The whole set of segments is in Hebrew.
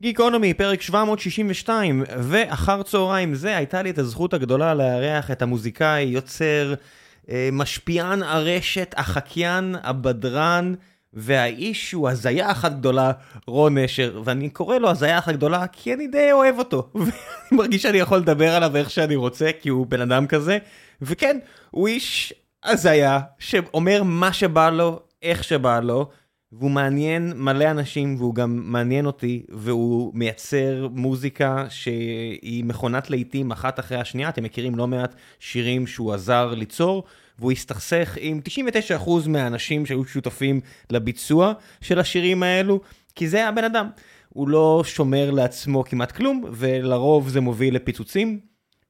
גיקונומי, פרק 762, ואחר צהריים זה הייתה לי את הזכות הגדולה לארח את המוזיקאי, יוצר, אה, משפיען הרשת, החקיין, הבדרן, והאיש הוא הזיה אחת גדולה, רון נשר, ואני קורא לו הזיה אחת גדולה כי אני די אוהב אותו, ואני מרגיש שאני יכול לדבר עליו איך שאני רוצה, כי הוא בן אדם כזה, וכן, הוא איש הזיה, שאומר מה שבא לו, איך שבא לו, והוא מעניין מלא אנשים והוא גם מעניין אותי והוא מייצר מוזיקה שהיא מכונת להיטים אחת אחרי השנייה אתם מכירים לא מעט שירים שהוא עזר ליצור והוא הסתכסך עם 99% מהאנשים שהיו שותפים לביצוע של השירים האלו כי זה הבן אדם הוא לא שומר לעצמו כמעט כלום ולרוב זה מוביל לפיצוצים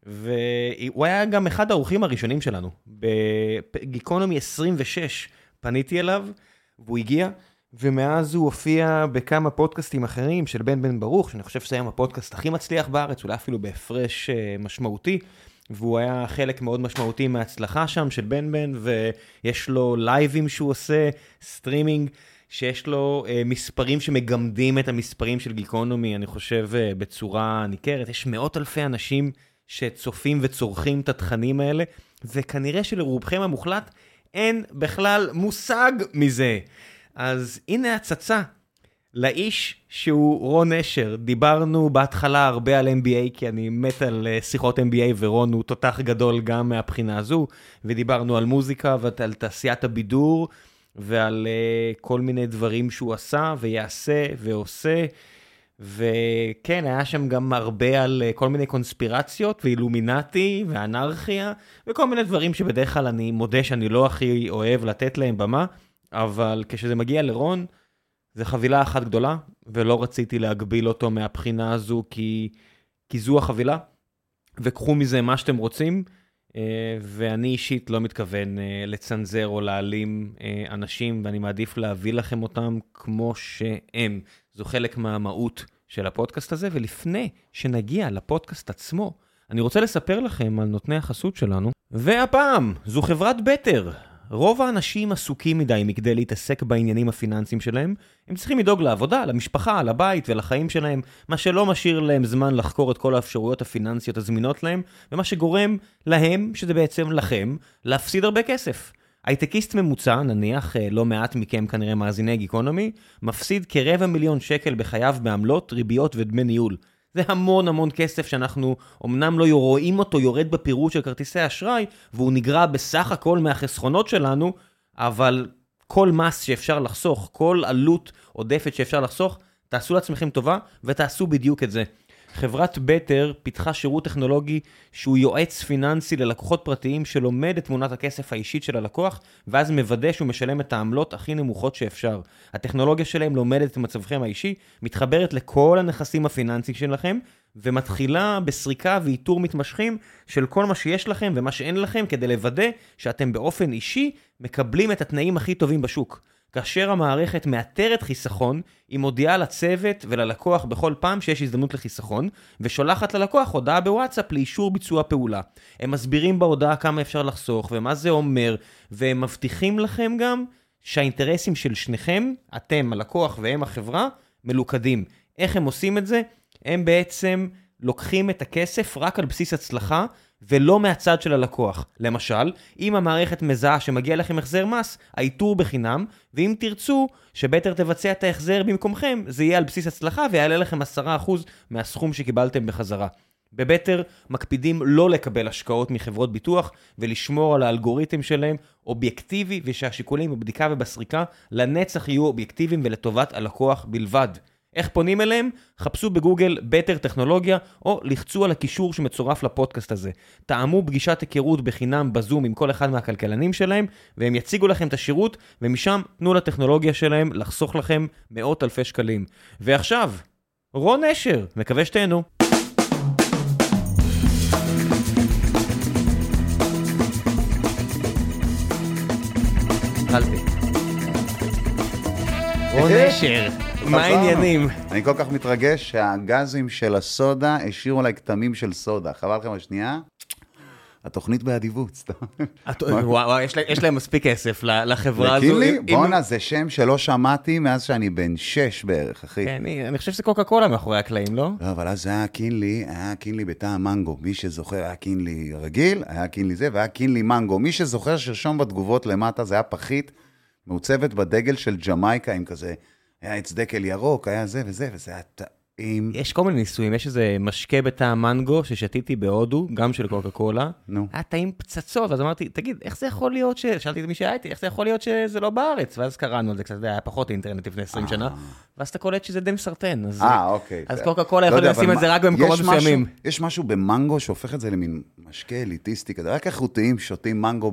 והוא היה גם אחד האורחים הראשונים שלנו בגיקונומי 26 פניתי אליו. והוא הגיע, ומאז הוא הופיע בכמה פודקאסטים אחרים של בן בן ברוך, שאני חושב שזה היום הפודקאסט הכי מצליח בארץ, אולי אפילו בהפרש אה, משמעותי, והוא היה חלק מאוד משמעותי מההצלחה שם של בן בן, ויש לו לייבים שהוא עושה, סטרימינג. שיש לו אה, מספרים שמגמדים את המספרים של גיקונומי, אני חושב, אה, בצורה ניכרת. יש מאות אלפי אנשים שצופים וצורכים את התכנים האלה, וכנראה שלרובכם המוחלט אין בכלל מושג מזה. אז הנה הצצה לאיש שהוא רון נשר. דיברנו בהתחלה הרבה על NBA, כי אני מת על אה, שיחות NBA, ורון הוא תותח גדול גם מהבחינה הזו, ודיברנו על מוזיקה ועל תעשיית הבידור, ועל uh, כל מיני דברים שהוא עשה ויעשה ועושה. וכן, היה שם גם הרבה על אה, כל מיני קונספירציות ואילומינטי ואנרכיה וכל מיני דברים שבדרך כלל אני מודה שאני לא הכי אוהב לתת להם במה, אבל כשזה מגיע לרון, זה חבילה אחת גדולה, ולא רציתי להגביל אותו מהבחינה הזו כי, כי זו החבילה, וקחו מזה מה שאתם רוצים. אה, ואני אישית לא מתכוון אה, לצנזר או להעלים אנשים, ואני מעדיף להביא לכם אותם כמו שהם. זו חלק מהמהות של הפודקאסט הזה, ולפני שנגיע לפודקאסט עצמו, אני רוצה לספר לכם על נותני החסות שלנו. והפעם, זו חברת בטר. רוב האנשים עסוקים מדי מכדי להתעסק בעניינים הפיננסיים שלהם, הם צריכים לדאוג לעבודה, למשפחה, לבית ולחיים שלהם, מה שלא משאיר להם זמן לחקור את כל האפשרויות הפיננסיות הזמינות להם, ומה שגורם להם, שזה בעצם לכם, להפסיד הרבה כסף. הייטקיסט ממוצע, נניח, אה, לא מעט מכם כנראה מאזיני גיקונומי, מפסיד כרבע מיליון שקל בחייו בעמלות, ריביות ודמי ניהול. זה המון המון כסף שאנחנו אמנם לא רואים אותו יורד בפירוט של כרטיסי אשראי, והוא נגרע בסך הכל מהחסכונות שלנו, אבל כל מס שאפשר לחסוך, כל עלות עודפת שאפשר לחסוך, תעשו לעצמכם טובה ותעשו בדיוק את זה. חברת בטר פיתחה שירות טכנולוגי שהוא יועץ פיננסי ללקוחות פרטיים שלומד את תמונת הכסף האישית של הלקוח, ואז מוודא שהוא משלם את העמלות הכי נמוכות שאפשר. הטכנולוגיה שלהם לומדת את מצבכם האישי, מתחברת לכל הנכסים הפיננסיים שלכם, ומתחילה בסריקה ואיתור מתמשכים של כל מה שיש לכם ומה שאין לכם, כדי לוודא שאתם באופן אישי מקבלים את התנאים הכי טובים בשוק. כאשר המערכת מאתרת חיסכון, היא מודיעה לצוות וללקוח בכל פעם שיש הזדמנות לחיסכון, ושולחת ללקוח הודעה בוואטסאפ לאישור ביצוע פעולה. הם מסבירים בהודעה כמה אפשר לחסוך ומה זה אומר, והם מבטיחים לכם גם שהאינטרסים של שניכם, אתם, הלקוח והם החברה, מלוכדים. איך הם עושים את זה? הם בעצם לוקחים את הכסף רק על בסיס הצלחה, ולא מהצד של הלקוח. למשל, אם המערכת מזהה שמגיע לכם החזר מס, האיתור בחינם, ואם תרצו שבטר תבצע את ההחזר במקומכם, זה יהיה על בסיס הצלחה ויעלה לכם 10% מהסכום שקיבלתם בחזרה. בבטר מקפידים לא לקבל השקעות מחברות ביטוח ולשמור על האלגוריתם שלהם אובייקטיבי ושהשיקולים בבדיקה ובסריקה לנצח יהיו אובייקטיביים ולטובת הלקוח בלבד. איך פונים אליהם? חפשו בגוגל בטר טכנולוגיה, או לחצו על הקישור שמצורף לפודקאסט הזה. טעמו פגישת היכרות בחינם בזום עם כל אחד מהכלכלנים שלהם, והם יציגו לכם את השירות, ומשם תנו לטכנולוגיה שלהם לחסוך לכם מאות אלפי שקלים. ועכשיו, רון נשר, מקווה שתהנו. רון נשר. מה העניינים? אני כל כך מתרגש שהגזים של הסודה השאירו עליי כתמים של סודה. חבל לכם השנייה? התוכנית באדיבות, סתם. וואו, יש לה- יש להם מספיק כסף לחברה הזו. אם- בואנה, זה שם שלא שמעתי מאז שאני בן שש בערך, אחי. כן, אני אני חושב שזה קוקה קולה מאחורי הקלעים, לא? לא, אבל אז זה היה קינלי, היה קינלי בטעם מנגו. מי שזוכר, היה קינלי רגיל, היה קינלי זה, והיה קינלי מנגו. מי שזוכר, שרשום בתגובות למטה, זה היה פחית מעוצבת בדגל של ג'מייקה עם כזה, היה עץ דקל ירוק, היה זה וזה, וזה היה טעים. יש כל מיני ניסויים, יש איזה משקה בטעם מנגו ששתיתי בהודו, גם של קוקה קולה. נו. היה טעים פצצות, אז אמרתי, תגיד, איך זה יכול להיות ש... שאלתי את מי שהיה איתי, איך זה יכול להיות שזה לא בארץ? ואז קראנו על זה קצת, היה פחות אינטרנט לפני 20 שנה, ואז אתה קולט שזה די מסרטן. אה, אוקיי. אז קוקה קולה לא יכול יודע, לשים את זה רק במקומות מסוימים. יש משהו במנגו שהופך את זה למין משקה אליטיסטי כזה. רק איכותיים שותים מנגו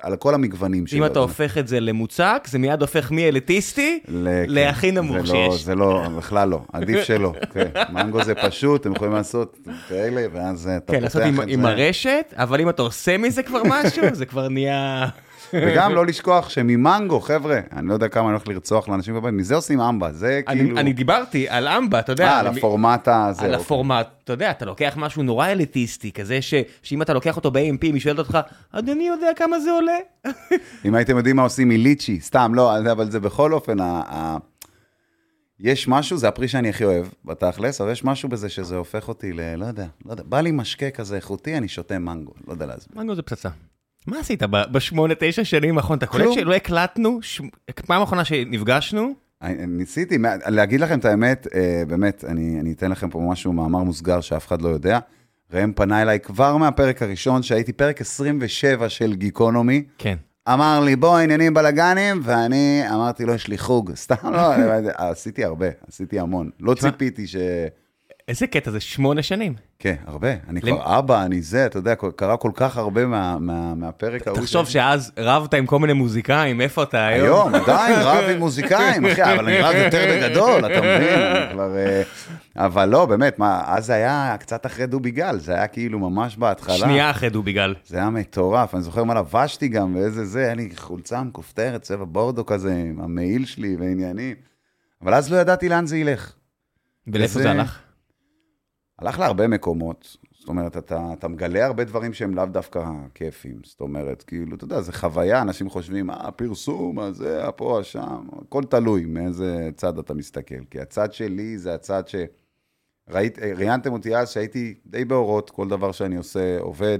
על כל המגוונים שלו. אם אתה הופך את זה למוצק, זה מיד הופך מאליטיסטי כן. להכי נמוך לא- שיש. זה לא, בכלל לא, עדיף שלא. כן, מנגו זה פשוט, אתם יכולים לעשות כאלה, ואז אתה כן, פותח לעשות עם- את עם זה. הרשת, אבל אם אתה עושה מזה כבר משהו, זה כבר נהיה... וגם לא לשכוח שממנגו, חבר'ה, אני לא יודע כמה אני הולך לרצוח לאנשים בבית, מזה עושים אמבה, זה כאילו... אני דיברתי על אמבה, אתה יודע. אה, על הפורמט הזה. על אוקיי. הפורמט, אתה יודע, אתה לוקח משהו נורא אליטיסטי, כזה שאם אתה לוקח אותו ב-AMP, מי שואלת אותך, אדוני יודע כמה זה עולה? אם הייתם יודעים מה עושים מליצ'י, סתם, לא, אבל זה בכל אופן, יש משהו, זה הפרי שאני הכי אוהב, בתכלס, אבל יש משהו בזה שזה הופך אותי ל... לא יודע, לא יודע, בא לי משקה כזה איכותי, אני שותה מנגו, לא יודע להסביר. מנגו זה פצצה. מה עשית בשמונה, תשע שנים האחרונות? אתה קולט. שלא הקלטנו? ש- פעם אחרונה שנפגשנו, אני- ניסיתי, להגיד לכם את האמת, אה, באמת, אני, אני אתן לכם פה משהו, מאמר מוסגר שאף אחד לא יודע. ראם פנה אליי כבר מהפרק הראשון, שהייתי פרק 27 של גיקונומי, כן. אמר לי, בוא, עניינים בלאגנים, ואני אמרתי לו, יש לי חוג. סתם לא, עשיתי הרבה, עשיתי המון. לא ציפיתי ש... איזה קטע זה שמונה שנים. כן, הרבה. אני כבר אבא, אני זה, אתה יודע, קרה כל כך הרבה מה- מה- מהפרק ההוא. תחשוב שאז רבת עם כל מיני מוזיקאים, איפה אתה היום? היום, עדיין רב עם מוזיקאים, אחי, אבל אני רב יותר בגדול, אתה מבין? כבר... אה, אבל לא, באמת, מה, אז זה היה קצת אחרי דובי גל, זה היה כאילו ממש בהתחלה. שנייה אחרי דוביגל. זה היה מטורף, אני זוכר מה לבשתי גם, ואיזה זה, היה לי חולצה מכופתרת, צבע בורדו כזה, עם המעיל שלי ועניינים. אבל אז לא ידעתי לאן זה ילך. ולאיפה זה הלך? הלך להרבה מקומות, זאת אומרת, אתה, אתה מגלה הרבה דברים שהם לאו דווקא כיפים, זאת אומרת, כאילו, אתה יודע, זה חוויה, אנשים חושבים, אה, פרסום, אה, זה, הפה, השם, הכל תלוי מאיזה צד אתה מסתכל, כי הצד שלי זה הצד ש... ראיינתם אותי אז שהייתי די באורות, כל דבר שאני עושה עובד,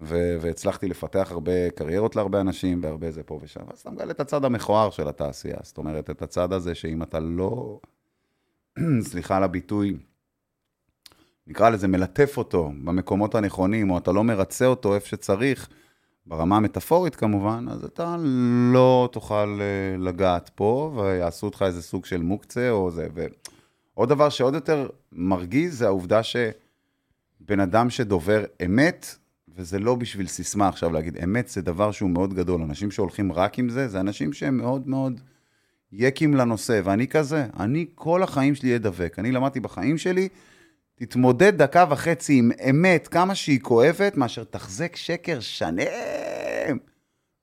ו- והצלחתי לפתח הרבה קריירות להרבה אנשים, והרבה זה פה ושם, אז אתה מגלה את הצד המכוער של התעשייה, זאת אומרת, את הצד הזה שאם אתה לא, סליחה על הביטוי, נקרא לזה, מלטף אותו במקומות הנכונים, או אתה לא מרצה אותו איפה שצריך, ברמה המטאפורית כמובן, אז אתה לא תוכל אה, לגעת פה, ויעשו אותך איזה סוג של מוקצה או זה. ועוד דבר שעוד יותר מרגיז, זה העובדה שבן אדם שדובר אמת, וזה לא בשביל סיסמה עכשיו להגיד, אמת זה דבר שהוא מאוד גדול. אנשים שהולכים רק עם זה, זה אנשים שהם מאוד מאוד יקים לנושא, ואני כזה, אני כל החיים שלי אהיה דבק. אני למדתי בחיים שלי, תתמודד דקה וחצי עם אמת, כמה שהיא כואבת, מאשר תחזק שקר שלם.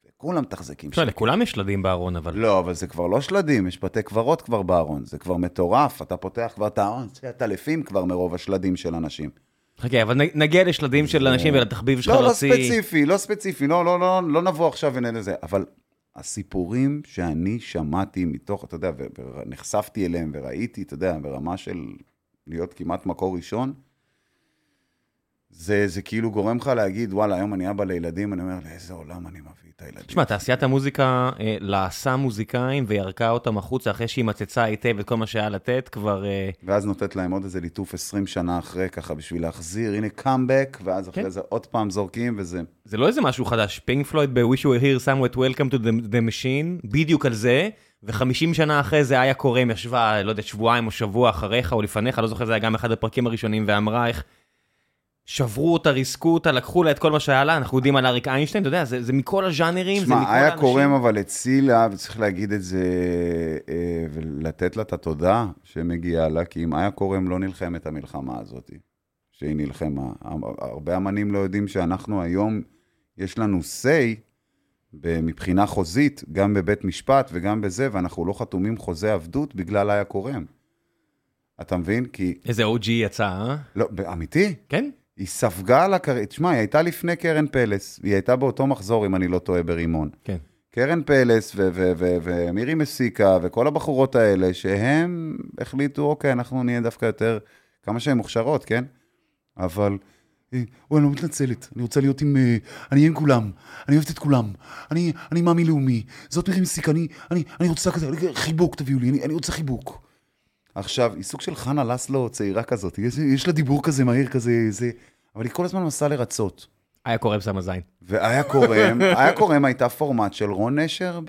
וכולם מתחזקים עכשיו, שקר. לכולם יש שלדים בארון, אבל... לא, אבל זה כבר לא שלדים, יש בתי קברות כבר בארון, זה כבר מטורף, אתה פותח כבר את הארון, זה עטלפים כבר מרוב השלדים של אנשים. חכה, אבל נגיע לשלדים של אנשים ולתחביב שלך לא, לא. ספציפי, לא ספציפי, לא, לא, לא, לא נבוא עכשיו ונהנה לזה, אבל הסיפורים שאני שמעתי מתוך, אתה יודע, ונחשפתי אליהם וראיתי, אתה יודע, ברמה של להיות כמעט מקור ראשון, זה, זה כאילו גורם לך להגיד, וואלה, היום אני אבא לילדים, אני אומר, לאיזה עולם אני מביא את הילדים. תשמע, תעשיית המוזיקה אה, לעשה מוזיקאים וירקה אותם החוצה אחרי שהיא מצצה היטב את כל מה שהיה לתת, כבר... אה, ואז נותנת להם עוד איזה ליטוף 20 שנה אחרי, ככה בשביל להחזיר, הנה קאמבק, ואז אחרי כן. זה עוד פעם זורקים, וזה... זה לא איזה משהו חדש. פינק פלויד ב-Wish You were here somewhat welcome to the, the machine, בדיוק על זה, ו-50 שנה אחרי זה איה קורם ישבה, לא יודע, שבועיים או שבוע אחריך או לפניך, לא זוכר, זה היה גם אחד הפרקים הראשונים, ואמרה איך שברו אותה, ריסקו אותה, לקחו לה את כל מה שהיה לה, אנחנו יודעים על אריק איינשטיין, אתה יודע, זה, זה מכל הז'אנרים, זה מכל שמע, היה האנשים. קורם אבל הצילה, וצריך להגיד את זה, אה, ולתת לה את התודה שמגיעה לה, כי אם היה קורם לא נלחם את המלחמה הזאת, שהיא נלחמה. הרבה אמנים לא יודעים שאנחנו היום, יש לנו say מבחינה חוזית, גם בבית משפט וגם בזה, ואנחנו לא חתומים חוזה עבדות בגלל היה קורם. אתה מבין? כי, איזה OG יצא, אה? לא, אמיתי? כן? היא ספגה על הקריירה, תשמע, היא הייתה לפני קרן פלס, היא הייתה באותו מחזור, אם אני לא טועה, ברימון. כן. קרן פלס ומירי מסיקה וכל הבחורות האלה, שהם החליטו, אוקיי, אנחנו נהיה דווקא יותר, כמה שהן מוכשרות, כן? אבל, אוי, אני לא מתנצלת, אני רוצה להיות עם, אה, אני אהיה עם כולם, אני אוהבת את כולם, אני, אני מאמי לאומי, זאת מירי מסיקה, אני, אני, אני רוצה כזה, חיבוק תביאו לי, אני, אני רוצה חיבוק. עכשיו, היא סוג של חנה לסלו צעירה כזאת, יש, יש לה דיבור כזה מהיר כזה, זה, אבל היא כל הזמן מנסה לרצות. היה קורם שמה זין. והיה קורם, היה קורם הייתה פורמט של רון נשר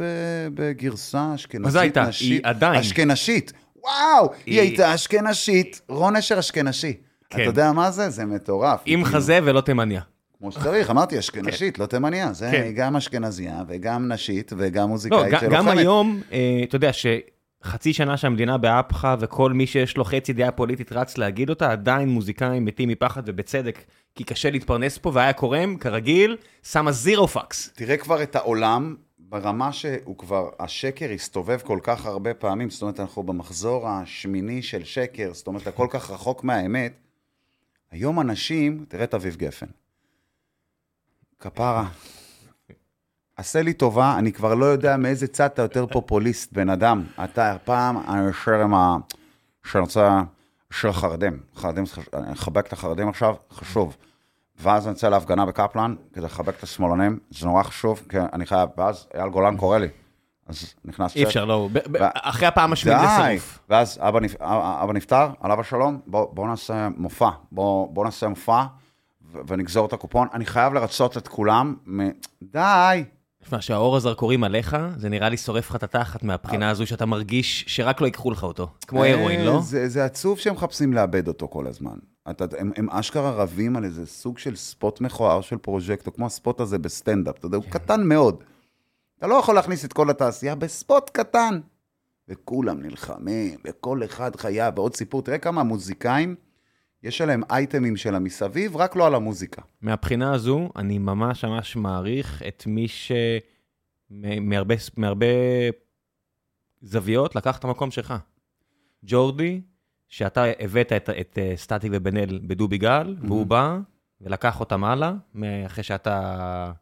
בגרסה אשכנזית מה זה הייתה? נשית. היא עדיין. אשכנשית. וואו, היא, היא- הייתה אשכנשית, רון נשר אשכנשי. כן. אתה יודע מה זה? זה מטורף. עם היא חזה ולא תימניה. כמו שצריך, אמרתי, אשכנשית, לא תימניה. זה כן. גם אשכנזייה וגם נשית וגם לא, מוזיקאית גם שלוחמת. היום, אה, אתה יודע שחצי שנה שהמדינה באפחה וכל מי שיש לו חצי דעה פוליטית רץ להגיד אותה, עדיין מוזיקאים מתים מפחד ובצדק, כי קשה להתפרנס פה, והיה קורם, כרגיל, שמה זירו פאקס. תראה כבר את העולם ברמה שהוא כבר, השקר הסתובב כל כך הרבה פעמים, זאת אומרת, אנחנו במחזור השמיני של שקר, זאת אומרת, אתה כל כך רחוק מהאמת. היום אנשים, תראה את אביב גפן. כפרה. עשה לי טובה, אני כבר לא יודע מאיזה צד אתה יותר פופוליסט, בן אדם. אתה פעם, אני יושב עם ה... שאני רוצה... של חרדים. חרדים, אני אחבק את החרדים עכשיו, חשוב. ואז אני יוצא להפגנה בקפלן, כדי לחבק את השמאלנים, זה נורא חשוב, כי אני חייב, ואז אייל גולן קורא לי. אז נכנס אי אפשר, לא, אחרי הפעם השמינית זה. סירוף. ואז אבא, נפ... אבא נפטר, עליו השלום, בוא, בוא נעשה מופע, בוא, בוא נעשה מופע. ונגזור את הקופון. אני חייב לרצות את כולם. מ... די. תשמע, שהאור הזרקורים עליך, זה נראה לי שורף לך את התחת מהבחינה הזו שאתה מרגיש שרק לא ייקחו לך אותו. כמו הרואין, אה, לא? זה, זה עצוב שהם מחפשים לאבד אותו כל הזמן. אתה, הם, הם אשכרה רבים על איזה סוג של ספוט מכוער של פרוז'קטור, כמו הספוט הזה בסטנדאפ, אתה יודע, כן. הוא קטן מאוד. אתה לא יכול להכניס את כל התעשייה בספוט קטן. וכולם נלחמים, וכל אחד חייב, ועוד סיפור, תראה כמה מוזיקאים, יש עליהם אייטמים של המסביב, רק לא על המוזיקה. מהבחינה הזו, אני ממש ממש מעריך את מי ש... מהרבה, מהרבה זוויות לקח את המקום שלך. ג'ורדי, שאתה הבאת את, את אה, סטטיק ובן אל בדובי גל, והוא בא ולקח אותם הלאה, אחרי שאתה,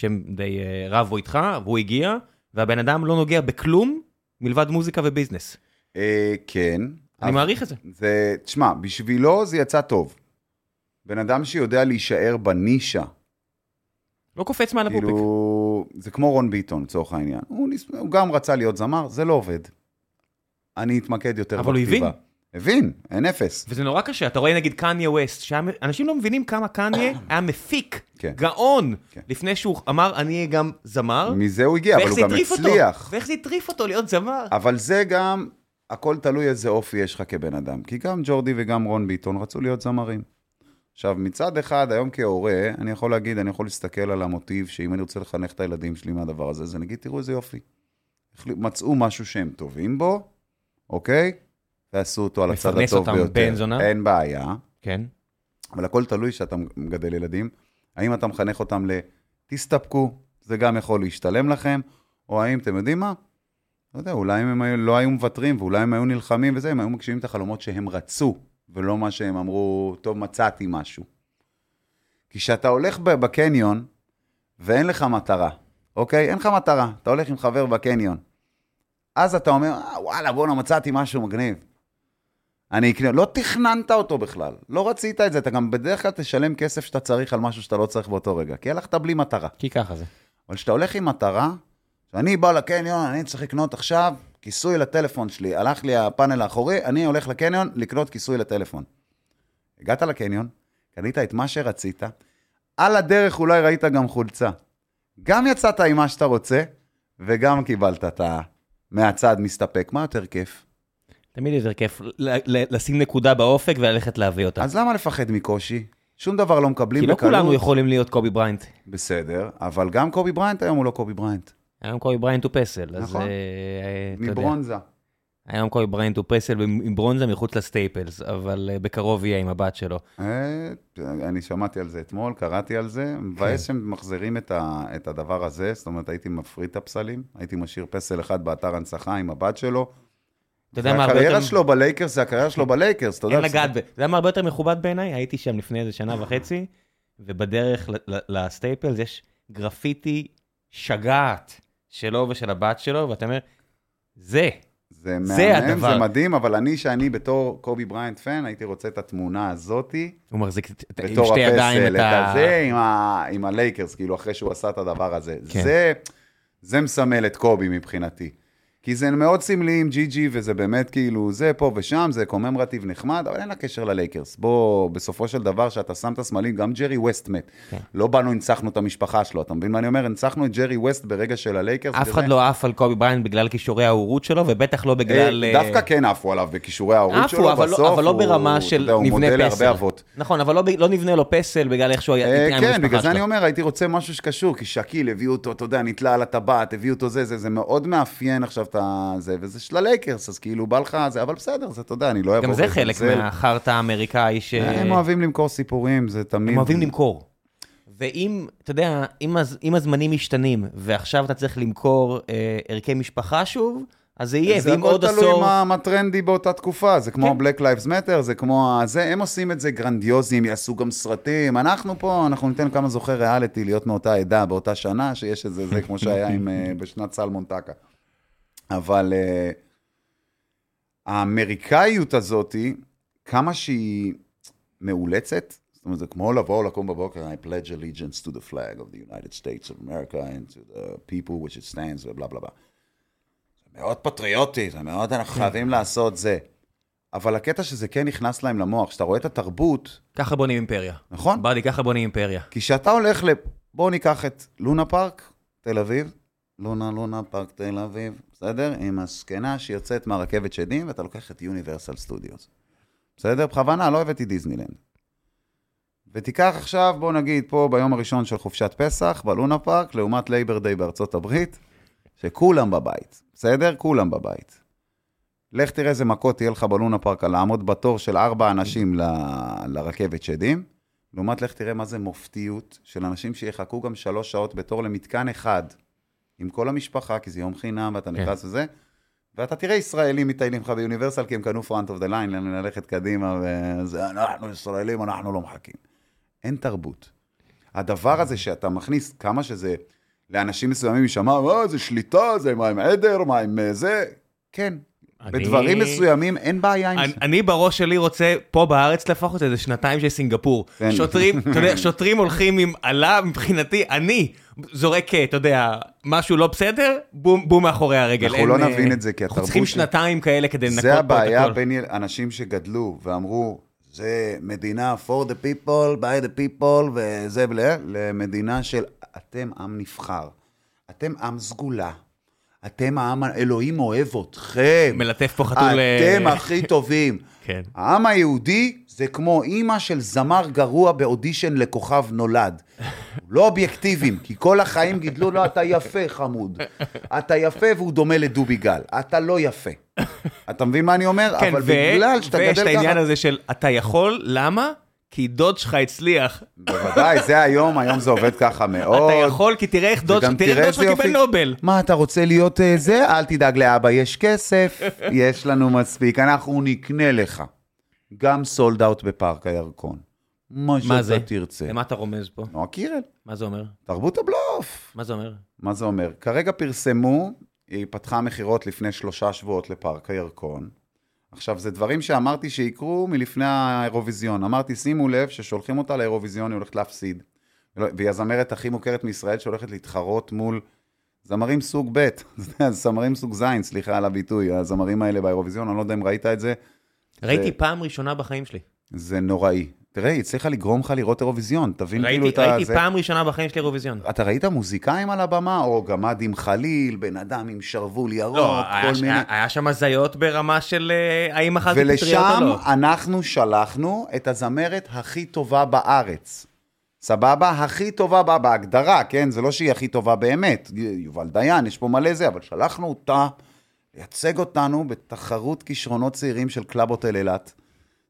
שהם די אה, רבו איתך, והוא הגיע, והבן אדם לא נוגע בכלום מלבד מוזיקה וביזנס. אה, כן. אני מעריך את זה. זה, תשמע, בשבילו זה יצא טוב. בן אדם שיודע להישאר בנישה, לא קופץ מעל הפופיק. כאילו, זה כמו רון ביטון, לצורך העניין. הוא, ניס- הוא גם רצה להיות זמר, זה לא עובד. אני אתמקד יותר אבל הוא בכתיבה. הבין. הבין, אין אפס. וזה נורא קשה, אתה רואה נגיד קניה ווסט, שאנשים לא מבינים כמה קניה היה מפיק, כן. גאון, כן. לפני שהוא אמר אני אהיה גם זמר, מזה הוא הגיע, אבל הוא גם הטריף אותו, הצליח. ואיך זה הטריף אותו להיות זמר. אבל זה גם, הכל תלוי איזה אופי יש לך כבן אדם. כי גם ג'ורדי וגם רון ביטון רצו להיות זמרים. עכשיו, מצד אחד, היום כהורה, אני יכול להגיד, אני יכול להסתכל על המוטיב, שאם אני רוצה לחנך את הילדים שלי מהדבר הזה, אז אני אגיד, תראו איזה יופי. מצאו משהו שהם טובים בו, אוקיי? ועשו אותו על הצד מפרנס הטוב אותם ביותר. בן זונה. אין בעיה. כן. אבל הכל תלוי שאתה מגדל ילדים. האם אתה מחנך אותם ל... תסתפקו, זה גם יכול להשתלם לכם, או האם, אתם יודעים מה? לא יודע, אולי אם הם היו- לא היו מוותרים, ואולי הם היו נלחמים וזה, הם היו מגשימים את החלומות שהם רצו, ולא מה שהם אמרו, טוב, מצאתי משהו. כי כשאתה הולך בקניון, ואין לך מטרה, אוקיי? אין לך מטרה, אתה הולך עם חבר בקניון. אז אתה אומר, אה, וואלה, בואנה, מצאתי משהו מגניב. אני אקנה, לא תכננת אותו בכלל, לא רצית את זה, אתה גם בדרך כלל תשלם כסף שאתה צריך על משהו שאתה לא צריך באותו רגע, כי הלכת בלי מטרה. כי ככה זה. אבל כשאתה הולך עם מטרה, שאני בא לקניון, אני צריך לקנות עכשיו כיסוי לטלפון שלי, הלך לי הפאנל האחורי, אני הולך לקניון לקנות כיסוי לטלפון. הגעת לקניון, קנית את מה שרצית, על הדרך אולי ראית גם חולצה. גם יצאת עם מה שאתה רוצה, וגם קיבלת את ה... מהצד מסתפק. מה יותר כיף? תמיד יותר כיף לשים נקודה באופק וללכת להביא אותה. אז למה לפחד מקושי? שום דבר לא מקבלים כי לא בקלות. כולנו יכולים להיות קובי בריינט. בסדר, אבל גם קובי בריינט היום הוא לא קובי בריינט. היום קובי בריינט הוא פסל. אז, נכון. אה, יודע. מברונזה. היום קובי בריינט הוא פסל מברונזה מחוץ לסטייפלס, אבל אה, בקרוב יהיה עם הבת שלו. אה, אני שמעתי על זה אתמול, קראתי על זה. מבאס שהם מחזירים את הדבר הזה, זאת אומרת, הייתי מפריד את הפסלים, הייתי משאיר פסל אחד באתר הנצחה עם הבת שלו. אתה יודע מה הרבה הקריירה יותר... שלו בלייקרס זה הקריירה שלו בלייקרס, אתה יודע. אין לגעת ב... אתה יודע מה הרבה יותר מכובד בעיניי? הייתי שם לפני איזה שנה וחצי, ובדרך לסטייפלס יש גרפיטי שגעת שלו ושל הבת שלו, ואתה אומר, זה. זה זה מהמם. זה מדהים, אבל אני, שאני בתור קובי בריינט fan, הייתי רוצה את התמונה הזאתי, הוא מחזיק עם שתי ידיים הפסל, את ה... הזה עם, הלייקרס, כאילו, אחרי שהוא עשה את הדבר הזה. כן. זה, זה מסמל את קובי מבחינתי. כי זה מאוד סמלי עם ג'י ג'י, וזה באמת כאילו, זה פה ושם, זה commemorative נחמד, אבל אין לה קשר ללייקרס. בוא, בסופו של דבר, שאתה שם את הסמלים, גם ג'רי ווסט מת. כן. לא באנו, הנצחנו את המשפחה שלו, אתה מבין מה אני אומר? הנצחנו את ג'רי ווסט ברגע של הלייקרס. אף אחד לא עף על קובי בריינט בגלל כישורי ההורות שלו, ובטח לא בגלל... אה, אה, דווקא כן עפו עליו בכישורי ההורות שלו, אבל לא- בסוף אבל לא הוא- ברמה אתה של נבנה פסל. נכון, אבל לא, לא נבנה לו פסל בגלל איך שהוא היה אה, כן, בגלל זה אני. אומר, הייתי רוצה משהו שקשור, כי שקיל הביאו אותו, אתה יודע, נתלה על הטבעת, הביאו אותו זה, זה, זה מאוד מאפיין עכשיו את זה, וזה של הלייקרס, אז כאילו בא לך זה, אבל בסדר, זה, אתה יודע, אני לא אבוא גם זה חלק. מהחרטא האמריקאי ש... הם אוהבים למכור סיפורים, זה תמיד... הם אוהבים למכור. ואם, אתה יודע, אם, הז, אם הזמנים משתנים, ועכשיו אתה צריך למכור אה, ערכי משפחה שוב, אז זה יהיה, זה ואם הכל עוד תלוי עשור... מה, מה טרנדי באותה תקופה, זה כמו כן. ה-Black Lives Matter, זה כמו זה, הם עושים את זה גרנדיוזים, יעשו גם סרטים, אנחנו פה, אנחנו ניתן כמה זוכי ריאליטי להיות מאותה עדה באותה שנה, שיש את זה, זה כמו שהיה עם, אה, בשנת סלמון טקה. אבל אה, האמריקאיות הזאתי, כמה שהיא מאולצת, זאת אומרת, זה כמו לבוא, לקום בבוקר, I pledge allegiance to the flag of the United States of America and to the people which it stands, ובלה בלה בלה. זה מאוד פטריוטי, זה מאוד, אנחנו חייבים לעשות זה. אבל הקטע שזה כן נכנס להם למוח, כשאתה רואה את התרבות, ככה בונים אימפריה. נכון? buddy, ככה בונים אימפריה. כי כשאתה הולך ל... בואו ניקח את לונה פארק, תל אביב, לונה, לונה פארק, תל אביב, בסדר? עם הזקנה שיוצאת מהרכבת שדים, ואתה לוקח את יוניברסל סטודיוס. בסדר? בכוונה, לא הבאתי דיסנילנד. ותיקח עכשיו, בוא נגיד, פה ביום הראשון של חופשת פסח, בלונה פארק, לעומת Labor Day בארצות הברית, שכולם בבית, בסדר? כולם בבית. לך תראה איזה מכות יהיה לך בלונה פארק על לעמוד בתור של ארבע אנשים ל... לרכבת שדים, לעומת לך תראה מה זה מופתיות של אנשים שיחכו גם שלוש שעות בתור למתקן אחד, עם כל המשפחה, כי זה יום חינם ואתה כן. נכנס וזה, ואתה תראה ישראלים מטיילים לך ביוניברסל, כי הם קנו front of the line, ללכת קדימה, וזה, אנחנו ישראלים, אנחנו לא מחכים. אין תרבות. הדבר הזה שאתה מכניס, כמה שזה לאנשים מסוימים יישמע, מה, זה שליטה, זה מה עם עדר, מה עם אה, זה, כן. אני- בדברים מסוימים אין בעיה עם אני, זה. אני בראש שלי רוצה, פה בארץ לפחות, איזה שנתיים של סינגפור. כן. שוטרים, אתה יודע, שוטרים הולכים עם אלה, מבחינתי, אני זורק, אתה יודע, משהו לא בסדר, בום, בום מאחורי הרגל. אנחנו אין, לא אה, נבין את זה, כי אנחנו התרבות צריכים של- שנתיים כאלה כדי לנקות פה זה את הבעיה הכל. בין יל- אנשים שגדלו ואמרו, זה מדינה for the people, by the people, וזה למדינה של אתם עם נבחר, אתם עם סגולה, אתם העם, אלוהים אוהב אתכם, מלטף פה חתול... אה, אתם הכי טובים. כן. העם היהודי זה כמו אימא של זמר גרוע באודישן לכוכב נולד. לא אובייקטיביים, כי כל החיים גידלו לו, אתה יפה חמוד. אתה יפה והוא דומה לדובי גל. אתה לא יפה. אתה מבין מה אני אומר? כן, אבל ו- בגלל שאתה ויש את גדל העניין ככה... הזה של אתה יכול, למה? כי דוד שלך הצליח. בוודאי, זה היום, היום זה עובד ככה מאוד. אתה יכול, כי תראה איך דוד שלך קיבל יופי. נובל. מה, אתה רוצה להיות אה, זה? אל תדאג לאבא, יש כסף, יש לנו מספיק, אנחנו נקנה לך. גם סולד אאוט בפארק הירקון. מה מה זה? שאתה תרצה. למה אתה רומז פה? נועה קירל, מה זה אומר? תרבות הבלוף. מה זה אומר? מה זה אומר? כרגע פרסמו, היא פתחה מכירות לפני שלושה שבועות לפארק הירקון. עכשיו, זה דברים שאמרתי שיקרו מלפני האירוויזיון. אמרתי, שימו לב ששולחים אותה לאירוויזיון, היא הולכת להפסיד. והיא הזמרת הכי מוכרת מישראל שהולכת להתחרות מול זמרים סוג ב', זמרים סוג ז', סליחה על הביטוי, הזמרים האלה באירוויזיון, אני לא יודע אם ראית את זה, ראיתי פעם ראשונה בחיים שלי. זה נוראי. תראה, היא הצליחה לגרום לך לראות אירוויזיון, תבין כאילו ראיתי את ה... ראיתי זה- פעם ראשונה בחיים שלי אירוויזיון. אתה ראית מוזיקאים על הבמה, או גמד עם חליל, בן אדם עם שרוול ירוק, לא, היה- כל מיני... היה- היה שם הזיות ברמה של אה, האם אכלתי פטריות או ולשם לא. אנחנו שלחנו את הזמרת הכי טובה בארץ. סבבה? הכי טובה בה- בהגדרה, כן? זה לא שהיא הכי טובה באמת. יובל דיין, יש פה מלא זה, אבל שלחנו אותה לייצג אותנו בתחרות כישרונות צעירים של קלאב הוטל אילת.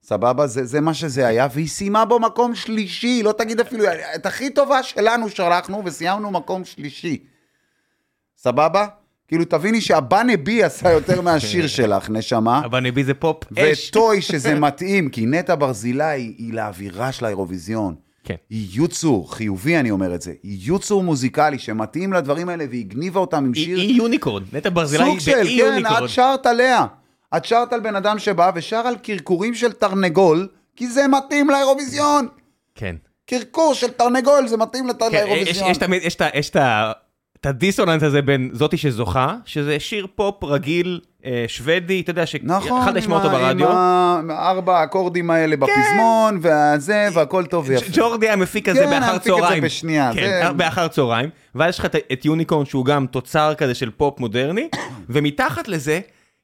סבבה? זה, זה מה שזה היה, והיא סיימה בו מקום שלישי, לא תגיד אפילו, את הכי טובה שלנו שלחנו וסיימנו מקום שלישי. סבבה? כאילו, תביני שהבאנה בי עשה יותר מהשיר שלך, נשמה. אבל נבי זה פופ אש. וטוי שזה מתאים, כי נטע ברזילי היא לאווירה של האירוויזיון. כן. היא יוצור, חיובי אני אומר את זה, היא יוצור מוזיקלי שמתאים לדברים האלה והיא הגניבה אותם עם היא שיר היא יוניקורן, נטע ברזילי סוג היא של, באי כן, יוניקורן. את שרת עליה. את שרת על בן אדם שבא ושר על קרקורים של תרנגול, כי זה מתאים לאירוויזיון. כן. קרקור של תרנגול, זה מתאים לת- כן, לאירוויזיון. יש תמיד, יש את ה- את הדיסוננס הזה בין זאתי שזוכה, שזה שיר פופ רגיל, אה, שוודי, אתה יודע, נכון, שאחד ישמע עם אותו ברדיו. עם הארבע האקורדים האלה בפזמון, והזה, והכל טוב ויפה. ג'ורדי היה מפיק את זה כן, באחר המפיק את זה צהריים. בשנייה, כן, זה- באחר צהריים. ואז יש לך את יוניקורן שהוא גם תוצר כזה של פופ מודרני, ומתחת לזה,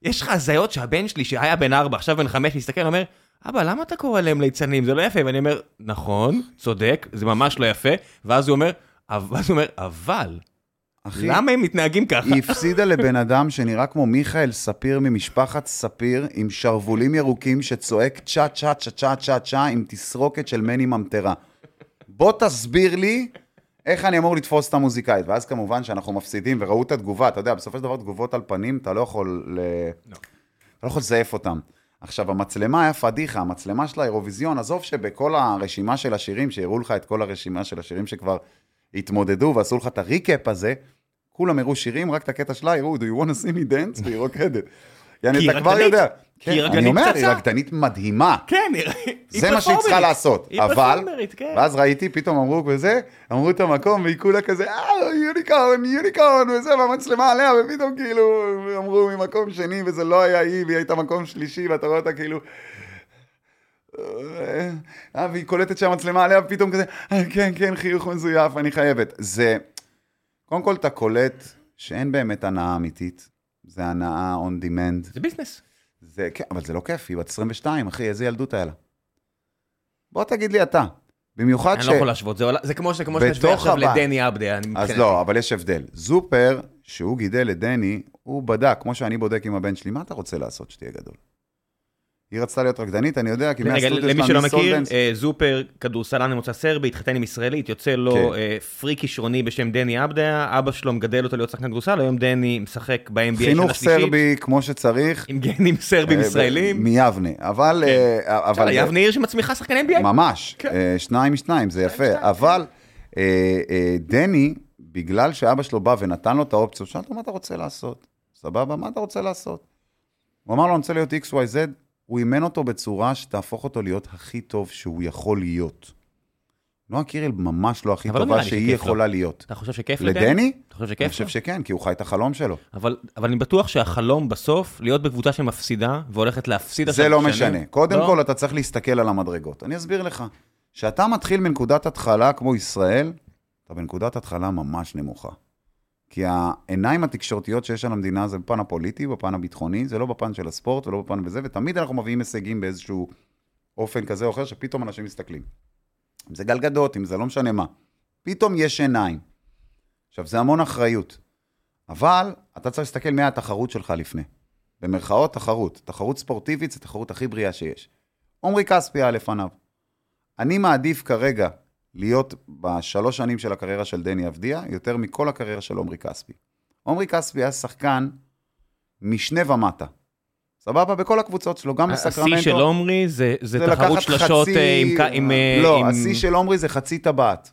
יש לך הזיות שהבן שלי, שהיה בן ארבע, עכשיו בן חמש, מסתכל, אומר, אבא, למה אתה קורא להם ליצנים? זה לא יפה. ואני אומר, נכון, צודק, זה ממש לא יפה. ואז הוא אומר, ואז הוא אומר, אבל, אחי, למה הם מתנהגים ככה? היא הפסידה לבן אדם שנראה כמו מיכאל ספיר ממשפחת ספיר, עם שרוולים ירוקים שצועק צ'ה צ'ה צ'ה צ'ה צ'ה צ'ה עם תסרוקת של מני ממטרה. בוא תסביר לי איך אני אמור לתפוס את המוזיקאית. ואז כמובן שאנחנו מפסידים, וראו את התגובה, אתה יודע, בסופו של דבר תגובות על פנים, אתה לא יכול ל... אתה לא יכול לזייף אותם. עכשיו, המצלמה היה פדיחה, המצלמה של האירוויזיון, עזוב שבכל הרשימה של השירים, שהראו לך את כל הרשימה של השירים שכבר התמודדו ועשו לך את הריקאפ הזה, כולם הראו שירים, רק את הקטע שלה הראו, do you want to see me dance? והיא רוקדת. יעני, אתה כבר. יודע. כי היא כן, רקדנית אני אומר, היא. רקדנית מדהימה. כן, היא- היא זה מה שהיא צריכה פרפורמרית. לעשות. היא אבל, פרפורמרית, כן. ואז ראיתי, פתאום אמרו וזה, אמרו את המקום, והיא כולה כזה, אה, יוניקורן, יוניקורן, וזה, והמצלמה עליה, ופתאום כאילו, אמרו ממקום שני, וזה לא היה היא, והיא הייתה מקום שלישי, ואתה רואה אותה כאילו... אה, והיא קולטת שהמצלמה עליה, ופתאום כזה, "אה, כן, כן, חיוך מזויף, אני חייבת. זה, קודם כל אתה קולט שאין באמת הנאה אמיתית, זה הנאה on demand. זה ביזנס. זה, כן, אבל זה לא כיף, היא בת 22, אחי, איזה ילדות היה לה. בוא תגיד לי אתה. במיוחד אני ש... לא יכול להשוות, זה עולה- זה כמו שתשווה עכשיו הבית. לדני עבדה. אני אז מבחינתי. לא, אבל יש הבדל. זופר, שהוא גידל את דני, הוא בדק, כמו שאני בודק עם הבן שלי, מה אתה רוצה לעשות שתהיה גדול? היא רצתה להיות רקדנית, אני יודע, כי מהסטודיו למי שלה, שלא מיס מכיר, סולדנס- אה, זופר, כדורסלן ממוצא סרבי, התחתן עם ישראלית, יוצא לו כן. אה, פרי כישרוני בשם דני עבדה, אבא שלו מגדל אותו להיות שחקן כדורסל, היום דני משחק ב-NBA שנה חינוך שלישית, סרבי כמו שצריך. עם גנים סרבים אה, ישראלים. מיבנה. אבל... אה, אבל... יבנה עיר שמצמיחה שחקני NBA. ממש, כן. שניים משניים, זה יפה. אבל דני, בגלל שאבא שלו בא ונתן לו את האופציה, הוא שאל אותו, מה אתה רוצה לעשות? סבבה, מה אתה רוצה לעשות? הוא אמר לו, אני רוצה להיות XYZ, הוא אימן אותו בצורה שתהפוך אותו להיות הכי טוב שהוא יכול להיות. נועה קירל ממש לא הכי לא טובה שהיא שכיף לו. יכולה להיות. אתה חושב שכיף לדני? לדני? אתה חושב אני שכיף חושב לו? שכן, כי הוא חי את החלום שלו. אבל אבל אני בטוח שהחלום בסוף, להיות בקבוצה שמפסידה, והולכת להפסיד זה לא שנים. משנה. קודם לא? כל, אתה צריך להסתכל על המדרגות. אני אסביר לך. כשאתה מתחיל מנקודת התחלה כמו ישראל, אתה בנקודת התחלה ממש נמוכה. כי העיניים התקשורתיות שיש על המדינה זה בפן הפוליטי, בפן הביטחוני, זה לא בפן של הספורט ולא בפן בזה, ותמיד אנחנו מביאים הישגים באיזשהו אופן כזה או אחר, שפתאום אנשים מסתכלים. אם זה גלגדות, אם זה לא משנה מה. פתאום יש עיניים. עכשיו, זה המון אחריות. אבל אתה צריך להסתכל מי התחרות שלך לפני. במרכאות תחרות. תחרות ספורטיבית זה תחרות הכי בריאה שיש. עמרי כספי היה לפניו. אני מעדיף כרגע להיות בשלוש שנים של הקריירה של דני אבדיה, יותר מכל הקריירה של עמרי כספי. עמרי כספי היה שחקן משנה ומטה. סבבה? בכל הקבוצות שלו, גם בסקרמנטו. השיא של עומרי זה זה זה תחרות שלשות חצי- אה, עם... ק- עם, אה, לא, עם- השיא של עמרי זה חצי טבעת.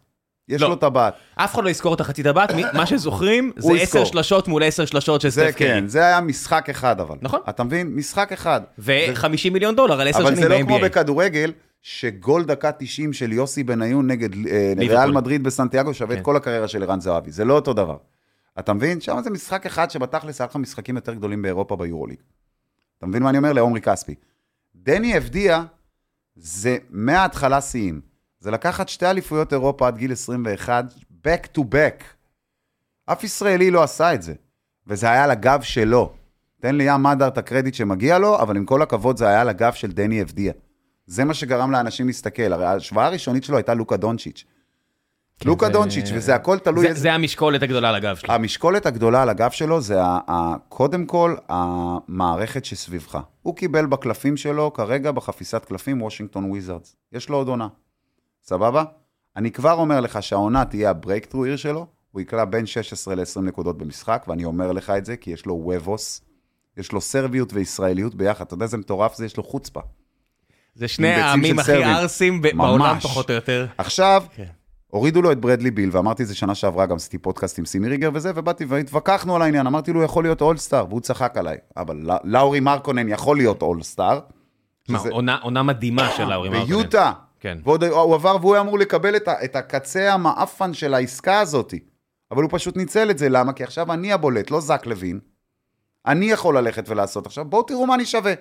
יש לא. לו טבעת. אף אחד לא יזכור את החצי טבעת, מה שזוכרים זה עשר. שלשות מול עשר שלשות של סטף קרי. כן, זה היה משחק אחד אבל. נכון. אתה מבין? משחק אחד. ו-50 מיליון דולר על עשר אבל שנים זה לא כמו ב-NBA. בכדורגל, שגול דקה 90 של יוסי בניון נגד אה. ריאל מדריד בסנטיאגו שווה את כן. כל הקריירה של ערן זהבי. זה לא אותו דבר. אתה מבין? שם זה משחק אחד שבתכלס היה לך משחקים יותר גדולים באירופה ביורוליג. אתה מבין מה אני אומר? לעומרי כספי. דני אבדיה זה מההתחלה שיאים. זה לקחת שתי אליפויות אירופה עד גיל 21, back to back. אף ישראלי לא עשה את זה, וזה היה על הגב שלו. תן לי ים מדר את הקרדיט שמגיע לו, אבל עם כל הכבוד זה היה על הגב של דני אבדיה. זה מה שגרם לאנשים להסתכל. הרי ההשוואה הראשונית שלו הייתה לוקה דונצ'יץ'. לוקה דונצ'יץ', וזה הכל תלוי זה- איזה... זה המשקולת הגדולה על הגב שלי. המשקולת הגדולה על הגב שלו זה ה- ה- קודם כל המערכת שסביבך. הוא קיבל בקלפים שלו, כרגע בחפיסת קלפים, וושינגטון וויזרדס. יש לו עוד עונה. סבבה? אני כבר אומר לך שהעונה תהיה ה breakthrough year שלו, הוא יקלע בין 16 ל-20 נקודות במשחק, ואני אומר לך את זה, כי יש לו וובוס, יש לו סרביות וישראליות ביחד. אתה יודע איזה מטורף זה? יש לו חוצפה. זה שני העמים הכי. ערסים. בעולם, פחות או יותר. עכשיו, כן. הורידו לו את ברדלי ביל, ואמרתי את זה שנה שעברה, גם עשיתי פודקאסט עם סימי ריגר וזה, ובאתי והתווכחנו על העניין, אמרתי לו, הוא יכול להיות אולסטאר, והוא צחק עליי. אבל ל- לאורי מרקונן יכול להיות אולסטאר. שזה- עונה- עונה מדהימה של האורי מרקונן. ביוטה. כן. ועוד הוא עבר והוא היה אמור לקבל את, את הקצה המאפן של העסקה הזאת. אבל הוא פשוט ניצל את זה, למה? כי עכשיו אני הבולט, לא זק לוין. אני יכול ללכת ולעשות. עכשיו בואו תראו מה אני שווה.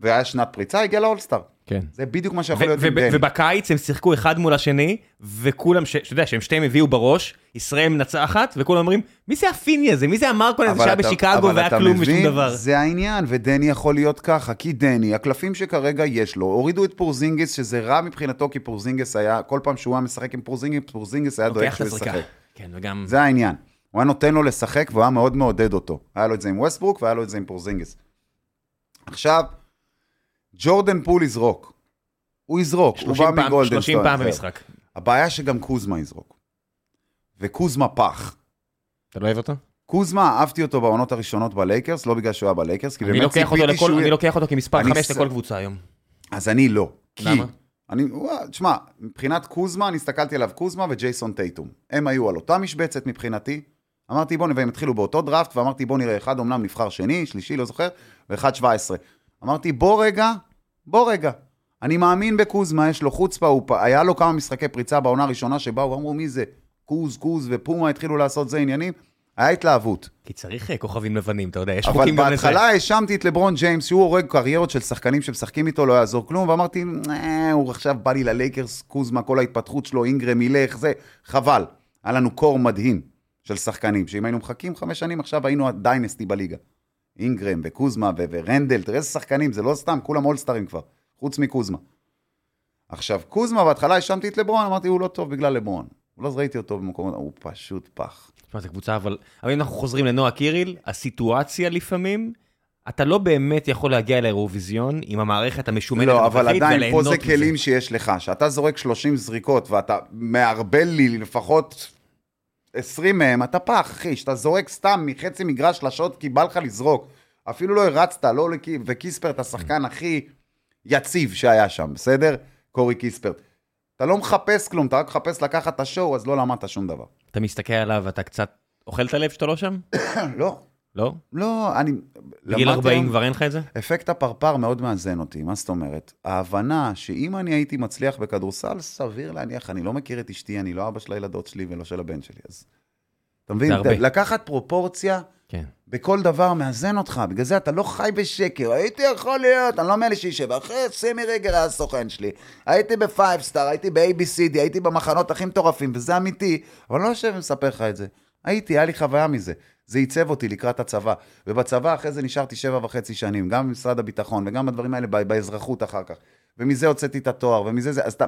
והיה שנת פריצה, הגיע לאולסטאר. כן. זה בדיוק מה שיכול להיות עם דני. ובקיץ הם שיחקו אחד מול השני, וכולם, שאתה יודע, שהם שתיהם הביאו בראש, ישראל מנצחת, וכולם אומרים, מי זה הפיני הזה? מי זה המרקנן הזה שהיה בשיקגו והיה כלום ושום? דבר? זה העניין, ודני יכול להיות ככה, כי דני, הקלפים שכרגע יש לו, הורידו את פורזינגס, שזה רע מבחינתו, כי פורזינגס היה, כל פעם שהוא היה משחק עם פורזינגס, פורזינגס היה דואג לוקח את שהוא. ישחק. כן, וגם... זה העניין. הוא היה נותן לו לשחק והוא היה מאוד מעודד אותו. היה לו את זה עם ווסטברוק והיה לו את זה עם פורזינגס. עכשיו, ג'ורדן פול יזרוק. הוא יזרוק, הוא 30 בא מגולדן 30 סטון. פעם. במשחק. הבעיה שגם קוזמה יזרוק. וקוזמה פח. אתה לא אוהב אותו? קוזמה, אהבתי אותו בעונות הראשונות בלייקרס, לא בגלל שהוא היה בלייקרס, כי באמת ציפיתי שהוא... אני לוקח אותו כמספר אני 5 ס- לכל קבוצה היום. אז אני לא. למה? אני, תשמע, מבחינת קוזמה, אני הסתכלתי עליו קוזמה וג'ייסון טייטום. הם היו על אותה משבצת מבחינתי. אמרתי בוא, והם התחילו באותו דראפט, ואמרתי בוא נראה, אחד אמנם נבחר שני, שלישי, לא זוכר, ואחד 17. אמרתי בוא רגע, בוא רגע. אני מאמין בקוזמה, יש לו חוצפה, הוא, היה לו כמה משחקי פריצה בעונה הראשונה שבאו ואמרו מי זה? קוז, קוז ופומה התחילו לעשות זה עניינים. היה התלהבות. כי צריך אה, כוכבים לבנים, אתה יודע, יש אבל חוקים גם לזה. בהתחלה האשמתי את לברון ג'יימס שהוא הורג קריירות של שחקנים שמשחקים איתו, לא יעזור כלום, ואמרתי, "אה, הוא עכשיו בא לי ללייקרס, קוזמה, כל ההתפתחות שלו, אינגרם ילך, זה, חבל. היה לנו קור מדהים של שחקנים, שאם היינו מחכים חמש שנים, עכשיו היינו הדיינסטי בליגה. אינגרם וקוזמה ו- ורנדל, תראה איזה שחקנים, זה לא סתם, כולם אולסטרים כבר, חוץ מקוזמה. עכשיו, קוזמה, בהתחלה האשמתי את לברון, אמרתי, הוא לא טוב בגלל לברון. לא ראיתי אותו במקומות, הוא פשוט פח. תשמע, זו קבוצה, אבל... אבל אם אנחנו חוזרים לנועה קיריל, הסיטואציה לפעמים, אתה לא באמת יכול להגיע לאירוויזיון עם המערכת המשומנת לא, אבל עדיין פה זה מזה. כלים שיש לך, שאתה זורק 30 זריקות ואתה מערבל לי לפחות 20 מהם, אתה פח, אחי, שאתה זורק סתם מחצי מגרש שלשות כי בא לך לזרוק. אפילו לא הרצת, לא לקי... וקיספרט השחקן הכי יציב שהיה שם, בסדר? קורי קיספרט. אתה לא מחפש כלום, אתה רק מחפש לקחת את השואו, אז לא למדת שום דבר. אתה מסתכל עליו ואתה קצת אוכל את הלב שאתה לא שם? לא, לא? לא, אני... בגיל למדתי 40 היום- כבר אין לך את זה? אפקט הפרפר מאוד מאזן אותי, מה זאת אומרת? ההבנה שאם אני הייתי מצליח בכדורסל, סביר להניח, אני לא מכיר את אשתי, אני לא אבא של הילדות שלי ולא של הבן שלי, אז... אתה מבין? הרבה. לקחת פרופורציה כן. בכל דבר מאזן אותך, בגלל זה אתה לא חי בשקר, הייתי יכול להיות, אני לא מאלה שישב, אחרי סמי רגל היה הסוכן שלי, הייתי ב-Five Star, הייתי ב-ABCD, הייתי במחנות הכי מטורפים, וזה אמיתי, אבל אני לא יושב ומספר לך את זה. הייתי, היה לי חוויה מזה. זה עיצב אותי לקראת הצבא. ובצבא אחרי זה נשארתי שבע וחצי שנים, גם במשרד הביטחון, וגם בדברים האלה באזרחות אחר כך. ומזה הוצאתי את התואר, ומזה זה, אז אתה...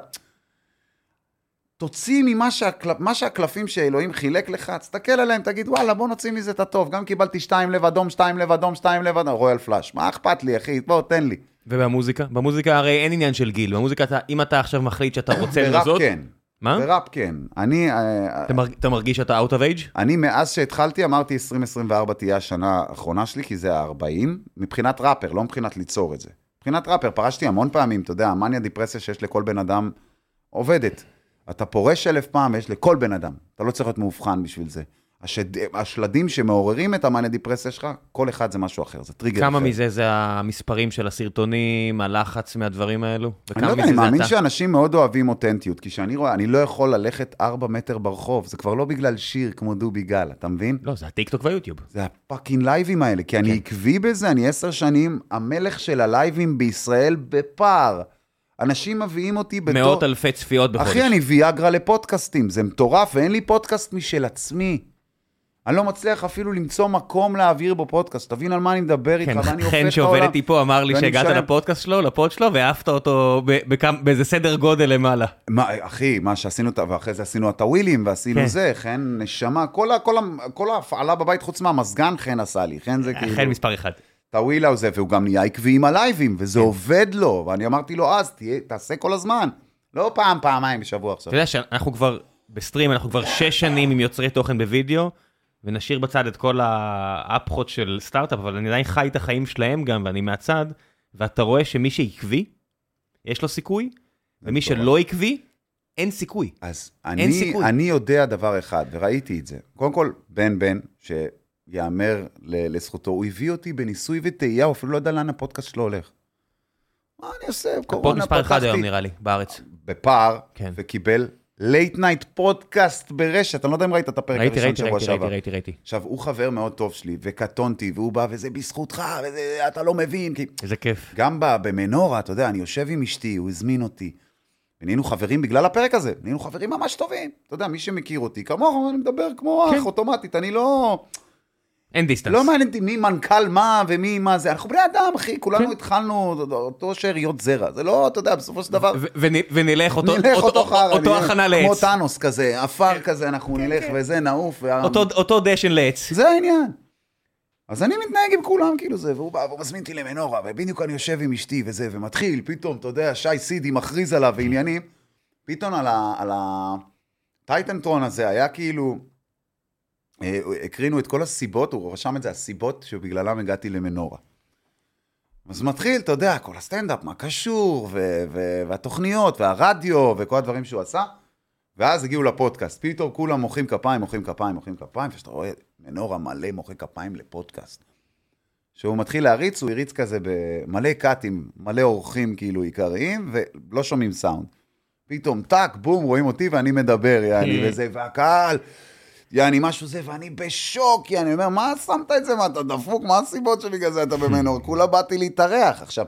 תוציא ממה שהקל... שהקלפים שאלוהים חילק לך, תסתכל עליהם, תגיד, וואלה, בוא נוציא מזה את הטוב. גם קיבלתי שתיים לב אדום, שתיים לב אדום, שתיים לב אדום, רויאל פלאש. מה אכפת לי, אחי? בוא, תן לי. ובמוזיקה? במוזיקה הרי אין עניין של גיל. במוזיקה, אתה, אם אתה עכשיו מחליט שאתה רוצה לזאת... כן. מה? בראפ כן. אני... אה, אתה, מרג, אתה מרגיש שאתה out of age? אני מאז שהתחלתי אמרתי 2024 תהיה השנה האחרונה שלי, כי זה ה-40, מבחינת ראפר, לא מבחינת ליצור את זה. מבחינת ראפר, פרשתי המון פעמים, אתה יודע, המאניה דיפרסיה שיש לכל בן אדם עובדת. אתה פורש אלף פעם, יש לכל בן אדם. אתה לא צריך להיות מאובחן בשביל זה. השד... השלדים שמעוררים את המאניה דיפרסיה שלך, כל אחד זה משהו אחר, זה טריגר כמה אחר. מזה זה המספרים של הסרטונים, הלחץ מהדברים האלו? אני לא יודע, אני מאמין אתה? שאנשים מאוד אוהבים אותנטיות, כי כשאני רואה, אני לא יכול ללכת ארבע מטר ברחוב, זה כבר לא בגלל שיר כמו דובי גל, אתה מבין? לא, זה הטיקטוק והיוטיוב. זה הפאקינג לייבים האלה, כי אני כן. עקבי בזה, אני עשר שנים המלך של הלייבים בישראל בפער. אנשים מביאים אותי בתור... מאות אלפי צפיות בחודש. אחי, אני ויאגרה לפודקאסטים, זה מטורף, ואין לי פודקאסט משל עצמי. אני לא מצליח אפילו למצוא מקום להעביר בו פודקאסט, תבין על מה אני מדבר איתך, כן, ואני הופך חן את שעובד העולם. איתי פה אמר לי שהגעת משלם. לפודקאסט שלו, לפוד שלו, והעפת אותו באיזה סדר גודל למעלה. מה, אחי, מה שעשינו, ואחרי זה עשינו את הווילים, ועשינו כן. זה, חן נשמה, כל, ה, כל, ה, כל ההפעלה בבית חוץ מהמזגן חן עשה לי, חן זה כאילו... חן מספר אחד. את הווילה הזה, והוא גם נהיה עקבי עם הלייבים, וזה כן. עובד לו, ואני אמרתי לו אז, תהיה, תעשה כל הזמן, לא פעם, פעמיים בשבוע עכשיו. אתה יודע שאנחנו כבר בסטרים, אנחנו כבר שש שנים עם יוצרי תוכן בווידאו, ונשאיר בצד את כל האפחות של סטארט-אפ, אבל אני עדיין חי את החיים שלהם גם, ואני מהצד, ואתה רואה שמי שעקבי, יש לו סיכוי, ומי מטורף. שלא עקבי, אין סיכוי. אז אין אני, סיכוי. אני יודע דבר אחד, וראיתי את זה. קודם כל, בן בן, שיאמר לזכותו, הוא הביא אותי בניסוי וטעייה, הוא אפילו לא יודע לאן הפודקאסט שלו הולך. מה אני עושה? הפוד קורונה, מספר אחד היום פתחתי נראה לי, בארץ. בפער, כן. וקיבל late night פודקאסט ברשת. אני לא יודע אם ראית את הפרק ראיתי, הראשון ראיתי, שבוע שעבר. ראיתי, ראיתי, ראיתי. עכשיו, הוא חבר מאוד טוב שלי, וקטונתי, והוא בא, וזה בזכותך, וזה, אתה לא מבין, כי... איזה כיף. גם ב- במנורה, אתה יודע, אני יושב עם אשתי, הוא הזמין אותי. ונהיינו חברים בגלל הפרק הזה, נהיינו חברים ממש טובים. אתה יודע, מי שמכיר אותי, כמוך, אני מדבר כמו כן. אח, אוטומטית, אני לא... אין distance. לא מעניין אותי מי מנכ"ל מה ומי מה זה. אנחנו בני אדם, אחי, כולנו כן. התחלנו אותו שאריות זרע. זה לא, אתה יודע, בסופו של דבר... ונלך אותו, נלך אותו חרא, אותו הכנה כמו לעץ. טאנוס כזה, עפר כזה, אנחנו נלך וזה, נעוף. וה- אותו- אותו דשן לעץ. זה העניין. אז אני מתנהג עם כולם כאילו זה, והוא בא והוא מזמין אותי למנורה, ובדיוק אני יושב עם אשתי וזה, ומתחיל, פתאום, אתה יודע, שי סידי מכריז עליו ועניינים, פתאום על, הטייטנטרון הזה היה כאילו, הקרינו את כל הסיבות, הוא רשם את זה, הסיבות שבגללם הגעתי למנורה. אז מתחיל, אתה יודע, כל הסטנדאפ, מה קשור, ו- ו- והתוכניות, והרדיו, וכל הדברים שהוא עשה. ואז הגיעו לפודקאסט, פתאום כולם מוחאים כפיים, מוחאים כפיים, מוחאים כפיים, וכשאתה רואה מנורה מלא מוחא כפיים לפודקאסט. כשהוא מתחיל להריץ, הוא הריץ כזה במלא קאטים, מלא אורחים כאילו עיקריים, ולא שומעים סאונד. פתאום טאק, בום, רואים אותי ואני מדבר, יעני, Hmm. וזה, והקהל, יעני, משהו זה, ואני בשוק, יעני, אומר, מה שמת את זה, מה, אתה דפוק, מה הסיבות שבגלל זה אתה במנורה? כולה באתי להתארח. עכשיו,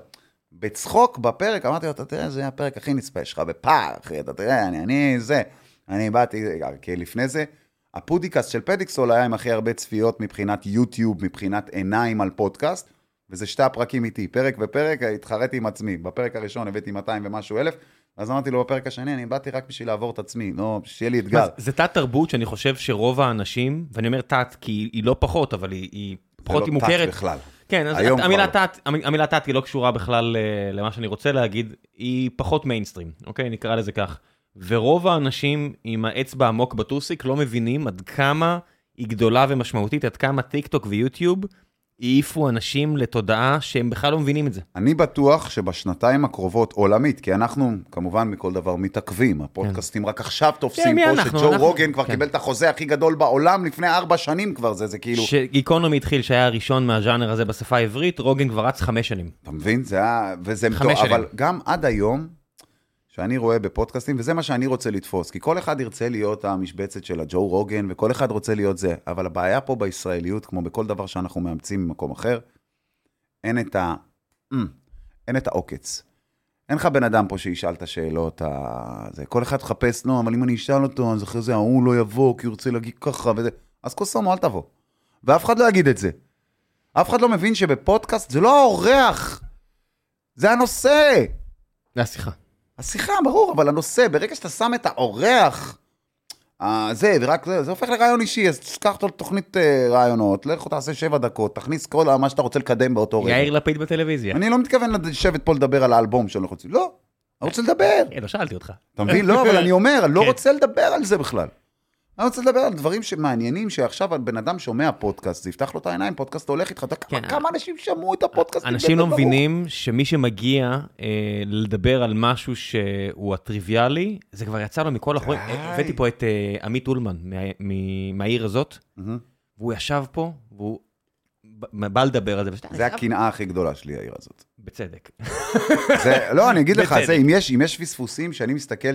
בצחוק בפרק, אמרתי לו, אתה תראה, זה הפרק הכי נצפה שלך בפער, אחי, אתה תראה, אני, אני זה. אני באתי, כי לפני זה, הפודקאסט של פדיקסול היה עם הכי הרבה צפיות מבחינת יוטיוב, מבחינת עיניים על פודקאסט, וזה שתי הפרקים איתי, פרק ופרק, התחרתי עם עצמי. בפרק הראשון הבאתי 200 ומשהו אלף, ואז אמרתי לו בפרק השני, אני באתי רק בשביל לעבור את עצמי, לא, שיהיה לי אתגר. זה תת תרבות שאני חושב שרוב האנשים, ואני אומר תת כי היא לא פחות, אבל היא, היא פחות זה היא לא תת מוכרת. בכלל. כן, אז המילה כבר תת, המ- המילה תת היא לא קשורה בכלל אה, למה שאני רוצה להגיד, היא פחות מיינסטרים, אוקיי? נקרא לזה כך. ורוב האנשים עם האצבע עמוק בטוסיק לא מבינים עד כמה היא גדולה ומשמעותית, עד כמה טיק טוק ויוטיוב העיפו אנשים לתודעה שהם בכלל לא מבינים את זה. אני בטוח שבשנתיים הקרובות, עולמית, כי אנחנו כמובן מכל דבר מתעכבים, הפודקאסטים רק עכשיו כן, תופסים מי פה, אנחנו? שג'ו אנחנו- רוגן כבר כן. קיבל את החוזה הכי גדול בעולם לפני ארבע שנים כבר, זה זה כאילו, כשגיקונומי התחיל שהיה הראשון מהז'אנר הזה בשפה העברית, רוגן כבר רץ חמש שנים. אתה מבין? זה היה, וזה מטורף, שנים. אבל גם עד היום, שאני רואה בפודקאסטים, וזה מה שאני רוצה לתפוס, כי כל אחד ירצה להיות המשבצת של הג'ו רוגן, וכל אחד רוצה להיות זה, אבל הבעיה פה בישראליות, כמו בכל דבר שאנחנו מאמצים ממקום אחר, אין את ה... Mm, אין את העוקץ. אין לך בן אדם פה שישאל את השאלות, ה... זה, כל אחד מחפש, לא, אבל אם אני אשאל אותו, אז אחרי זה ההוא לא יבוא, כי הוא רוצה להגיד ככה וזה. אז קוסומו, אל תבוא. ואף אחד לא יגיד את זה. אף אחד לא מבין שבפודקאסט זה לא האורח, זה הנושא. זה השיחה. השיחה, ברור, אבל הנושא, ברגע שאתה שם את האורח, אה, זה, ורק זה, זה הופך לרעיון אישי, אז תשכח אותו לתוכנית אה, רעיונות, לך תעשה שבע דקות, תכניס כל מה שאתה רוצה לקדם באותו רגע. יאיר לפיד בטלוויזיה. אני לא מתכוון לשבת פה לדבר על האלבום שאנחנו רוצים, לא, אני רוצה לדבר. כן, לא שאלתי אותך. אתה מבין? לא, אבל אני אומר, אני לא כן. רוצה לדבר על זה בכלל. אני רוצה לדבר על דברים שמעניינים, שעכשיו בן אדם שומע פודקאסט, זה יפתח לו את העיניים, פודקאסט הולך איתך, אתה כן. כמה- כמה אנשים שמעו את הפודקאסט? אנשים לא מבינים שמי שמגיע אה, לדבר על משהו שהוא הטריוויאלי, זה כבר יצא לו מכל החורים. הבאתי פה את אה, עמית אולמן מה- מהעיר הזאת, והוא ישב פה, והוא בא לדבר על זה. זה הקנאה הכי גדולה שלי, העיר הזאת. בצדק. זה, לא, אני אגיד לך. זה, אם יש, אם יש פספוסים שאני מסתכל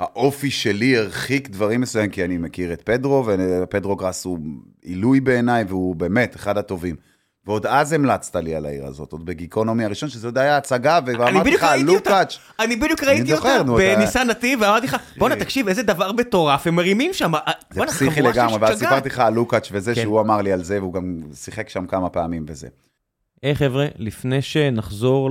שהאופי שלי הרחיק דברים מסוימים, כי אני מכיר את פדרו, ופדרו גראס הוא עילוי בעיניי, והוא באמת אחד הטובים. ועוד אז המלצת לי על העיר הזאת, עוד בגיקונומי הראשון, שזה עוד היה הצגה, ואמרתי לך, לוקאץ', אני בדיוק ראיתי אותה בניסן נתיב, ואמרתי לך, בואנה תקשיב, איזה דבר מטורף הם מרימים שם. זה פסיכי לגמרי, ואז. סיפרתי לך על לוקאץ' וזה, כן. שהוא אמר לי על זה, והוא גם שיחק שם כמה פעמים וזה. היי חבר'ה, לפני שנחזור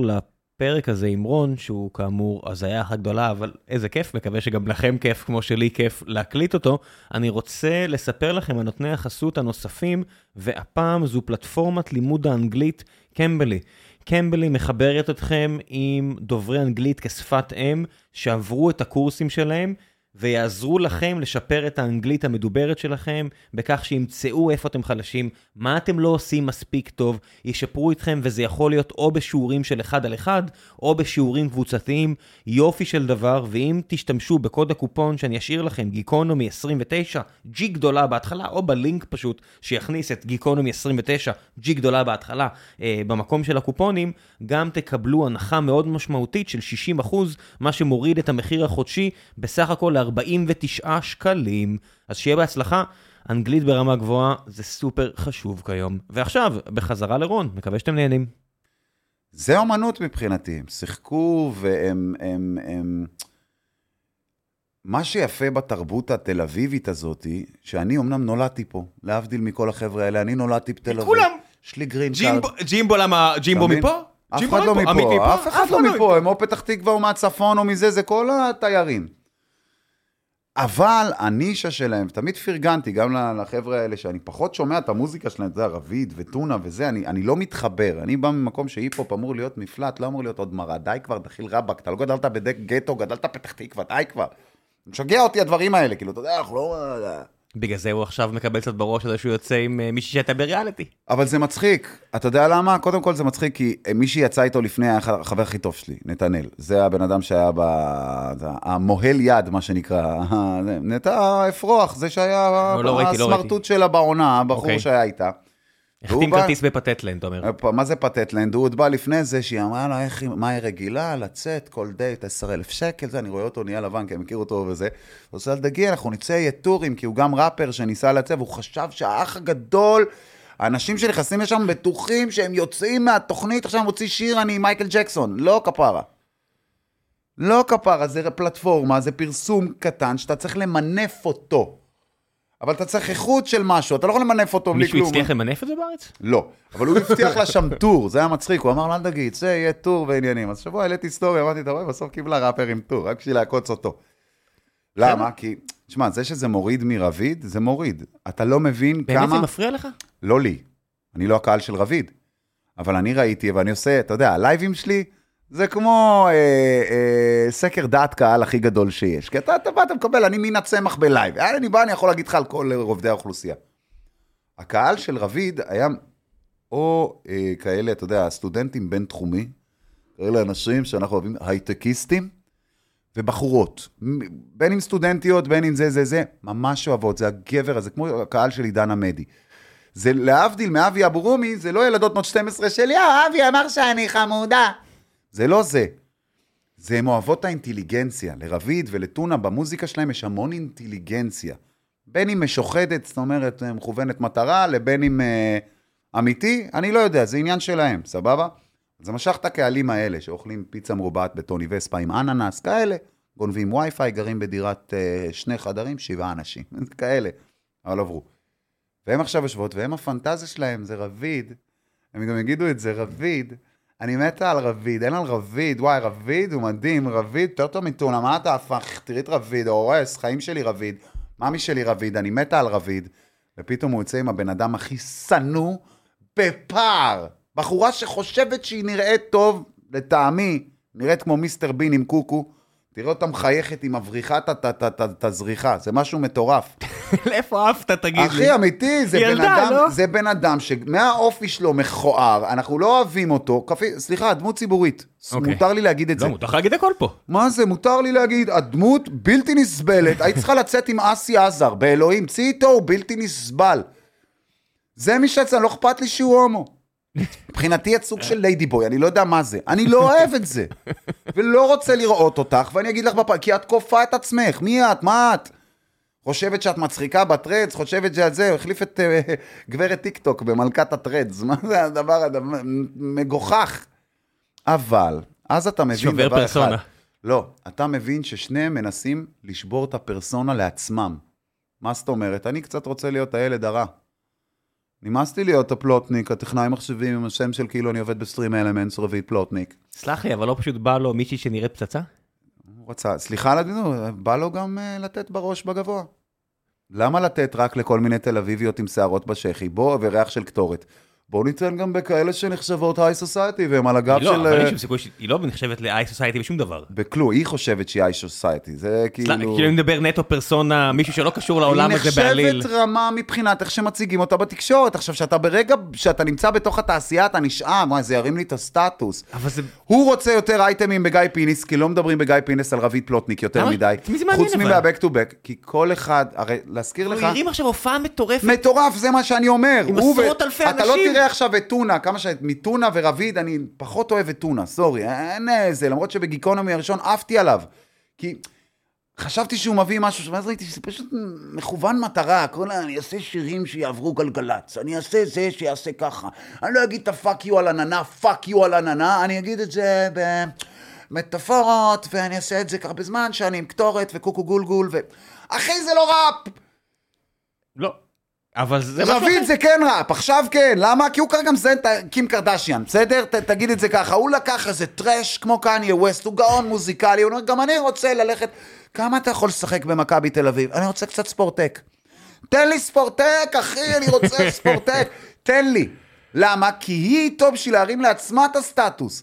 לפרק הזה עם רון, שהוא כאמור הזיה אחת גדולה, אבל איזה כיף, מקווה שגם לכם כיף כמו שלי כיף להקליט אותו, אני רוצה לספר לכם על נותני החסות הנוספים, והפעם זו פלטפורמת לימוד האנגלית קמבלי. קמבלי מחברת אתכם עם דוברי אנגלית כשפת אם, שעברו את הקורסים שלהם, ויעזרו לכם לשפר את האנגלית המדוברת שלכם, בכך שימצאו איפה אתם חלשים, מה אתם לא עושים מספיק טוב, ישפרו אתכם, וזה יכול להיות או בשיעורים של אחד על אחד, או בשיעורים קבוצתיים, יופי של דבר, ואם תשתמשו בקוד הקופון שאני אשאיר לכם, גיקונומי 29, ג'י גדולה בהתחלה, או בלינק פשוט, שיכניס את גיקונומי 29, ג'י גדולה בהתחלה, אה, במקום של הקופונים, גם תקבלו הנחה מאוד משמעותית של 60%, מה שמוריד את המחיר החודשי. בסך הכל ל-49 שקלים. אז שיהיה בהצלחה, אנגלית ברמה גבוהה זה סופר חשוב כיום. ועכשיו, בחזרה לרון, מקווה שאתם נהנים. זה אומנות מבחינתי, הם שיחקו והם... הם, הם... מה שיפה בתרבות התל אביבית הזאת, שאני אמנם נולדתי פה, להבדיל מכל החבר'ה האלה, אני נולדתי בתל אביב. כולם. יש לי גרין ג'ימבו, ג'ימבו למה, ג'ימבו מבין? מפה? אף אחד לא עמית מפה, אף אחד לא מפה, הם או פתח תקווה או מהצפון או מזה, זה כל התיירים. אבל הנישה שלהם, תמיד פרגנתי גם לחבר'ה האלה, שאני פחות שומע את המוזיקה שלהם, זה רביד וטונה וזה, אני, אני לא מתחבר. אני בא ממקום שהיפ-הופ אמור להיות מפלט, לא אמור להיות עוד מראה. די כבר, דחיל רבאק, אתה לא גדלת בגטו, גדלת פתח תקווה, די כבר. משגע אותי הדברים האלה, כאילו, אתה יודע, אנחנו לא... בגלל זה הוא עכשיו מקבל קצת בראש על זה שהוא יוצא עם אה, מישהי שהייתה בריאליטי. אבל זה מצחיק. אתה יודע למה? קודם כל זה מצחיק, כי מי שיצא איתו לפני היה החבר הכי טוב שלי, נתנאל. זה הבן אדם שהיה ב... המוהל יד, מה שנקרא. נטע אפרוח, זה שהיה לא, לא לא הסמרטוט שלה בעונה, הבחור אוקיי. שהיה איתה. החתים כרטיס בפתטלנד, אתה אומר. אה, מה זה פתטלנד? הוא עוד בא לפני זה, שהיא אמרה לה, איך, מה היא רגילה? לצאת כל דייט 10,000 שקל, זה, אני רואה אותו נהיה לבן, כי אני מכיר אותו וזה. הוא עושה לה, דגיע, אנחנו נצא יהיה טורים, כי הוא גם ראפר שניסה לצאת, והוא חשב שהאח הגדול, האנשים שנכנסים לשם בטוחים שהם יוצאים מהתוכנית, עכשיו מוציא שיר, אני מייקל ג'קסון. לא כפרה. לא כפרה, זה פלטפורמה, זה פרסום קטן שאתה צריך למנף אותו. אבל אתה צריך איכות של משהו, אתה לא יכול למנף אותו בלי מישהו כלום. הצליח למנף את זה בארץ? לא, אבל הוא הבטיח לה שם טור, זה היה מצחיק, הוא אמר לה, אל תגיד, זה יהיה טור ועניינים. אז שבוע העליתי סטורי, אמרתי, אתה רואה, בסוף קיבלה ראפר עם טור, רק בשביל לעקוץ אותו. למה? כי, תשמע, זה שזה מוריד מרביד, זה מוריד. אתה לא מבין באמת כמה... זה מפריע לך? לא לי, אני לא הקהל של רביד. אבל אני ראיתי, ואני עושה, אתה יודע, הלייבים שלי, זה כמו אה, אה, סקר דעת קהל הכי גדול שיש. כי אתה, אתה בא, אתה מקבל, אני מן הצמח בלייב. אה, אני בא, אני יכול להגיד לך על כל עובדי האוכלוסייה. הקהל של רביד היה או אה, כאלה, אתה יודע, סטודנטים בין-תחומי, כאלה אנשים שאנחנו אוהבים, הייטקיסטים, ובחורות. בין אם סטודנטיות, בין אם זה, זה, זה, ממש אוהבות, זה הגבר הזה, כמו הקהל של עידן עמדי. זה להבדיל מאבי אבורומי, זה לא ילדות בנות 12 של יאו, אבי אמר שאני חמודה. זה לא זה. זה הן אוהבות האינטליגנציה. לרביד ולטונה במוזיקה שלהם יש המון אינטליגנציה. בין אם משוחדת, זאת אומרת, מכוונת מטרה, לבין אם אה, אמיתי, אני לא יודע, זה עניין שלהם, סבבה? זה משך את הקהלים האלה, שאוכלים פיצה מרובעת בטוני וספה עם אננס, כאלה, גונבים וי-פיי, גרים בדירת אה, שני חדרים, שבעה אנשים, כאלה, אבל עברו. והם עכשיו יושבות, והם הפנטזיה שלהם, זה רביד, הם גם יגידו את זה, רביד, אני מתה על רביד, אין על רביד, וואי, רביד הוא מדהים, רביד, יותר טוב מטונה, מה אתה הפך, תראי את רביד, הורס, חיים שלי רביד, ממי שלי רביד, אני מתה על רביד, ופתאום הוא יוצא עם הבן אדם הכי שנוא בפער. בחורה שחושבת שהיא נראית טוב, לטעמי, נראית כמו מיסטר בין עם קוקו, תראה אותה מחייכת עם מבריחה את- הזריחה, זה משהו מטורף. לאיפה עפת, תגיד לי? אחי, אמיתי, זה בן ילדה, אדם, לא? זה בן אדם שמהאופי שלו מכוער, אנחנו לא אוהבים אותו, כפי, סליחה, דמות ציבורית, אוקיי. מותר לי להגיד את זה. לא, מותר להגיד הכל פה. מה זה, מותר לי להגיד, הדמות בלתי נסבלת, היית צריכה לצאת עם אסי עזר, באלוהים, צאי איתו, הוא בלתי נסבל. זה מי שיצא, לא אכפת לי שהוא הומו. מבחינתי את סוג של ladyboy, אני לא יודע מה זה. אני לא אוהב את זה. ולא רוצה לראות אותך, ואני אגיד לך בפעם, כי את כופה את עצמך, מי את? מה את? חושבת שאת מצחיקה בטרדס, חושבת שאת זה, החליף את אה, גברת טיק טוק במלכת הטרדס, מה זה הדבר, הדבר מגוחך. אבל, אז אתה מבין שובר דבר פרסונה. אחד. לא, אתה מבין ששניהם מנסים לשבור את הפרסונה לעצמם. מה זאת אומרת? אני קצת רוצה להיות הילד הרע. נמאס לי להיות הפלוטניק, הטכנאי מחשבים עם השם של כאילו אני עובד ב-StreamElements, רביעית פלוטניק. סלח לי, אבל לא פשוט בא לו מישהי שנראית פצצה? הוא רצה, סליחה על העדינות, בא לו גם אה, לתת בראש בגבוה. למה לתת רק לכל מיני תל אביביות עם שערות בשחי? בוא, וריח של קטורת. בואו ניתן גם בכאלה שנחשבות high society, והם על הגב היא לא, של... אבל אין אה, שום סיכוי, שהיא לא נחשבת ל-high society בשום דבר. בכלום, היא חושבת שהיא high society, זה כאילו כאילו... אני מדבר נטו פרסונה, מישהו שלא קשור לעולם הזה בעליל. היא נחשבת רמה מבחינת איך שמציגים אותה בתקשורת. עכשיו, שאתה ברגע שאתה נמצא בתוך התעשייה, אתה נשאר, וואי, זה ירים לי את הסטטוס. אבל זה... הוא רוצה יותר אייטמים בגיא פינס, כי לא מדברים בגיא פינס על רביד פלוטניק יותר? מדי. חוץ אבל? מ-Back to Back, כי כל אחד, הרי להזכיר הוא לך... הרים עכשיו הופעה מטורפת. מטורף, זה מה שאני אומר. עם הוא עשרות אלפי אתה אנשים. תראה עכשיו את טונה, כמה ש... מטונה ורביד, אני פחות אוהב את טונה, סורי. אין איזה, למרות שבגיקונומי הראשון עפתי עליו. כי חשבתי שהוא מביא משהו, ואז ראיתי שזה פשוט מכוון מטרה. כל ה... אני אעשה שירים שיעברו גלגלצ, אני אעשה זה שיעשה ככה. אני לא אגיד את ה-fuck you על עננה, fuck you על עננה, אני אגיד את זה במטאפורות, ואני אעשה את זה ככה בזמן שאני עם קטורת וקוקו גולגול, ו... אחי, זה לא ראפ! לא. אבל זה רביד. זה כן ראפ, עכשיו כן, למה? כי הוא כרגע מזיין את קים קרדשיאן, בסדר? ת, תגיד את זה ככה, הוא לקח איזה trash כמו קניה ווסט, הוא גאון מוזיקלי, הוא אומר, גם אני רוצה ללכת... כמה אתה יכול לשחק במכבי תל אביב? אני רוצה קצת ספורטק. תן לי ספורטק, אחי, אני רוצה ספורטק. תן לי. למה? כי היא איתו בשביל להרים לעצמה את הסטטוס.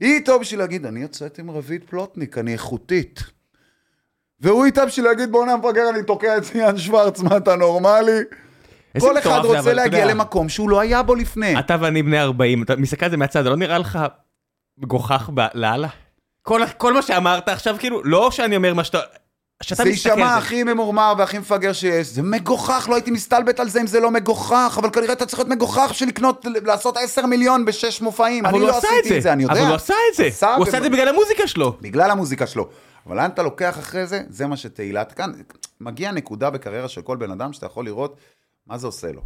היא איתו בשביל להגיד, אני יוצאת עם רביד פלוטניק, אני איכותית. והוא איתה בשביל להגיד, בוא'נה מפגר, אני תוקע את ציון שוורץ, מה אתה נורמלי? כל אחד רוצה להגיע למקום שהוא לא היה בו לפני. אתה ואני בני 40, אתה מסתכל על זה מהצד, זה לא נראה לך מגוחך לאללה? כל, כל מה שאמרת עכשיו, כאילו, לא שאני אומר מה שאתה... שאתה זה יישמע. הכי ממורמר והכי מפגר שיש. זה מגוחך, לא הייתי מסתלבט על זה אם זה לא מגוחך, אבל כנראה אתה צריך להיות מגוחך בשביל לקנות, לעשות 10 מיליון בשש מופעים. אבל אני הוא לא עשה עשיתי את זה, אני יודע. אבל הוא עשה את זה. הוא עשה את זה בגלל המוזיקה שלו. בגלל המוזיקה שלו. אבל לאן אתה לוקח אחרי זה? זה מה שתהילת כאן. מגיע נקודה בקריירה של כל בן אדם שאתה יכול לראות מה זה עושה לו.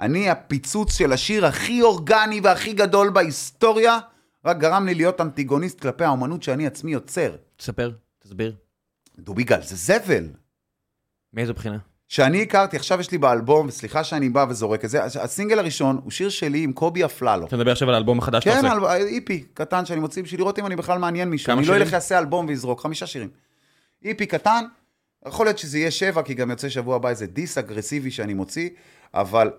אני, הפיצוץ של השיר הכי אורגני והכי גדול בהיסטוריה, רק גרם לי להיות אנטיגוניסט כלפי האומנות שאני עצמי יוצר. תספר, תסביר. דוביגל, זה זבל. מאיזו בחינה? שאני הכרתי, עכשיו יש לי באלבום, וסליחה שאני בא וזורק את זה, הסינגל הראשון הוא שיר שלי עם קובי אפללו. אתה מדבר עכשיו על האלבום החדש שאתה כן, עושה. אל- איפי קטן שאני מוציא בשביל לראות אם אני בכלל מעניין מישהו. אני לא שירים? אלך יעשה אלבום ויזרוק, חמישה שירים. איפי קטן, יכול להיות שזה יהיה שבע, כי גם יוצא שבוע הבא איזה דיס אגרסיבי שאני מוציא, אבל...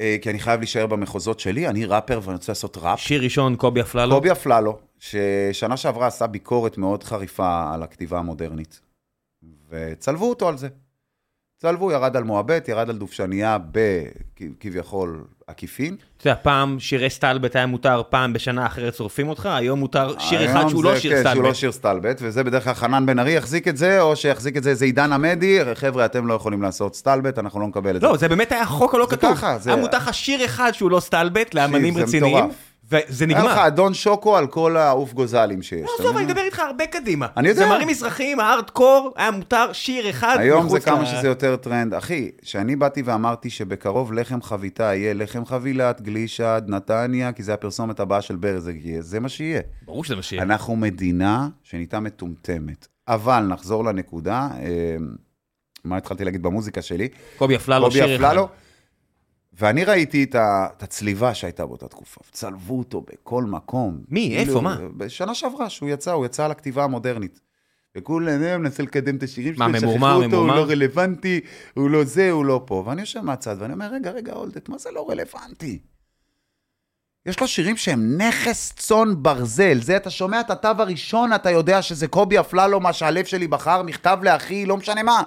אה, כי אני חייב להישאר במחוזות שלי, אני ראפר ואני רוצה לעשות ראפ. שיר ראשון, קובי אפללו. קובי אפללו, ששנה שעברה עשה ביקורת מאוד חריפה על הכתיבה המודרנית, וצלבו אותו על זה. צלבו, ירד על מועבט, ירד על דובשנייה בכביכול עקיפין. אתה יודע, פעם שירי סטלבט היה מותר פעם בשנה אחרת שורפים אותך, היום מותר שיר אחד היום שהוא זה, לא שיר כן, שהוא לא סטלבט. שיר סטלבט, וזה בדרך כלל חנן בן ארי יחזיק את זה, או שיחזיק את זה איזה עידן עמדי, חבר'ה, אתם לא יכולים לעשות סטלבט, אנחנו לא נקבל את זה. לא, זה באמת היה חוק הלא זה כתוב. ככה, זה- היה מותר לך שיר אחד שהוא לא סטלבט לאמנים זה רציניים, וזה היה לך נגמר. אדון שוקו על כל העוף גוזלים שיש. לא, עזוב? אני מדבר איתך הרבה קדימה. אני יודע. זמרים מזרחיים, הארדקור, היה מותר שיר אחד היום זה כמה שזה יותר טרנד. אחי, כשאני באתי ואמרתי שבקרוב לחם חביתה יהיה לחם חבילת, גלישד, נתניה, כי זה הפרסומת הבאה של ברז, זה מה שיהיה. ברור שזה מה שיהיה. אנחנו מדינה שנהייתה מטומטמת. אבל נחזור לנקודה, אה, מה התחלתי להגיד במוזיקה שלי? קובי אפללו, שיר אחד. ואני ראיתי את, ה, את הצליבה שהייתה באותה תקופה, צלבו אותו בכל מקום. מי? כאילו, איפה? מה? בשנה שעברה שהוא יצא, הוא יצא על הכתיבה המודרנית. וכולם אה, מנסה לקדם את השירים שלו, שכחו אותו? הוא לא רלוונטי, הוא לא זה, הוא לא פה. ואני יושב מהצד ואני אומר, רגע, רגע, הולדט, מה זה לא רלוונטי? יש לו שירים שהם נכס צאן ברזל. זה, אתה שומע את התו הראשון, אתה יודע שזה קובי אפללו, מה שהלב שלי בחר, מכתב לאחי, לא משנה מה.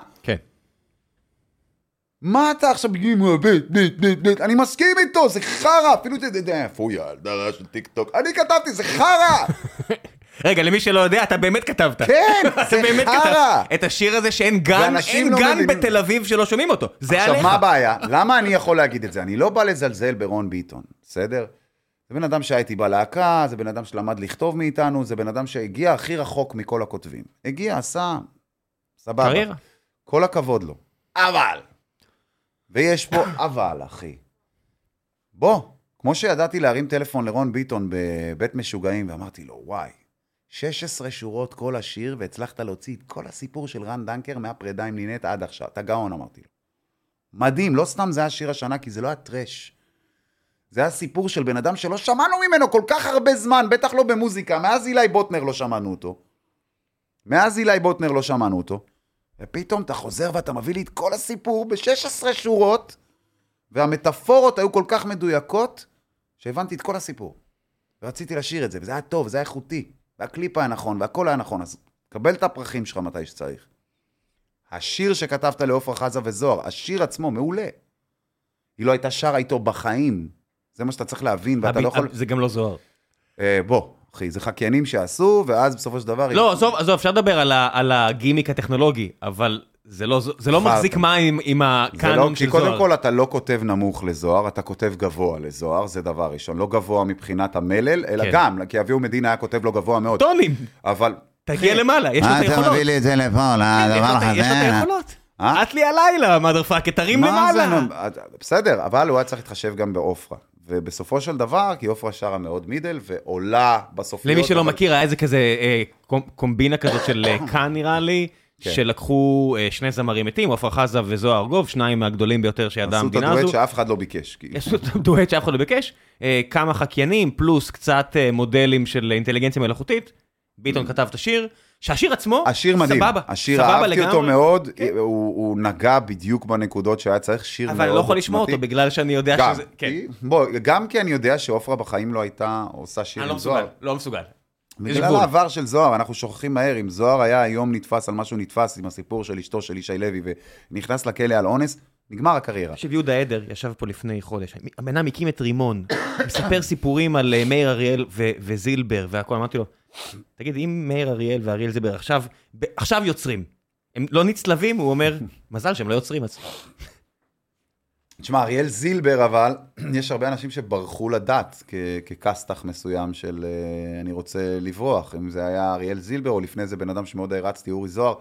מה אתה עכשיו בגיל מועבד, בית, בית, בית, אני מסכים איתו, זה חרא, אפילו אתה יודע, איפה הוא ילדה של טיק טוק, אני כתבתי, זה חרא, רגע, למי שלא יודע, אתה באמת כתבת. כן, זה חרא. את השיר הזה שאין גן, אין לא גן מבינים. בתל אביב שלא שומעים אותו. זה עכשיו, עליך. מה הבעיה? למה אני יכול להגיד את זה? אני לא בא לזלזל ברון ביטון, בסדר? זה בן אדם שהיה איתי בלהקה, זה בן אדם שלמד לכתוב מאיתנו, זה בן אדם שהגיע הכי רחוק מכל הכותבים. הגיע, עשה, סבבה. קריירה. כל הכבוד לו. אבל, ויש פה אבל, אחי. בוא, כמו שידעתי להרים טלפון לרון ביטון בבית משוגעים, ואמרתי לו, וואי, 16 שורות כל השיר, והצלחת להוציא את כל הסיפור של רן דנקר מהפרידה עם נינט עד עכשיו. אתה גאון, אמרתי לו. מדהים, לא סתם זה היה שיר השנה, כי זה לא היה טרש. זה היה סיפור של בן אדם שלא שמענו ממנו כל כך הרבה זמן, בטח לא במוזיקה. מאז אילי בוטנר לא שמענו אותו. מאז אילי בוטנר לא שמענו אותו. ופתאום אתה חוזר ואתה מביא לי את כל הסיפור ב-16 שורות, והמטאפורות היו כל כך מדויקות, שהבנתי את כל הסיפור. ורציתי לשיר את זה, וזה היה טוב, וזה היה איכותי, והקליפ היה נכון, והכל היה נכון, אז קבל את הפרחים שלך מתי שצריך. השיר שכתבת לעופרה חזה וזוהר, השיר עצמו מעולה. היא לא הייתה שרה איתו בחיים. זה מה שאתה צריך להבין, ואתה הבי- לא יכול... זה גם לא זוהר. אה, בוא, אחי, זה חקיינים שעשו, ואז בסופו של דבר... לא, עזוב, עזוב, אפשר לדבר על ה- על הגימיק הטכנולוגי, אבל זה לא זה לא. מחזיק מים עם לא, הקאנון כי של קודם זוהר. כל אתה לא כותב נמוך לזוהר, אתה כותב גבוה לזוהר, זה דבר ראשון. לא גבוה מבחינת המלל, אלא כן. גם, כי אביהו מדינה היה כותב לו גבוה מאוד. טונים, אבל... תגיע למעלה, יש לו מה את אתה היכולות. מביא לי את זה לפה, כן, לדבר את ה- יש לו את הזה? היכולות. אה? את לי הלילה, מother fucker, תרים מה למעלה. נו, בסדר, אבל הוא היה צריך להתחשב גם בעופרה. ובסופו של דבר, כי עופרה שרה מאוד מידל, ועולה בסופיות. למי שלא אבל- מכיר, היה איזה כזה אה, קומ- קומבינה כזאת של אה, כאן נראה לי, כן. שלקחו אה, שני זמרים מתים, עפרה חזה וזוהר ארגוב, שניים מהגדולים ביותר שידעה עשו את המדינה הדואט הזו. שאף אחד לא ביקש. כאילו. יש דואט שאף אחד לא ביקש, אה, כמה חקיינים, פלוס קצת אה, מודלים של אינטליגנציה מלאכותית. ביטון כתב את השיר, שהשיר עצמו, השיר מדהים, סבבה, השיר סבבה אהבתי אותו לגמרי. מאוד, כן. הוא, הוא נגע בדיוק בנקודות שהיה צריך, שיר מאוד אבל אני לא יכול לשמוע אותו. בגלל שאני יודע גם, שזה... כן. כי, בוא, גם כי אני יודע שעופרה בחיים לא הייתה עושה שיר אני לא עם זוהר. מסוגל, לא מסוגל. יש בגלל גבול. העבר של זוהר, אנחנו שוכחים מהר, אם זוהר היה היום נתפס על מה שהוא נתפס עם הסיפור של אשתו של ישי לוי ונכנס לכלא על אונס, נגמר הקריירה. תקשיב, יהודה עדר ישב פה לפני חודש, הבן אדם הקים את רימון, מספר סיפורים על אה, מאיר אריאל ו- וזילבר והכל, אמרתי לו, תגיד, אם מאיר אריאל ואריאל זילבר עכשיו, ב- עכשיו יוצרים, הם לא נצלבים? הוא אומר, מזל שהם לא יוצרים אז. תשמע, אריאל זילבר, אבל, יש הרבה אנשים שברחו לדת כ- ככסת"ח מסוים של אה, אני רוצה לברוח. אם זה היה אריאל זילבר, או לפני זה בן אדם שמאוד הערצתי, אורי זוהר,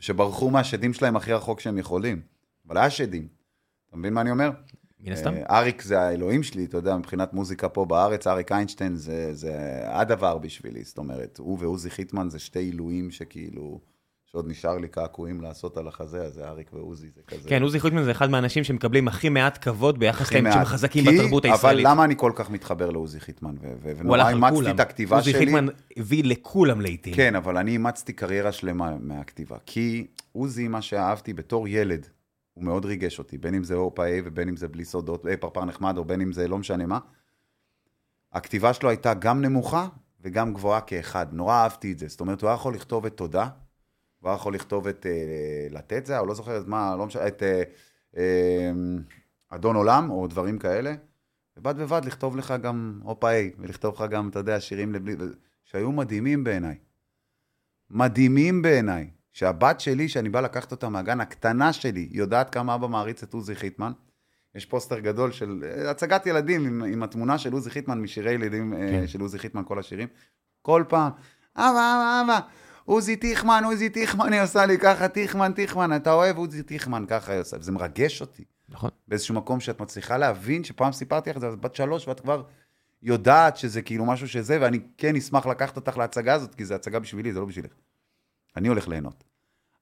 שברחו מהשדים שלהם הכי רחוק שהם יכולים. אבל היה שדים. אתה מבין מה אני אומר? מן הסתם. אה, אריק זה האלוהים שלי, אתה יודע, מבחינת מוזיקה פה בארץ, אריק איינשטיין זה, זה הדבר בשבילי, זאת אומרת, הוא ועוזי חיטמן זה שתי עילויים שכאילו, שעוד נשאר לי קעקועים לעשות על החזה, אז זה אריק ועוזי, זה כזה. כן, עוזי חוטמן זה אחד מהאנשים שמקבלים הכי מעט כבוד ביחס להם מעט. שמחזקים כי- בתרבות הישראלית. אבל למה אני כל כך מתחבר לעוזי חיטמן, ונורא אימצתי. את הכתיבה עוזי שלי. חיטמן הביא לכולם לעיתים. כן, אבל אני אימצתי קריירה שלמה מהכתיבה. כי עוזי, מה שאהבתי בתור ילד, הוא מאוד ריגש אותי, בין אם זה אורפה A ובין אם זה בלי סודות, אה, פרפר נחמד, או בין אם זה לא משנה מה. הכתיבה שלו הייתה גם נמוכה וגם גבוהה כאחד. נורא אהבתי את זה. זאת אומרת, הוא היה יכול לכתוב את תודה, הוא היה יכול לכתוב את אה, לתת זה, או לא זוכר את מה, לא משנה, את אה, אה, אדון עולם, או דברים כאלה. ובד בבד לכתוב לך גם אופה A, ולכתוב לך גם, אתה יודע, שירים לבלי... שהיו מדהימים בעיניי. מדהימים בעיניי. שהבת שלי, שאני בא לקחת אותה מהגן, הקטנה שלי, יודעת כמה אבא מעריץ את עוזי חיטמן. יש פוסטר גדול של אה, הצגת ילדים עם, עם התמונה של עוזי חיטמן משירי ילדים כן. כן. של עוזי חיטמן, כל השירים. כל פעם, אבא, אבא, אבא, עוזי טיחמן, עוזי טיחמן, היא עושה לי ככה, טיחמן, טיחמן, אתה אוהב עוזי טיחמן, ככה היא עושה. וזה מרגש אותי. נכון. באיזשהו מקום שאת מצליחה להבין, שפעם סיפרתי לך את זה, את בת שלוש ואת כבר יודעת שזה כאילו משהו שזה, ואני כן אשמח לקחת אותך להצגה הזאת, כי זו הצגה בשבילי, זה לא בשבילך. אני הולך ליהנות.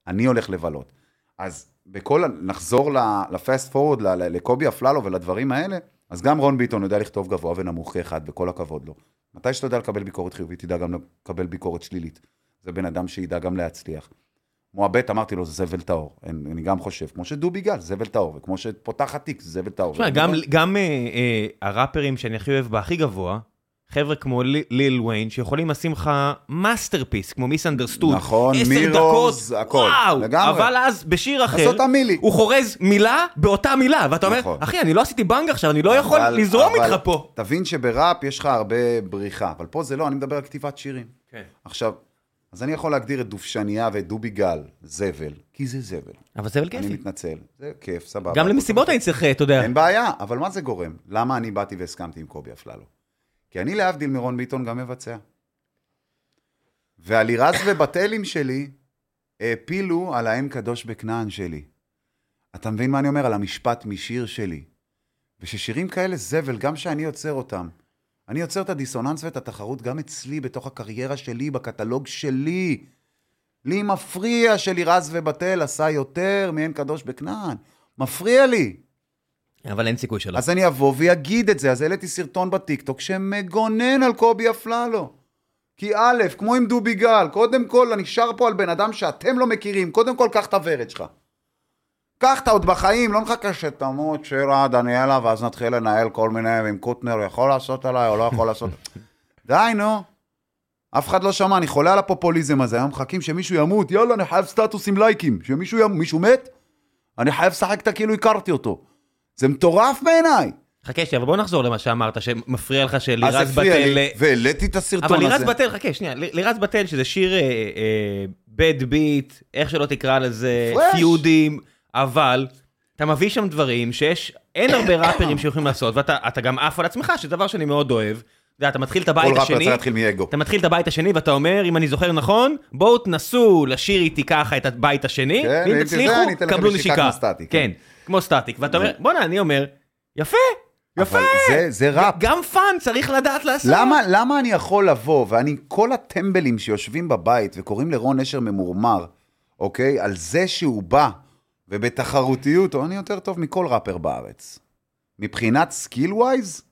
אני הולך לבלות. אז בכל, נחזור לפסט פורוד, לקובי אפללו ולדברים האלה, אז גם רון ביטון יודע לכתוב גבוה ונמוך כאחד, וכל הכבוד לו. מתי שאתה יודע לקבל ביקורת חיובית, תדע גם לקבל ביקורת שלילית. זה בן אדם שידע גם להצליח. מועבט, אמרתי לו, זה זבל טהור. אני גם חושב, כמו שדובי גל, זבל טהור, וכמו שפותחת תיק, זבל טהור. תשמע, גם, גם אה, אה, הראפרים שאני הכי אוהב בהכי גבוה, חבר'ה כמו לי- ליל ויין, שיכולים לשים לך masterpiece, כמו Misunderstood. נכון, עשר מירוז, הכל, וואו, לגמרי. אבל אז בשיר אחר. הוא חורז מילה באותה מילה, ואתה אומר, נכון. אחי, אני לא עשיתי בנג עכשיו, אני לא יכול אבל- לזרום אבל איתך פה. תבין שבראפ יש לך הרבה בריחה, אבל פה זה לא, אני מדבר על כתיבת שירים. כן. עכשיו, אז אני יכול להגדיר את דובשניה ואת דובי גל זבל, כי זה זבל. אבל זה אבל אני. מתנצל, זה כיף, סבבה. גם למסיבות אני צריך, אתה יודע. אין בעיה, אבל מה זה גורם? למה אני באתי והסכמתי עם קובי אפללו? כי אני, להבדיל מרון ביטון, גם מבצע. והלירז ובטלים שלי העפילו על האם קדוש בכנען שלי. אתה מבין מה אני אומר? על המשפט משיר שלי. וששירים כאלה זבל, גם שאני יוצר אותם, אני יוצר את הדיסוננס ואת התחרות גם אצלי, בתוך הקריירה שלי, בקטלוג שלי. לי מפריע שלירז ובטל עשה יותר מאין קדוש בכנען. מפריע לי. אבל אין סיכוי שלא. אז אני אבוא ואגיד את זה. אז העליתי סרטון בטיקטוק שמגונן על קובי אפללו. כי א', כמו עם דובי גל, קודם כל אני שר פה על בן אדם שאתם לא מכירים, קודם כל קח את הוורד שלך. קח אתה עוד בחיים, לא נחכה שתמות שירה, דניאלה, ואז נתחיל לנהל כל מיני, עם קוטנר יכול לעשות עליי או לא יכול לעשות. די, נו. אף אחד לא שמע, אני חולה על הפופוליזם הזה, היום מחכים שמישהו ימות, יאללה, אני חייב סטטוס עם לייקים. שמישהו ימות, מישהו מת? אני חייב לשחק את כאילו הכרתי אותו. זה מטורף בעיניי. חכה שנייה, אבל בוא נחזור למה שאמרת, שמפריע לך אז שלירז הפריע בטל... לי, והעליתי את הסרטון אבל הזה. לירז בטל, חכה, שנייה, לירז בטל שזה שיר בד ביט, איך שלא תקרא לזה. פיודים, אבל אתה מביא שם דברים שיש, אין הרבה ראפרים שיכולים לעשות, ואתה אתה גם עף על עצמך, שזה דבר שאני מאוד אוהב. אתה יודע, אתה מתחיל את הבית כל ראפר השני, צריך להתחיל מאגו. אתה מתחיל את הבית השני ואתה אומר, אם אני זוכר נכון, בואו תנסו לשיר איתי ככה את הבית השני, כן, ואם תצליחו, קבלו נשיקה סטטיק, כן, כמו סטטיק. ואתה אומר, בואנה, אני אומר, יפה, יפה. אבל זה, זה ראפ. גם fun צריך לדעת לעשות. למה, למה אני יכול לבוא, ואני, כל הטמבלים שיושבים בבית וקוראים לרון נשר ממורמר, אוקיי? על זה שהוא בא, ובתחרותיות, אני יותר טוב מכל ראפר בארץ. מבחינת skill-wise,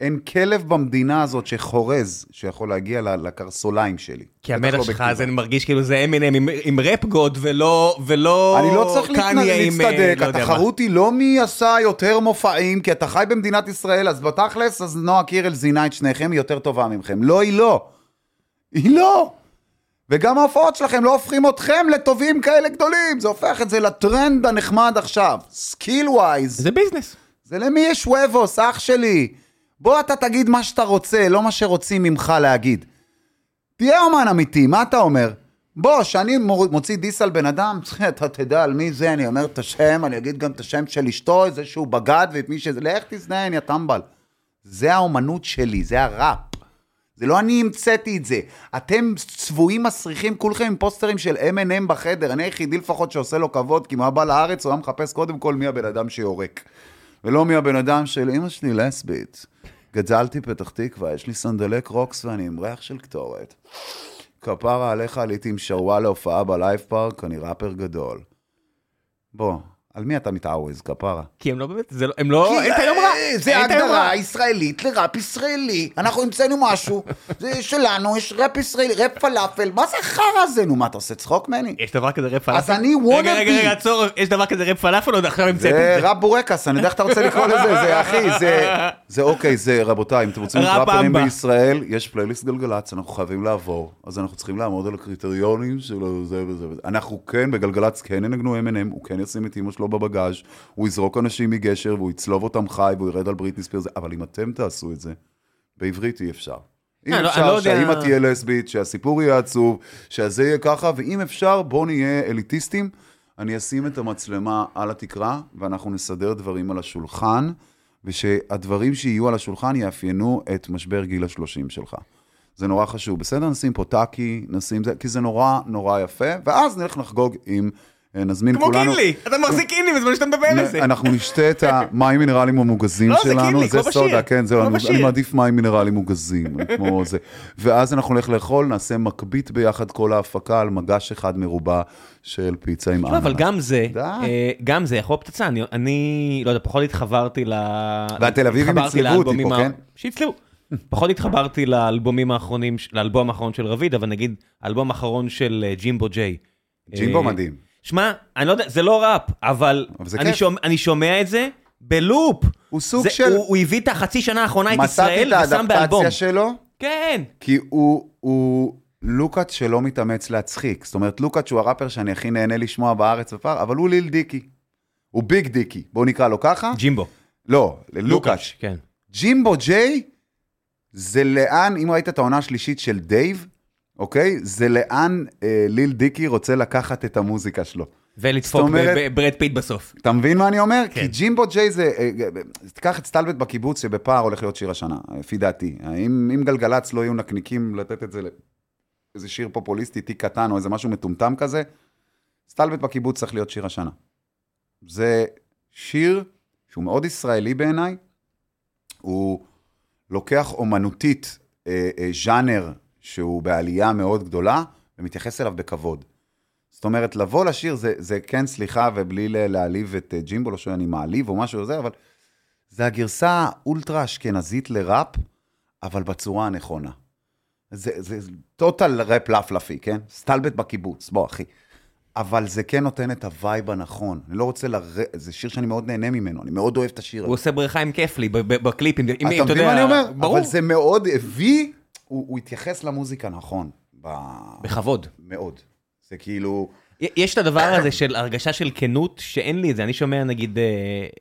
אין כלב במדינה הזאת שחורז, שיכול להגיע לקרסוליים שלי. כי המלך לא שלך בכתיבה. זה מרגיש כאילו זה אמינם עם, עם Rap God ולא ולא אני לא צריך אה, להצטדק, לא. התחרות היא לא מי עשה יותר מופעים, כי אתה חי במדינת ישראל, אז בתכלס, אז נועה קירל זינה את שניכם, היא יותר טובה ממכם. לא, היא לא. היא לא. וגם ההופעות שלכם לא הופכים אתכם לטובים כאלה גדולים, זה הופך את זה לטרנד הנחמד עכשיו. Skill-wise, זה ביזנס. זה למי יש וובוס, אח שלי. בוא אתה תגיד מה שאתה רוצה, לא מה שרוצים ממך להגיד. תהיה אומן אמיתי, מה אתה אומר? בוא, שאני מוציא דיס על בן אדם, אתה תדע על מי זה, אני אומר את השם, אני אגיד גם את השם של אשתו, זה שהוא בגד ואת מי שזה, לך תזדיין, יא טמבל. זה האומנות שלי, זה הראפ. זה לא אני המצאתי את זה. אתם צבועים מסריחים כולכם עם פוסטרים של M&M בחדר. אני היחידי לפחות שעושה לו כבוד, כי אם הוא היה בא לארץ, הוא היה מחפש קודם כל מי הבן אדם שיורק. ולא מי הבן אדם של אמא שלי לסבית. גדלתי פתח תקווה, יש לי סנדלק רוקס ואני עם ריח של קטורת. כפרה עליך עליתי עם שוואל להופעה בלייב פארק, אני ראפר גדול. בוא, על מי אתה מתעווז, כפרה? כי הם לא באמת, זה לא, הם לא, אין את היום רע. אה, זה. הגדרה ישראלית לראפ ישראלי. אנחנו המצאנו משהו, זה שלנו, יש ראפ ישראלי, ראפ פלאפל, מה זה החרא הזה? נו, מה, אתה עושה צחוק ממני? יש דבר כזה ראפ פלאפל? אני רגע, wannabe. רגע, רגע, עצור, יש דבר כזה ראפ פלאפל עוד עכשיו המצאתי זה את זה. ראפ בורקס, אני יודע איך אתה רוצה לקרוא לזה, זה אחי, זה, זה אוקיי, זה רבותיי, אם אתם רוצים להיות ראפ ראפרים. בישראל, יש פלייליסט גלגלצ, אנחנו חייבים לעבור, אז אנחנו צריכים לעמוד על הקריטריונים של זה וזה וזה. אנחנו כן, בגלגלצ כן ינגנו M&M, הוא כן ישים את אמא שלו בבגאז', הוא יזרוק אנשים מגשר והוא יצלוב אותם חי והוא ירד על בריטני ספירס, אבל אם אתם תעשו את זה, בעברית אי אפשר. אי אני לא- אפשר לא יודע- שהאימא תהיה לסבית, שהסיפור יהיה עצוב, שהזה יהיה ככה, ואם אפשר, בואו נהיה אליטיסטים. אני אשים את המצלמה על התקרה, ואנחנו נסדר דברים על השולחן, ושהדברים שיהיו על השולחן יאפיינו את משבר גיל השלושים שלך. זה נורא חשוב. בסדר, נשים פה טאקי, נשים זה, כי זה נורא נורא יפה, ואז נלך לחגוג עם, אה, נזמין כמו כולנו... קינלי, אתה מחזיק קינלי בזמן שאתה מדבר על זה. אנחנו נשתה את המים מינרלים המוגזים לא, זה שלנו, קינלי, כמו זה בשיר. סודה, כן, זהו, כמו אני- בשיר. אני מעדיף מים מינרלים מוגזים, כמו זה. ואז אנחנו נלך לאכול, נעשה מקבית ביחד כל ההפקה על מגש אחד מרובע של פיצה עם לא, אננס. אבל גם זה. אה, גם זה יכול פצצה, אני- אני, לא יודע, פחות התחברתי ל... והתל אביבים יצלבו אותי פה, כן? שיצלבו. פחות התחברתי לאלבומים האחרונים, לאלבום האחרון של רביד, אבל נגיד, האלבום האחרון של אה, ג'ימבו ג'יי. ג'ימבו אה, מדהים. שמע, אני לא יודע, זה לא ראפ, אבל אבל אני. שומע, אני שומע את זה בלופ. הוא סוג זה, של- הוא, הוא הביא את החצי שנה האחרונה את מצאתי ישראל את ושם באלבום. האדפטציה שלו, כן. כי הוא, הוא לוקאץ' שלא מתאמץ להצחיק. זאת אומרת, לוקאץ' הוא הראפר שאני הכי נהנה לשמוע בארץ בפער, אבל הוא ליל דיקי. הוא ביג דיקי, בואו נקרא לו ככה. ג'ימבו. לא, לוקאץ'. כן. ג'ימבו ג'יי זה לאן, אם ראית את העונה השלישית של דייב, אוקיי? זה לאן אה, ליל דיקי רוצה לקחת את המוזיקה שלו. ולדפוק בברד פיט בסוף. אתה מבין מה אני אומר? כן. כי ג'ימבו ג'יי זה... אה, אה, תיקח את סטלבט בקיבוץ, שבפער הולך להיות שיר השנה, לפי דעתי. אם, אם גלגלצ לא יהיו נקניקים לתת את זה לאיזה שיר פופוליסטי, תיק קטן או איזה משהו מטומטם כזה, סטלבט בקיבוץ צריך להיות שיר השנה. זה שיר שהוא מאוד ישראלי בעיניי, הוא לוקח אומנותית אה, אה, ז'אנר שהוא בעלייה מאוד גדולה, ומתייחס אליו בכבוד. זאת אומרת, לבוא לשיר זה, זה כן, סליחה, ובלי להעליב את אה, ג'ימבו, לא שאני מעליב או משהו כזה, אבל זה הגרסה האולטרה אשכנזית לראפ, אבל בצורה הנכונה. זה, זה total ראפ פלאפל, כן? סטלבט בקיבוץ, בוא אחי. אבל זה כן נותן את ה vibe הנכון. אני לא רוצה ל... זה שיר שאני מאוד נהנה ממנו, אני מאוד אוהב את השיר הוא הזה. עושה בריכה עם כיף לי בקליפים. אתה מבין מה אני אומר? ברור. אבל זה מאוד הביא, הוא הוא התייחס למוזיקה נכון. ב- בכבוד. מאוד. זה כאילו... יש את הדבר הזה של הרגשה של כנות, שאין לי את זה. אני שומע נגיד אה,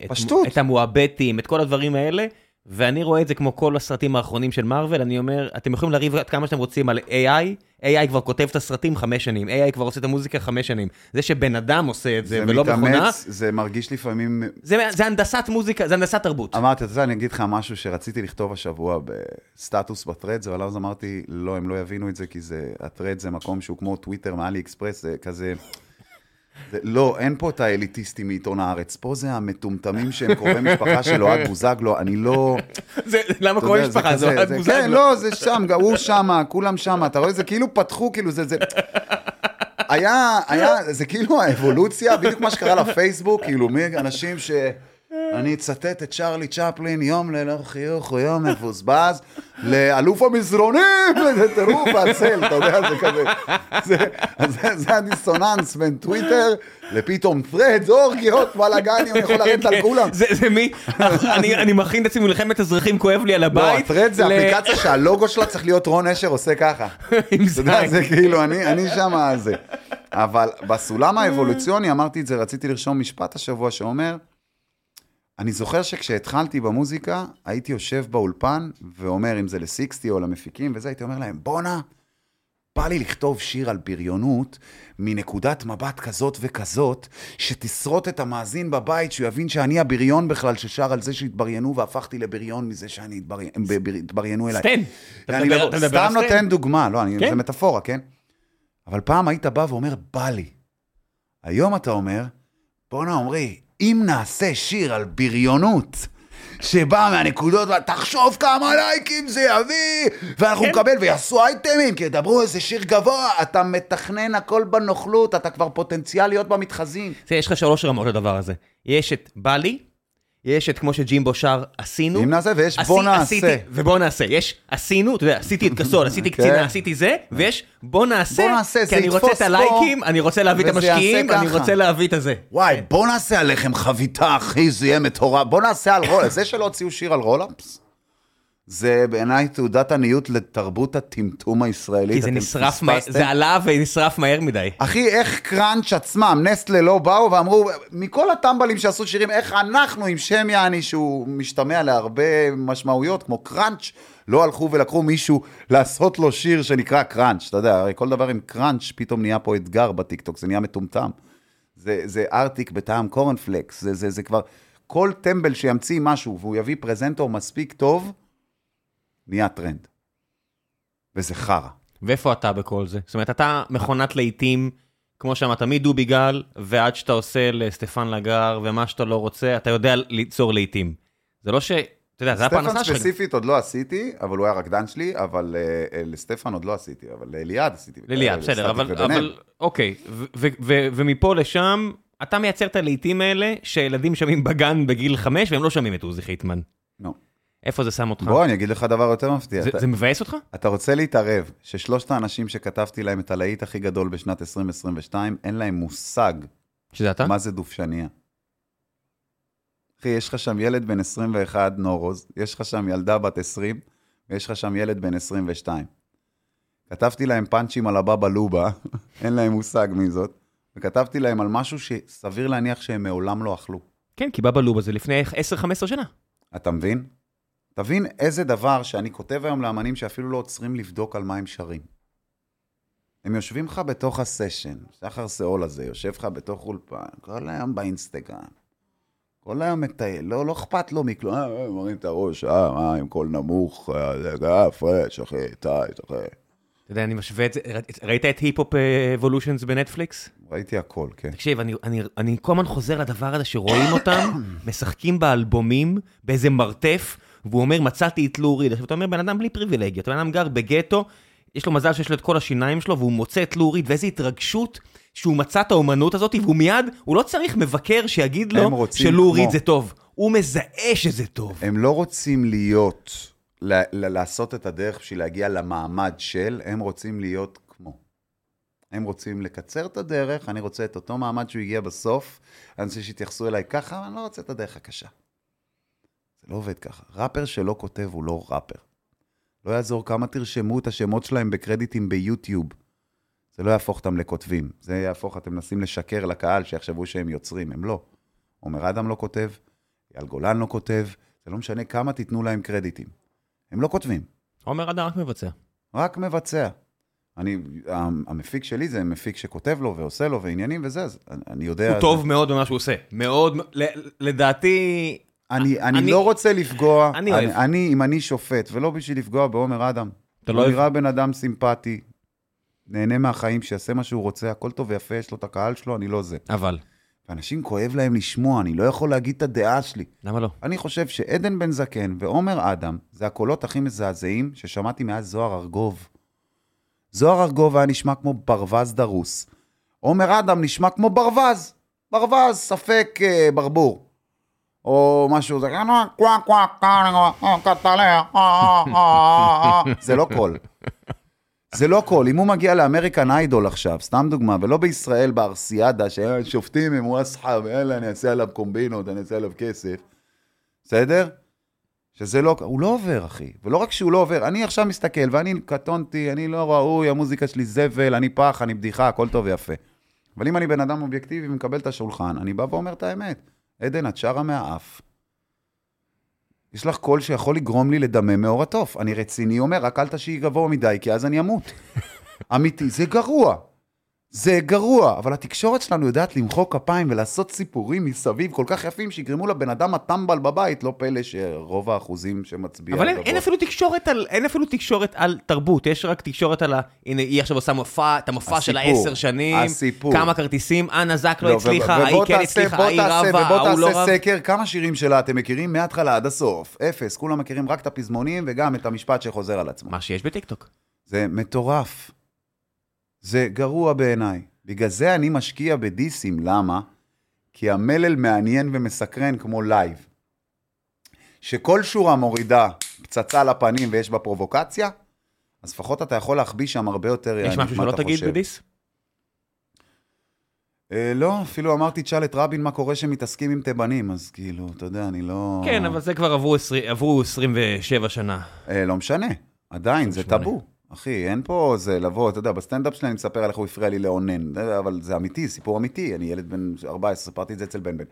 את- פשטות. את המואבטים, את כל הדברים האלה, ואני רואה את זה כמו כל הסרטים האחרונים של מארוול, אני אומר, אתם יכולים לריב עד כמה שאתם רוצים על AI, AI כבר כותב את הסרטים חמש שנים, AI כבר עושה את המוזיקה חמש שנים. זה שבן אדם עושה את זה, ולא מכונה, מתאמץ, זה מרגיש לפעמים... זה זה הנדסת מוזיקה, זה הנדסת תרבות. אמרתי, אתה יודע, אני אגיד לך משהו שרציתי לכתוב השבוע בסטטוס בטרד, אבל אז אמרתי, לא, הם לא יבינו את זה, כי זה, הטרד זה מקום שהוא כמו טוויטר מאלי אקספרס, זה כזה... זה, לא, אין פה את האליטיסטים מעיתון הארץ, פה זה המטומטמים שהם קרובי משפחה של אוהד בוזגלו, אני לא... זה- למה זה משפחה? זה אוהד בוזגלו. כן, לא, זה שם, הוא שמה, כולם שמה, אתה רואה? זה כאילו פתחו, כאילו זה... זה... היה, היה, זה כאילו האבולוציה, בדיוק מה שקרה לפייסבוק, כאילו, מי אנשים ש... אני אצטט את צ'רלי צ'פלין, יום ללא חיוך הוא יום מבוזבז, לאלוף המזרונים, זה טירוף העצל, אתה יודע, זה כזה, זה, זה, זה הדיסוננס בין טוויטר לפתאום פרד, אורגיות, בלאגנים, אני יכול לרדת על כולם. זה זה מי, אני- אני מכין את עצמי מלחמת אזרחים, כואב לי על לא, הבית. הטרד זה ל- אפליקציה שהלוגו שלה צריך להיות רון אשר עושה ככה. עם אתה יודע, זין. זה כאילו, אני, אני שם זה. אבל בסולם האבולוציוני, אמרתי את זה, רציתי לרשום משפט השבוע שאומר, אני זוכר שכשהתחלתי במוזיקה, הייתי יושב באולפן ואומר, אם זה לסיקסטי או למפיקים וזה, הייתי אומר להם, בואנה, בא לי לכתוב שיר על בריונות מנקודת מבט כזאת וכזאת, שתשרוט את המאזין בבית, שהוא יבין שאני הבריון בכלל ששר על זה שהתבריינו והפכתי לבריון מזה שאני התברי- בר- התבריינו אליי. סטן. אתה אני מדבר- על סתם סטן? נותן דוגמה, לא, אני- כן. זה מטאפורה, כן? אבל פעם היית בא ואומר, בא לי. היום אתה אומר, בואנה עמרי, אם נעשה שיר על בריונות, שבא מהנקודות, תחשוב כמה לייקים זה יביא, ואנחנו כן. נקבל, ויעשו אייטמים, כי ידברו איזה שיר גבוה, אתה מתכנן הכל בנוכלות, אתה כבר פוטנציאל להיות במתחזים. תראה, יש לך שלוש רמות לדבר הזה. יש את בא לי, יש את כמו שג'ימבו שר, עשינו. אם נעשה, ויש עשי- בוא נעשה. עשיתי, ובוא נעשה. יש עשינו, אתה יודע, עשיתי את קסול, עשיתי כן. קצינה, עשיתי זה, ויש בוא נעשה, בוא נעשה, כי אני רוצה את הלייקים, אני רוצה להביא את המשקיעים, אני. רוצה להביא את הזה. וואי, בוא נעשה על לחם חביתה, אחי, זה יהיה מטורף. בוא נעשה על Roll-Ups. זה שלא הוציאו שיר על Roll-Ups, זה בעיניי תעודת עניות לתרבות הטמטום הישראלית. כי זה נשרף פספסתם. זה עלה ונשרף מהר מדי. אחי, איך Crunch עצמם, נסטלה לא באו ואמרו, מכל הטמבלים שעשו שירים, איך אנחנו עם שם יעני שהוא משתמע להרבה משמעויות, כמו Crunch, לא הלכו ולקחו מישהו לעשות לו שיר שנקרא Crunch, אתה יודע, הרי כל דבר עם Crunch פתאום נהיה פה אתגר בטיקטוק, זה נהיה מטומטם. זה, זה ארטיק בטעם קורנפלקס, זה, זה, זה כבר, כל טמבל שימציא משהו והוא יביא פרזנטור מספיק טוב, נהיה טרנד. וזה חרא. ואיפה אתה בכל זה? זאת אומרת, אתה מכונת להיטים, כמו שאמרת, מדובי גל, ועד שאתה עושה לסטפן לגר, ומה שאתה לא רוצה, אתה יודע ליצור להיטים. זה לא ש... אתה יודע, זה הפרנסה סטפן שלך. ספציפית עוד לא עשיתי, אבל הוא היה רקדן שלי, אבל אה, אה, לסטפן עוד לא עשיתי, אבל לאליעד עשיתי. לליאת, בסדר, לסטטיק אבל, אוקיי, ומפה לשם, אתה מייצר את הלהיטים האלה, שילדים שומעים בגן בגיל חמש, והם לא שומעים את עוזי חיטמן. נו. איפה זה שם אותך? בוא, אני אגיד לך דבר יותר מפתיע. זה, אתה- זה מבאס אותך? אתה רוצה להתערב ששלושת האנשים שכתבתי להם את הלהיט הכי גדול בשנת 2022, אין להם מושג שזה אתה? מה זה דובשניה. אחי, יש לך שם ילד בן 21, נורוז, יש לך שם ילדה בת 20, ויש לך שם ילד בן 22. כתבתי להם פאנצ'ים על הבבא לובה, אין להם מושג מי זאת, וכתבתי להם על משהו שסביר להניח שהם מעולם לא אכלו. כן, כי בבא לובה זה לפני 10-15 שנה. אתה מבין? תבין איזה דבר שאני כותב היום לאמנים שאפילו לא עוצרים לבדוק על מה הם שרים. הם יושבים לך בתוך הסשן, שחר סאול הזה, יושב לך בתוך אולפן, כל היום באינסטגרם. כל היום מטייל, לא, לא אכפת לו מכלום, אה, אה, מרים את הראש, אה, מה, עם קול נמוך, אה, זה, אה, fresh, אחי, tight, אחי. אתה יודע, אני משווה את זה, ראית את Hip-Hop Evolutions בנטפליקס? ראיתי הכל, כן. תקשיב, אני, אני, אני כל הזמן חוזר לדבר הזה שרואים אותם, משחקים באלבומים, באיזה מרתף, והוא אומר, מצאתי את לוריד. עכשיו, אתה אומר, בן אדם בלי פריבילגיות, בן אדם גר בגטו, יש לו מזל שיש לו את כל השיניים שלו, והוא מוצא את לוריד, ואיזה התרגשות שהוא מצא את האומנות הזאת, והוא מיד, הוא לא צריך מבקר שיגיד לו שלוריד. זה טוב. הוא מזהה שזה טוב. הם לא רוצים להיות, ל- ל- לעשות את הדרך בשביל להגיע למעמד של, הם רוצים להיות כמו. הם רוצים לקצר את הדרך, אני רוצה את אותו מעמד שהוא הגיע בסוף, אני רוצה שיתייחסו אליי ככה, אני לא רוצה את הדרך הקשה. זה לא עובד ככה. ראפר שלא כותב הוא לא ראפר. לא יעזור כמה תרשמו את השמות שלהם בקרדיטים ביוטיוב. זה לא יהפוך אותם לכותבים. זה יהפוך, אתם מנסים לשקר לקהל שיחשבו שהם יוצרים, הם לא. עומר אדם לא כותב, אייל גולן לא כותב, זה לא משנה כמה תיתנו להם קרדיטים. הם לא כותבים, עומר אדם רק מבצע. רק מבצע. אני, המפיק שלי זה מפיק שכותב לו ועושה לו ועניינים וזה, אז אני- יודע... הוא טוב מאוד במה שהוא עושה. מאוד, לדעתי... אני, אני, אני- לא רוצה לפגוע, אני. אני, אני, אם אני שופט, ולא בשביל לפגוע בעומר אדם. אתה לא הוא אוהב? נראה בן אדם סימפטי, נהנה מהחיים, שיעשה מה שהוא רוצה, הכל טוב ויפה, יש לו את הקהל שלו, אני לא זה. אבל. ואנשים כואב להם לשמוע, אני לא יכול להגיד את הדעה שלי. למה לא? אני חושב שעדן בן זקן ועומר אדם זה הקולות הכי מזעזעים ששמעתי מאז זוהר ארגוב. זוהר ארגוב היה נשמע כמו ברווז דרוס. עומר אדם נשמע כמו ברווז. ברווז, ספק אה, ברבור. או משהו, זה קוואק קוואק, קטליה, זה לא קול. זה לא קול. אם הוא מגיע לאמריקן איידול עכשיו, סתם דוגמה, ולא בישראל בערסיאדה, ששופטים הם וואסחה, ואלה, אני אעשה עליו קומבינות, אני אעשה עליו כסף. בסדר? שזה לא, הוא לא עובר, אחי. ולא רק שהוא לא עובר, אני עכשיו מסתכל, ואני קטונתי, אני לא ראוי, המוזיקה שלי זבל, אני פח, אני בדיחה, הכל טוב ויפה. אבל אם אני בן אדם אובייקטיבי ומקבל את השולחן, אני בא ואומר את האמת. עדן, את שרה מהאף. יש לך קול שיכול לגרום לי לדמם מאור התוף. אני רציני אומר, רק אל תשיעי גבוה מדי, כי אז אני אמות. אמיתי, זה גרוע. זה גרוע, אבל התקשורת שלנו יודעת למחוא כפיים ולעשות סיפורים מסביב כל כך יפים שיגרמו לבן אדם הטמבל בבית, לא פלא שרוב האחוזים שמצביע אבל אין. אין אפילו תקשורת על, אין אפילו תקשורת על תרבות, יש רק תקשורת על ה... הנה, היא עכשיו עושה מופע, את המופע של הסיפור, העשר שנים, הסיפור. כמה כרטיסים, אנה זק לא לא, הצליחה, ההיא ובוא כן תעשה- הצליחה, ההיא תעשה- רבה, ובוא ההוא לא תעשה רב. סקר, כמה שירים שלה אתם מכירים מההתחלה עד הסוף? אפס, כולם מכירים רק את הפזמונים וגם את המשפט שחוזר על עצמו. מה שיש בטיקטוק. זה מטורף. זה גרוע בעיניי. בגלל זה אני משקיע בדיסים, למה? כי המלל מעניין ומסקרן כמו לייב. שכל שורה מורידה פצצה לפנים ויש בה פרובוקציה, אז לפחות אתה יכול להחביא שם הרבה יותר יש משהו שלא תגיד. בדיס? אה, לא, אפילו אמרתי, תשאל את רבין מה קורה שמתעסקים עם תימנים, אז כאילו, אתה יודע, אני לא... כן, אבל זה כבר עברו עשרי- עברו 27 שנה. אה, לא משנה, עדיין, זה 28. טאבו. אחי, אין פה זה טאבו, אתה יודע, בסטנדאפ שלי אני מספר על איך הוא הפריע לי לאונן, אבל זה אמיתי, סיפור אמיתי, אני ילד בן 14, סיפרתי את זה אצל בן בן.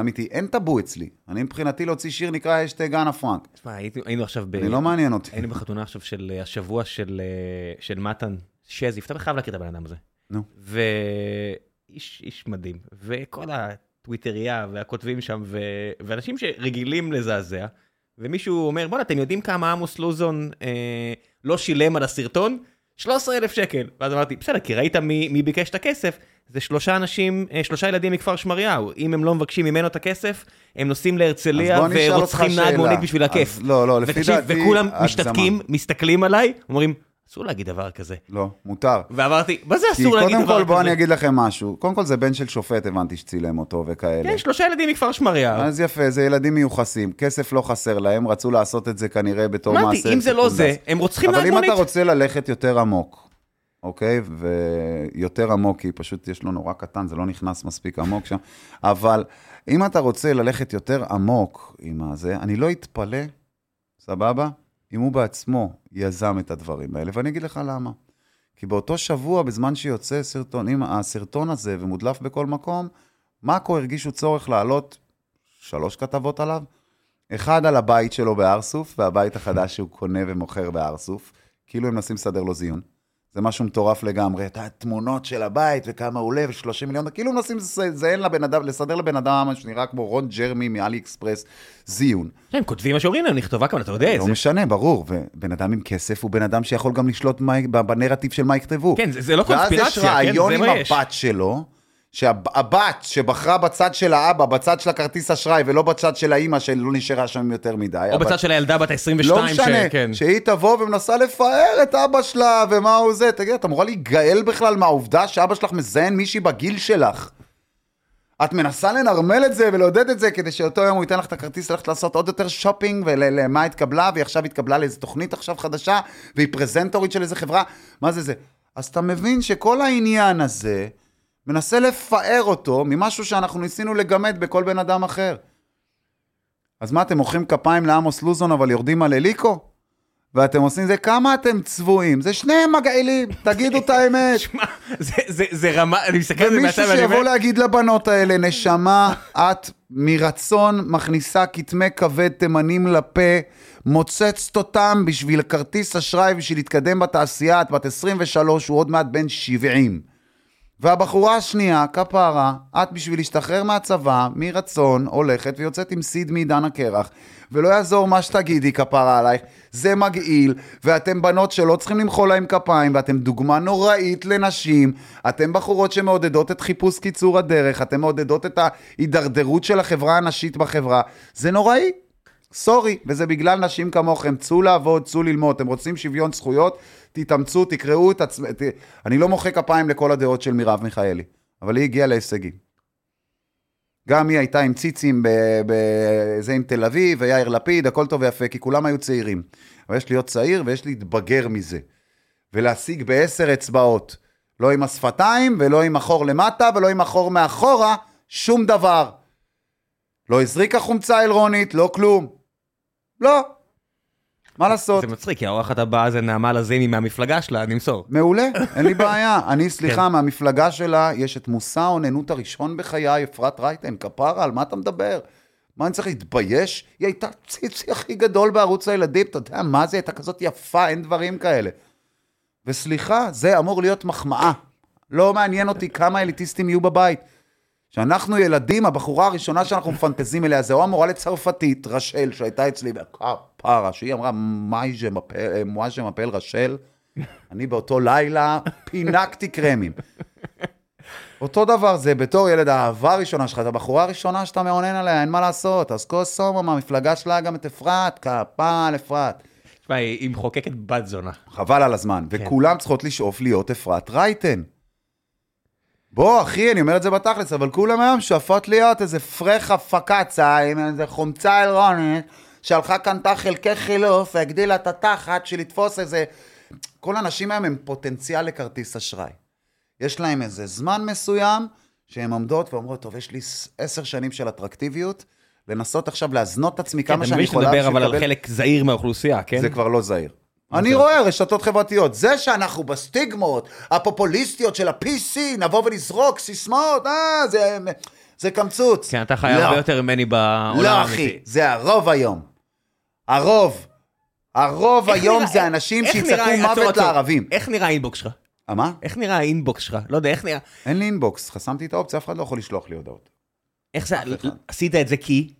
אמיתי, אין טאבו אצלי. אני מבחינתי להוציא שיר נקרא אשתי גאנה פרנק. תשמע, היינו עכשיו ב... אני לא מעניין אותי. היינו בחתונה עכשיו של אה, השבוע של, אה, של מתן שזיף, אתה חייב להכיר את הבן אדם הזה. נו. ואיש איש מדהים, וכל הטוויטריה והכותבים שם, ו... ואנשים שרגילים לזעזע, ומישהו אומר, בוא'נה, אתם יודעים כמה עמוס לוזון אה, לא שילם על הסרטון? 13,000 שקל. ואז אמרתי, בסדר, כי ראית מי, מי ביקש את הכסף? זה שלושה אנשים, אה, שלושה ילדים מכפר שמריהו. אם הם לא מבקשים ממנו את הכסף, הם נוסעים להרצליה ורוצחים נהג. מונית בשביל הכיף. לא, לא, לפי ותקשיב, דעתי, וכולם. משתתקים, מסתכלים עליי, אומרים, אסור להגיד דבר כזה. לא, מותר. ואמרתי, מה זה כי אסור להגיד קודם דבר כל, כזה? בוא אני אגיד לכם משהו. קודם כל, זה בן של שופט, הבנתי שצילם אותו וכאלה. כן, שלושה ילדים מכפר שמריהו. אז יפה, זה ילדים מיוחסים, כסף לא חסר להם, רצו לעשות את זה כנראה בתור מעשה. אמרתי, אם זה לא. זה, הם רוצחים אבל נהג אם מונית. אתה רוצה ללכת יותר עמוק, אוקיי? ויותר עמוק, כי פשוט יש לו נורא קטן, זה לא נכנס מספיק עמוק שם, אבל אם אתה רוצה ללכת יותר עמוק עם הזה, אני לא אתפלא, סבבה? אם הוא בעצמו יזם את הדברים האלה, ואני אגיד לך למה. כי באותו שבוע, בזמן שיוצא סרטון, אם הסרטון הזה ומודלף בכל מקום, מאקו הרגישו צורך להעלות שלוש כתבות עליו. אחד על הבית שלו בארסוף, והבית החדש שהוא קונה ומוכר בארסוף. כאילו הם מנסים לסדר לו זיון. זה משהו מטורף לגמרי. את התמונות של הבית וכמה עולה, ו-30 מיליון, כאילו מנסים לזיין לבן אדם, לסדר לבן אדם, שנראה כמו רון ג'רמי מאלי אקספרס, זיון. הם כותבים מה שאומרים להם, לכתוב כמה, אתה יודע את לא זה. משנה, ברור. ובן אדם עם כסף הוא בן אדם שיכול גם לשלוט בנרטיב של מה יכתבו. כן, זה- לא ואז יש קונספירציה, כן, רעיון זה עם מה יש. הבת שלו, שהבת שבחרה בצד של האבא, בצד של הכרטיס אשראי, ולא בצד של האימא שלא נשארה שם יותר מדי. או הבת- בצד של הילדה בת ה-22, לא משנה, כן. שהיא תבוא ומנסה לפאר את אבא שלה, ומה הוא זה. תגיד, את אמורה להיגאל בכלל מהעובדה שאבא שלך מזיין מישהי בגיל שלך. את מנסה לנרמל את זה ולעודד את זה, כדי שאותו יום הוא ייתן לך את הכרטיס ללכת לעשות עוד יותר שופינג, ולמה התקבלה, והיא עכשיו התקבלה לאיזו תוכנית עכשיו חדשה, והיא פרזנטורית של איזה חברה. מה זה זה? אז אתה מבין שכל העניין הזה מנסה לפאר אותו ממשהו שאנחנו ניסינו לגמד בכל בן אדם אחר. אז מה, אתם מוחאים כפיים לעמוס לוזון אבל יורדים על אליקו? ואתם עושים זה, כמה אתם צבועים? זה שניהם מגעילים, תגידו את האמת. שמע, זה- זה- זה רמה, אני מסתכל על זה ומישהו מהצד ואני שיבוא אומר, להגיד לבנות האלה, נשמה, את מרצון מכניסה כתמי כבד תימנים לפה, מוצצת אותם בשביל כרטיס אשראי, בשביל להתקדם בתעשייה, את בת 23, הוא עוד מעט בן 70. והבחורה השנייה, כפרה, את בשביל להשתחרר מהצבא, מרצון, הולכת ויוצאת עם סיד מעידן הקרח, ולא יעזור מה שתגידי, כפרה עלייך, זה מגעיל, ואתם בנות שלא צריכים למחוא להם כפיים, ואתם דוגמה נוראית לנשים, אתם בחורות שמעודדות את חיפוש קיצור הדרך, אתם מעודדות את ההידרדרות של החברה הנשית בחברה, זה נוראי. סורי, וזה בגלל נשים כמוכם, צאו לעבוד, צאו ללמוד, אתם רוצים שוויון זכויות, תתאמצו, תקראו את עצמם, ת... אני לא מוחא כפיים לכל הדעות של מרב מיכאלי, אבל היא הגיעה להישגים. גם היא הייתה עם ציצים, ב- ב- זה עם תל אביב, ויאיר לפיד, הכל טוב ויפה, כי כולם היו צעירים. אבל יש להיות צעיר ויש להתבגר מזה. ולהשיג בעשר אצבעות, לא עם השפתיים, ולא עם החור למטה, ולא עם החור מאחורה, שום דבר. לא הזריקה חומצה אלרונית, לא כלום. לא. מה לעשות? זה מצחיק, כי האורחת הבאה זה נעמה לזימי מהמפלגה שלה, נמסור. מעולה, אין לי בעיה. אני, סליחה, מהמפלגה שלה יש את מושא האוננות הראשון בחיי, אפרת רייטן, כפרה, על מה אתה מדבר? מה, אני צריך להתבייש? היא הייתה ציצי הכי גדול בערוץ הילדים, אתה יודע מה זה? היא הייתה כזאת יפה, אין דברים כאלה. וסליחה, זה אמור להיות מחמאה. לא מעניין אותי כמה אליטיסטים יהיו בבית. כשאנחנו ילדים, הבחורה הראשונה שאנחנו מפנטזים אליה זה או המורה לצרפתית, רשל, שהייתה אצלי בכפרה, שהיא אמרה, "מאי ז'ה מפל- מואה ז'ה מפל רשל, אני באותו לילה פינקתי קרמים. אותו דבר זה, בתור ילד, האהבה הראשונה שלך, את הבחורה הראשונה שאתה מעונן עליה, אין מה לעשות. אז כוס סומו מהמפלגה שלה גם את אפרת, כפה על אפרת. תשמע, היא מחוקקת בת זונה. חבל על הזמן. וכולם צריכות לשאוף להיות אפרת רייטן. בוא, אחי, אני אומר את זה בתכלס, אבל כולם היום שואפות להיות איזה פרחה פקצה עם איזה חומצה אלרונית, שהלכה קנתה חלקי חילוף והגדילה את התחת של לתפוס איזה... כל הנשים היום הם פוטנציאל לכרטיס אשראי. יש להם איזה זמן מסוים שהן עומדות ואומרות, טוב, יש לי עשר שנים של אטרקטיביות, לנסות עכשיו להזנות את עצמי כן, כמה שאני מבין יכולה. שתדבר אבל על חלק זעיר מהאוכלוסייה, כן? זה כבר לא זהיר. אני רואה רשתות חברתיות. זה שאנחנו בסטיגמות הפופוליסטיות של ה-PC, נבוא ונזרוק סיסמאות, אה, זה, זה קמצוץ. כן, אתה חי לא. הרבה יותר ממני בעולם לא, האמיתי. אחי, זה הרוב היום. הרוב. הרוב היום נראה- זה אנשים שיצעקו נראה- עצור, מוות עצור. לערבים. איך נראה האינבוקס שלך? אה, מה? איך נראה האינבוקס שלך? לא יודע, איך נראה... אין לי אינבוקס, חסמתי את האופציה, אף אחד לא יכול לשלוח לי הודעות. איך זה... עשית את זה כי...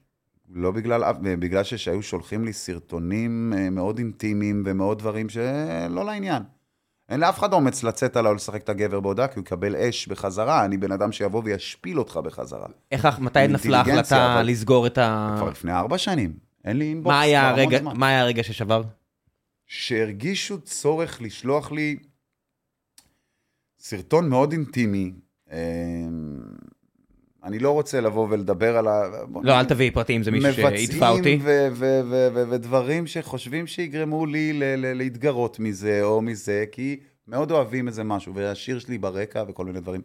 לא בגלל, בגלל שהיו שולחים לי סרטונים אה, מאוד אינטימיים ומאוד דברים שלא לעניין. אין לאף אחד אומץ לצאת עליו לשחק את הגבר בהודעה, כי הוא יקבל אש בחזרה, אני בן אדם שיבוא וישפיל אותך בחזרה. איך, מתי נפלה ההחלטה אבל- לסגור את ה... כבר לפני ארבע שנים, אין לי אינבוקס מה היה הרגע. מה היה הרגע ששבר? שהרגישו צורך לשלוח לי סרטון מאוד אינטימי. אה, אני לא רוצה לבוא ולדבר על ה... לא, אל תביאי פרטים, זה מישהו שהדפה אותי. מבצעים ודברים שחושבים שיגרמו לי להתגרות מזה או מזה, כי מאוד אוהבים איזה משהו, והשיר שלי ברקע וכל מיני דברים.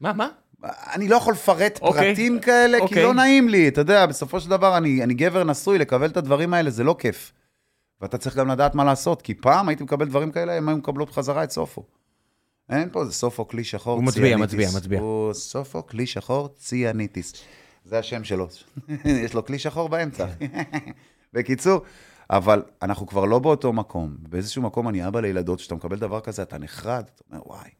מה, מה? אני לא יכול לפרט אוקיי. פרטים כאלה, כי אוקיי. לא נעים לי, אתה יודע, בסופו של דבר אני, אני גבר נשוי, לקבל את הדברים האלה זה לא כיף. ואתה צריך גם לדעת מה לעשות, כי פעם הייתי מקבל דברים כאלה, הם היו מקבלות בחזרה את סופו. אין פה, זה סופו כלי שחור, הוא מצביע, מצביע, מצביע. הוא סופו כלי שחור ציאניטיס. זה השם שלו. יש לו כלי שחור באמצע. בקיצור, אבל אנחנו כבר לא באותו מקום. באיזשהו מקום אני אבא לילדות, כשאתה מקבל דבר כזה, אתה נחרד, אתה אומר, וואי.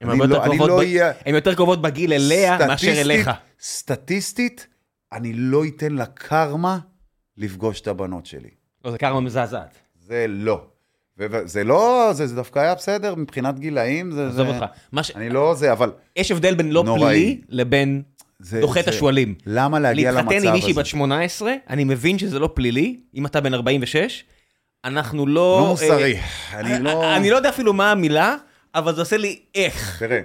הן לא- לא ב- הן יותר קרובות בגיל אליה מאשר אליך. סטטיסטית, אני לא אתן לקרמה לפגוש את הבנות שלי. לא, זה קרמה מזעזעת. זה לא. וזה לא, זה, זה דווקא היה בסדר מבחינת גילאים, זה... עזוב זה... אותך. ש- אני לא זה, אבל... יש הבדל בין לא נוראי. פלילי לבין זה, דוחה את השועלים. למה להגיע למצב הזה? להתחתן עם מישהי בת 18, אני מבין שזה לא פלילי, אם אתה בן 46, אנחנו לא... לא מוסרי. אה, אני לא... אני לא יודע אפילו מה המילה, אבל זה עושה לי איך. תראה,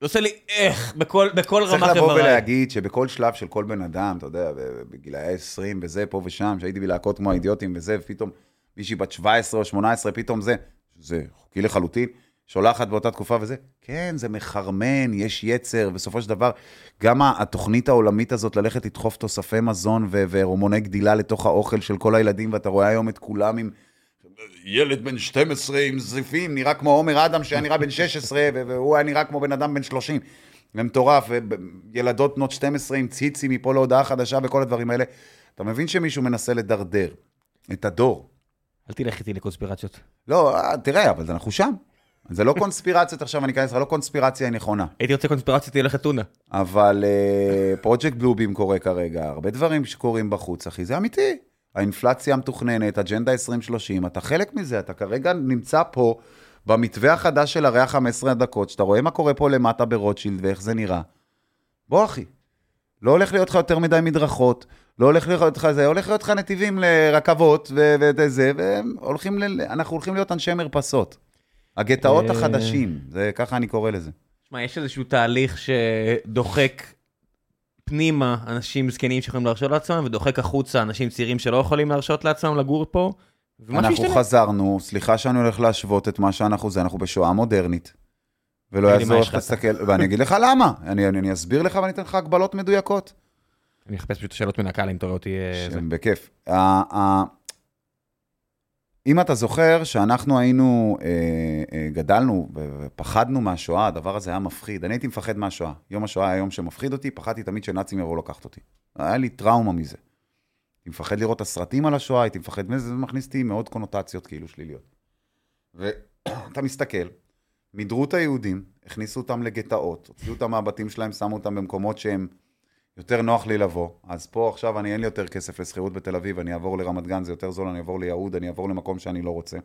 זה עושה לי איך, בכל בכל צריך רמה לבוא חברה. ולהגיד שבכל שלב של כל בן אדם, אתה יודע, בגילאי 20 וזה, פה ושם, שהייתי בלהקות כמו האידיוטים וזה, ופתאום מישהי בת 17 או 18, פתאום זה, זה חוקי לחלוטין, שולחת באותה תקופה וזה, כן, זה מחרמן, יש יצר, בסופו של דבר, גם התוכנית העולמית הזאת ללכת לדחוף תוספי מזון ו- והורמוני גדילה לתוך האוכל של כל הילדים, ואתה רואה היום את כולם עם... ילד בן 12 עם זיפים, נראה כמו עומר אדם שהיה נראה בן 16, והוא היה נראה כמו בן אדם בן 30. זה מטורף, וילדות בנות 12 עם ציצי מפה להודעה חדשה וכל הדברים האלה. אתה מבין שמישהו מנסה לדרדר את הדור. אל תלך איתי לקונספירציות. לא, תראה, אבל אנחנו שם. זה לא קונספירציות עכשיו, אני אכנס לך, לא קונספירציה נכונה. הייתי רוצה קונספירציות, תלך לטונה. אבל פרויקט uh, בלובים קורה כרגע, הרבה דברים שקורים בחוץ, אחי, זה אמיתי. האינפלציה המתוכננת, אג'נדה 2030, אתה חלק מזה, אתה כרגע נמצא פה במתווה החדש של הרי ה-15 דקות, שאתה רואה מה קורה פה למטה ברוטשילד ואיך זה נראה. בוא, אחי. לא הולך להיות לך יותר מדי מדרכות, לא הולך להיות לך זה, הולך להיות לך נתיבים לרכבות וזה, ואנחנו הולכים להיות אנשי מרפסות. הגטאות אה. החדשים, זה ככה אני קורא לזה. שמע, יש איזשהו תהליך שדוחק פנימה אנשים זקנים שיכולים להרשות לעצמם, ודוחק החוצה אנשים צעירים שלא יכולים להרשות לעצמם לגור פה. אנחנו. חזרנו, סליחה שאני הולך להשוות את מה שאנחנו זה, אנחנו בשואה מודרנית. ולא יעזור לך להסתכל, ואני אגיד לך למה, אני, אני, אני אסביר לך ואני אתן לך הגבלות מדויקות. אני אחפש פשוט שאלות מן הקהל אם אתה רואה אותי... אה, בכיף. אם אתה זוכר שאנחנו היינו, אה, אה, גדלנו ופחדנו מהשואה, הדבר הזה היה מפחיד. אני הייתי מפחד מהשואה. יום השואה היה יום שמפחיד אותי, פחדתי תמיד שנאצים יבואו לקחת אותי. היה לי טראומה מזה. הייתי מפחד לראות את הסרטים על השואה, הייתי מפחד מזה, זה מכניס אותי מאוד קונוטציות כאילו שליליות. ואתה מסתכל, מידרו את היהודים, הכניסו אותם לגטאות, הוציאו אותם מהבתים שלהם, שמו אותם במקומות שהם... יותר נוח לי לבוא. אז פה עכשיו אני אין לי יותר כסף לשכירות בתל אביב, אני אעבור לרמת גן, זה יותר זול, אני אעבור ליהוד, אני אעבור למקום שאני לא רוצה.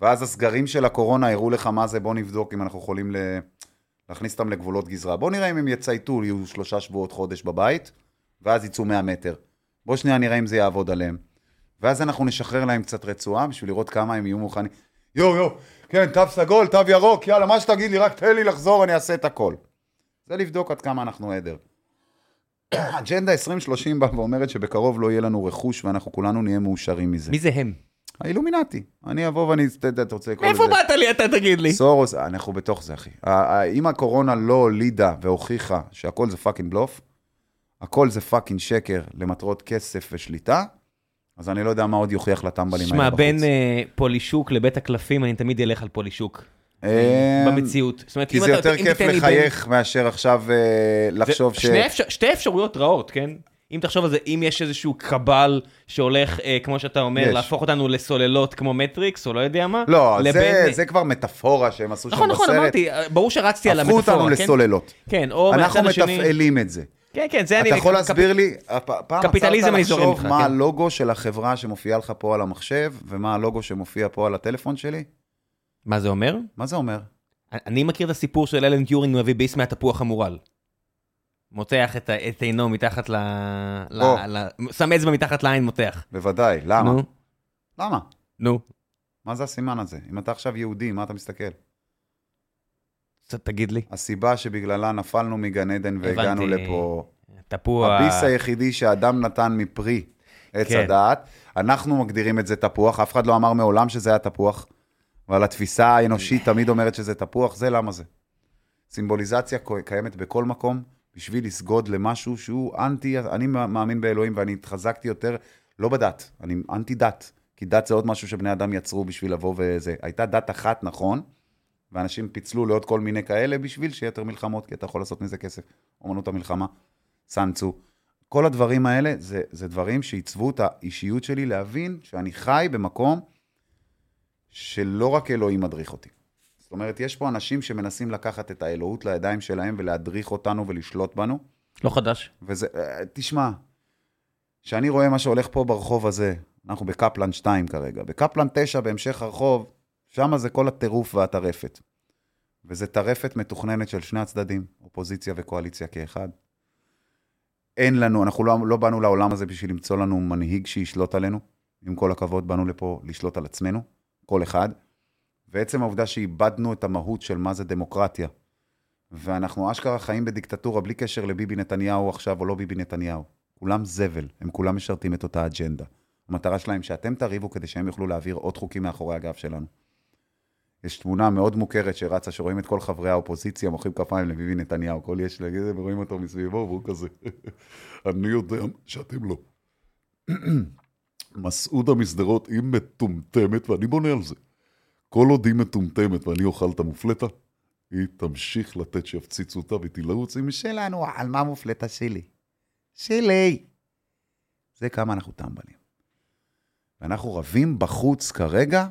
ואז הסגרים של הקורונה הראו לך מה זה, בוא נבדוק אם אנחנו יכולים ל... להכניס אותם לגבולות גזרה. בוא נראה אם הם יצייתו, יהיו שלושה שבועות, חודש בבית, ואז יצאו 100 מטר. בוא שנייה נראה אם זה יעבוד עליהם. ואז אנחנו נשחרר להם קצת רצועה, בשביל לראות כמה הם יהיו מוכנים. יואו, יואו, כן, תו סגול, תו ירוק, יאללה, מה שתגיד לי, רק תן לי לחזור, אני אעשה את הכל. זה לבדוק עד כמה אנחנו עדר. אג'נדה 2030 באה ואומרת שבקרוב לא יהיה לנו רכוש ואנחנו כולנו נהיה מאושרים מזה. מי זה הם? האילומינטי. אני אבוא ואני, אתה רוצה לקרוא לזה... מאיפה באת לי אתה תגיד לי? סורוס, אנחנו בתוך זה, אחי. אם הקורונה לא הולידה והוכיחה שהכל זה fucking בלוף, הכל זה fucking שקר למטרות כסף ושליטה, אז אני לא יודע מה עוד יוכיח לטמבלים האלה בחוץ. שמע, בין אה, פולישוק לבית הקלפים, אני תמיד אלך על פולישוק. אה, במציאות. זאת אומרת, כי זה יותר כיף לחייך מאשר עכשיו אה, לחשוב ש... שתי אפשרויות רעות, כן? אם תחשוב על זה, אם יש איזשהו קבאל שהולך, אה, כמו שאתה אומר, יש. להפוך אותנו לסוללות כמו מטריקס, או לא יודע מה. לא, לבין... זה, זה כבר מטאפורה שהם עשו נכון, שם נכון, בסרט. נכון, נכון, אמרתי, ברור שרצתי על המטאפורה, כן? הפכו אותנו לסוללות. כן, או אנחנו מתפעלים את זה. כן, כן, זה אני... אתה יכול להסביר לי, פעם קפיטליזם אני זורם איתך, מה כן. הלוגו של החברה שמופיע לך פה על המחשב, ומה הלוגו שמופיע פה על הטלפון שלי? מה זה אומר? מה זה אומר? אני מכיר את הסיפור של אלן טיורינג מביא ביס מהתפוח המורל. מותח את, את עינו מתחת ל... ל, ל שם אצבע מתחת לעין מותח. בוודאי, למה? נו. למה? נו. מה זה הסימן הזה? אם אתה עכשיו יהודי, מה אתה מסתכל? קצת תגיד לי. הסיבה שבגללה נפלנו מגן עדן והגענו לפה... תפוח. הביס היחידי שאדם נתן מפרי עץ כן. הדעת, אנחנו מגדירים את זה תפוח, אף אחד לא אמר מעולם שזה היה תפוח. אבל התפיסה האנושית תמיד אומרת שזה תפוח, זה למה זה. סימבוליזציה קיימת בכל מקום בשביל לסגוד למשהו שהוא אנטי, אני מאמין באלוהים ואני התחזקתי יותר, לא בדת, אני אנטי דת, כי דת זה עוד משהו שבני אדם יצרו בשביל לבוא וזה. הייתה דת אחת, נכון, ואנשים פיצלו לעוד כל מיני כאלה בשביל שיהיה יותר מלחמות, כי אתה יכול לעשות מזה כסף. אומנות המלחמה, סנצו. כל הדברים האלה זה, זה דברים שעיצבו את האישיות שלי להבין שאני חי במקום שלא רק אלוהים מדריך אותי. זאת אומרת, יש פה אנשים שמנסים לקחת את האלוהות לידיים שלהם ולהדריך אותנו ולשלוט בנו. לא חדש. וזה, אה, תשמע, כשאני רואה מה שהולך פה ברחוב הזה, אנחנו בקפלן 2 כרגע, בקפלן 9 בהמשך הרחוב, שם זה כל הטירוף והטרפת. וזה טרפת מתוכננת של שני הצדדים, אופוזיציה וקואליציה כאחד. אין לנו, אנחנו לא, לא באנו לעולם הזה בשביל למצוא לנו מנהיג שישלוט עלינו. עם כל הכבוד, באנו לפה לשלוט על עצמנו. כל אחד, ועצם העובדה שאיבדנו את המהות של מה זה דמוקרטיה, ואנחנו אשכרה חיים בדיקטטורה בלי קשר לביבי נתניהו עכשיו או לא ביבי נתניהו. כולם זבל, הם כולם משרתים את אותה אג'נדה. המטרה שלהם שאתם תריבו כדי שהם יוכלו להעביר עוד חוקים מאחורי הגב שלנו. יש תמונה מאוד מוכרת שרצה, שרואים את כל חברי האופוזיציה מוחאים כפיים לביבי נתניהו, כל יש להגיד, ורואים אותו מסביבו, והוא כזה, אני יודע שאתם לא. מסעודה משדרות היא מטומטמת, ואני בונה על זה. כל עוד היא מטומטמת ואני אוכל את המופלטה, היא תמשיך לתת שיפציצו אותה והיא תלרוץ עם שלנו, על מה מופלטה שלי? שלי. זה כמה אנחנו טמבלים. ואנחנו רבים בחוץ כרגע,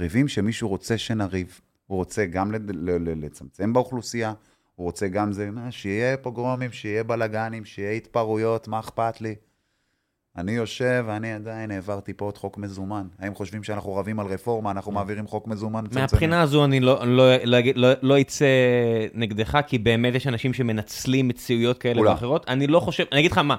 ריבים שמישהו רוצה שנריב. הוא רוצה גם לצמצם באוכלוסייה, הוא רוצה גם זה, מה, שיהיה פוגרומים, שיהיה בלאגנים, שיהיה התפרעויות, מה אכפת לי? אני יושב ואני עדיין העברתי פה עוד חוק מזומן. הם חושבים שאנחנו רבים על רפורמה, אנחנו מעבירים חוק מזומן. מהבחינה הזו אני לא, לא, לא, לא אצא נגדך, כי באמת יש אנשים שמנצלים מציאויות כאלה ואחרות. אני לא חושב, אני אגיד לך מה,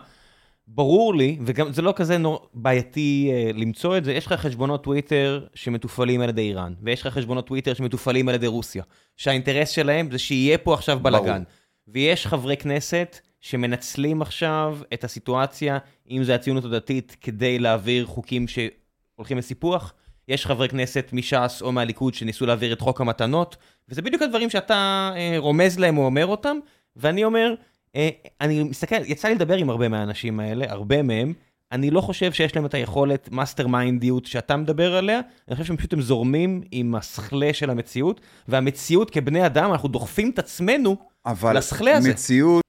ברור לי, וגם זה לא כזה נור... בעייתי uh, למצוא את זה, יש לך חשבונות טוויטר שמתופעלים על ידי איראן, ויש לך חשבונות טוויטר שמתופעלים על ידי רוסיה, שהאינטרס שלהם זה שיהיה פה עכשיו בלאגן. ויש חברי כנסת שמנצלים עכשיו את הסיטואציה, אם זה הציונות הדתית, כדי להעביר חוקים שהולכים לסיפוח. יש חברי כנסת מש"ס או מהליכוד שניסו להעביר את חוק המתנות, וזה בדיוק הדברים שאתה אה, רומז להם או אומר אותם, ואני אומר, אני מסתכל, יצא לי לדבר עם הרבה מהאנשים האלה, הרבה מהם, אני לא חושב שיש להם את היכולת mastermind יות שאתה מדבר עליה, אני חושב שהם פשוט הם זורמים עם הסקאלה של המציאות, והמציאות כבני אדם, אנחנו דוחפים את עצמנו לסקאלה הזה. אבל מציאות...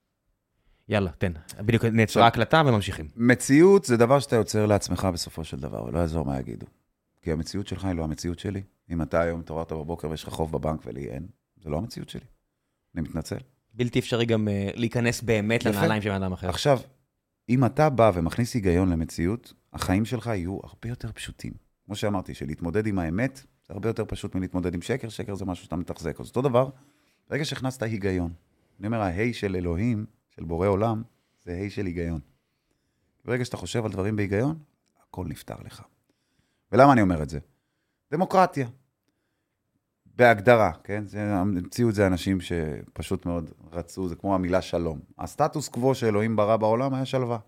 יאללה, תן. בדיוק נעצרה הקלטה וממשיכים. מציאות זה דבר שאתה יוצר לעצמך בסופו של דבר, ולא יעזור מה יגידו. כי המציאות שלך היא לא המציאות שלי. אם אתה היום התעוררת בבוקר ויש לך חוב בבנק ולי אין, זה לא המציאות שלי. אני מתנצל. בלתי אפשרי גם uh, להיכנס באמת לנעליים של בן אדם אחר. עכשיו, אם אתה בא ומכניס היגיון למציאות, החיים שלך יהיו הרבה יותר פשוטים. כמו שאמרתי, שלהתמודד עם האמת, זה הרבה יותר פשוט מלהתמודד עם שקר, שקר זה משהו שאתה מתחזק. אז אותו דבר, ברגע שהכנסת היגיון, אני אומר, ההי של אלוהים, של בורא עולם, זה ה' של היגיון. ברגע שאתה חושב על דברים בהיגיון, הכל נפתר לך. ולמה אני אומר את זה? דמוקרטיה. בהגדרה, כן? זה, המציאו את זה אנשים שפשוט מאוד רצו, זה כמו המילה שלום. הסטטוס קוו שאלוהים ברא בעולם היה שלווה.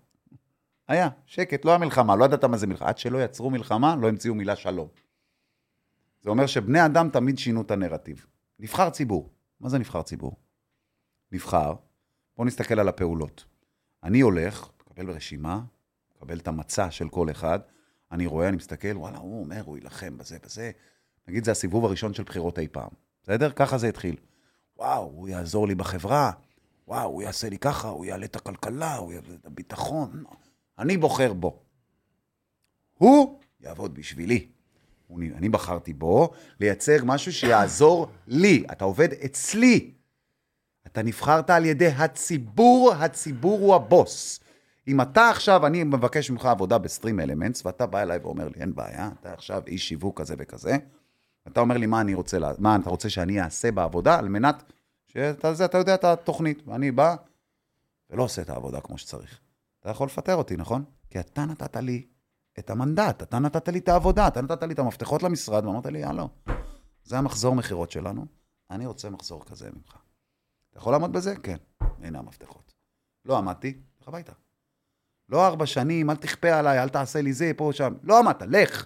היה, שקט, לא היה מלחמה, לא ידעת מה זה מלחמה. עד שלא יצרו מלחמה, לא המציאו מילה שלום. זה אומר שבני אדם תמיד שינו את הנרטיב. נבחר ציבור. מה זה נבחר ציבור? נבחר, בואו נסתכל על הפעולות. אני הולך, מקבל רשימה, מקבל את המצע של כל אחד, אני רואה, אני מסתכל, וואלה, הוא אומר, הוא יילחם בזה, בזה. נגיד, זה הסיבוב הראשון של בחירות אי פעם. בסדר? ככה זה התחיל. וואו, הוא יעזור לי בחברה, וואו, הוא יעשה לי ככה, הוא יעלה את הכלכלה, הוא יעלה את הביטחון. אני בוחר בו. הוא יעבוד בשבילי. אני בחרתי בו לייצר משהו שיעזור לי. אתה עובד אצלי. אתה נבחרת על ידי הציבור, הציבור הוא הבוס. אם אתה עכשיו, אני מבקש ממך עבודה בסטרים אלמנטס, ואתה בא אליי ואומר לי, אין בעיה, אתה עכשיו איש שיווק כזה וכזה, אתה אומר לי מה אני רוצה, מה אתה רוצה שאני אעשה בעבודה, על מנת שאתה זה, אתה יודע את התוכנית, ואני בא ולא עושה את העבודה כמו שצריך. אתה יכול לפטר אותי, נכון? כי אתה נתת לי את המנדט, אתה נתת לי את העבודה, אתה נתת לי את המפתחות למשרד, ואמרת לי, יאללה, זה המחזור מכירות שלנו, אני רוצה מחזור כזה ממך. אתה יכול לעמוד בזה? כן. הנה המפתחות. לא עמדתי, לך הביתה. לא ארבע שנים, אל תכפה עליי, אל תעשה לי זה, פה, שם. לא עמדת, לך.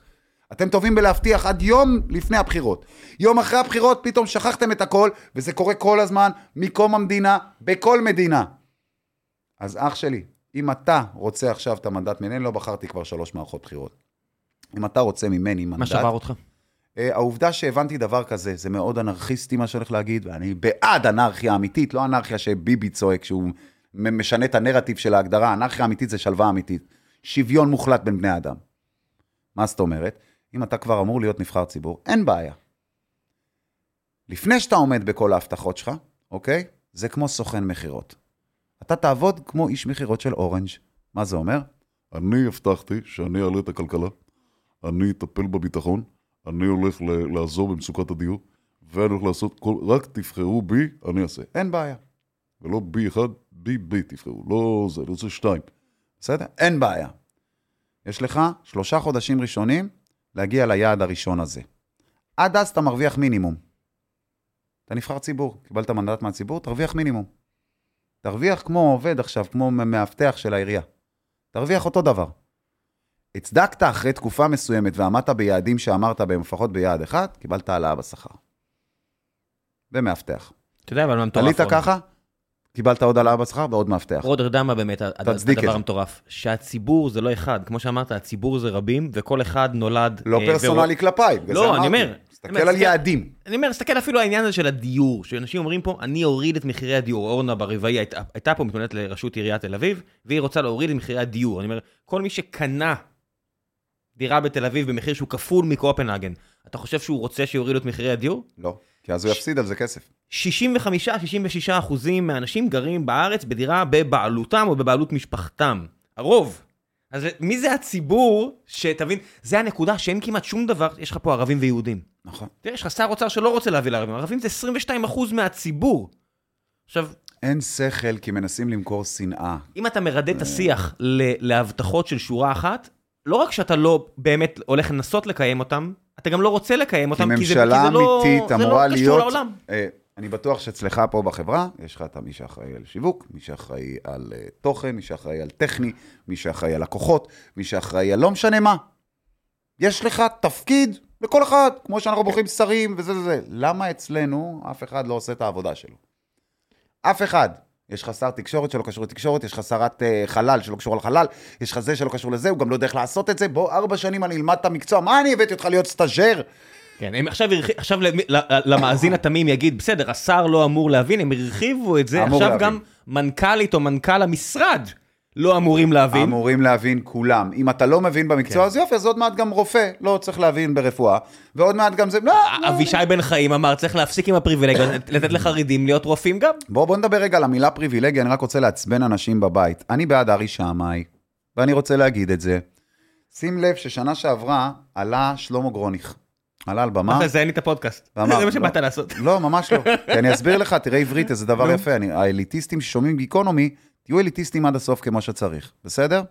אתם טובים בלהבטיח עד יום לפני הבחירות. יום אחרי הבחירות פתאום שכחתם את הכל, וזה קורה כל הזמן, מקום המדינה, בכל מדינה. אז אח שלי, אם אתה רוצה עכשיו את המנדט ממני, לא בחרתי כבר שלוש מערכות בחירות. אם אתה רוצה ממני מנדט... מה שבר אותך? אה, העובדה שהבנתי דבר כזה, זה מאוד אנרכיסטי מה שאני הולך להגיד, ואני בעד אנרכיה אמיתית, לא אנרכיה שביבי צועק, שהוא משנה את הנרטיב של ההגדרה, אנרכיה אמיתית זה שלווה אמיתית. שוויון מוחלט בין בני אדם. מה זאת אומרת? אם אתה כבר אמור להיות נבחר ציבור, אין בעיה. לפני שאתה עומד בכל ההבטחות שלך, אוקיי? זה כמו סוכן מכירות. אתה תעבוד כמו איש מכירות של אורנג'. מה זה אומר? אני הבטחתי שאני אעלה את הכלכלה, אני אטפל בביטחון, אני הולך לעזור במצוקת הדיור, ואני הולך לעשות כל... רק תבחרו בי, אני אעשה. אין בעיה. ולא בי אחד, בי בי תבחרו. לא זה, אני רוצה שתיים. בסדר? אין בעיה. יש לך שלושה חודשים ראשונים להגיע ליעד הראשון הזה. עד אז אתה מרוויח מינימום. אתה נבחר ציבור, קיבלת מנדט מהציבור, תרוויח מינימום. תרוויח כמו עובד עכשיו, כמו מאבטח של העירייה. תרוויח אותו דבר. הצדקת אחרי תקופה מסוימת ועמדת ביעדים שאמרת בהם, לפחות ביעד אחד, קיבלת העלאה בשכר. ומאבטח. אתה יודע אבל מה מטורף? עלית? ככה, קיבלת עוד העלאה בשכר ועוד מאבטח. רוד, אתה יודע מה באמת הדבר. המטורף? שהציבור זה לא אחד, כמו שאמרת, הציבור זה רבים, וכל אחד נולד... לא אה, פרסונלי כלפיי, בגלל לא, אני. אומר, תסתכל על יעדים. אני אומר, תסתכל אפילו על העניין הזה של הדיור, שאנשים אומרים פה, אני אוריד את מחירי הדיור. אורנה ברבעי הייתה, הייתה פה מתמודדת לראשות עיריית תל אביב, והיא רוצה להוריד את מחירי הדיור. אני אומר, כל מי שקנה דירה בתל אביב במחיר שהוא כפול מקופנהגן, אתה חושב שהוא רוצה שיורידו את מחירי הדיור? לא, כי אז הוא יפסיד על זה כסף. 65-66 אחוזים מהאנשים גרים בארץ בדירה בבעלותם או בבעלות משפחתם. הרוב. אז מי זה הציבור שתבין, זה הנקודה שאין כמעט שום דבר, יש לך פה ערבים ויהודים. נכון. תראה, יש לך שר אוצר שלא רוצה להביא לערבים, ערבים זה 22 אחוז מהציבור. עכשיו, אין שכל כי מנסים למכור שנאה. אם אתה מרדד את השיח ל- להבטחות של שורה אחת, לא רק שאתה לא באמת הולך לנסות לקיים אותם, אתה גם לא רוצה לקיים כי אותם, כי זה, ממשלה כי זה לא, אמיתית זה לא קשור. לעולם. אה, אני בטוח שאצלך פה בחברה, יש לך את מי שאחראי על שיווק, מי שאחראי על אה, תוכן, מי שאחראי על טכני, מי שאחראי על לקוחות, מי שאחראי על לא משנה מה. יש לך תפקיד לכל אחד, כמו שאנחנו בוחרים שרים וזה וזה. למה אצלנו אף אחד לא עושה את העבודה שלו? אף אחד. יש לך שר תקשורת שלא קשור לתקשורת, יש לך שרת אה, חלל שלא קשור לחלל, יש לך זה שלא קשור לזה, הוא גם לא יודע איך לעשות את זה. בוא, ארבע שנים אני אלמד את המקצוע, מה אני הבאתי אותך להיות סטאז'ר? כן, הם עכשיו, הרחי- עכשיו למאזין התמים יגיד, בסדר, השר לא אמור להבין, הם הרחיבו את זה, עכשיו להבין. גם מנכ"לית או מנכ"ל המשרד לא אמורים להבין. אמורים להבין כולם. אם אתה לא מבין במקצוע, כן. אז יופי, אז עוד מעט גם רופא לא צריך להבין ברפואה, ועוד מעט גם זה... לא, לא. אבישי בן חיים אמר, צריך להפסיק עם הפריבילגיה, לתת לחרדים להיות רופאים גם. בוא, בוא נדבר רגע על המילה פריבילגיה, אני רק רוצה לעצבן אנשים בבית. אני בעד ארי שמאי, ואני רוצה להגיד את זה. שים לב ששנה שעברה עלה שלמה גרוניך. עלה על במה. אחרי זה אין לי את הפודקאסט. זה מה שבאת לא. לעשות. לא, ממש לא. כי אני אסביר לך, תראה עברית, איזה דבר. יפה. האליטיסטים ששומעים גיקונומי, תהיו אליטיסטים עד הסוף כמו שצריך, בסדר?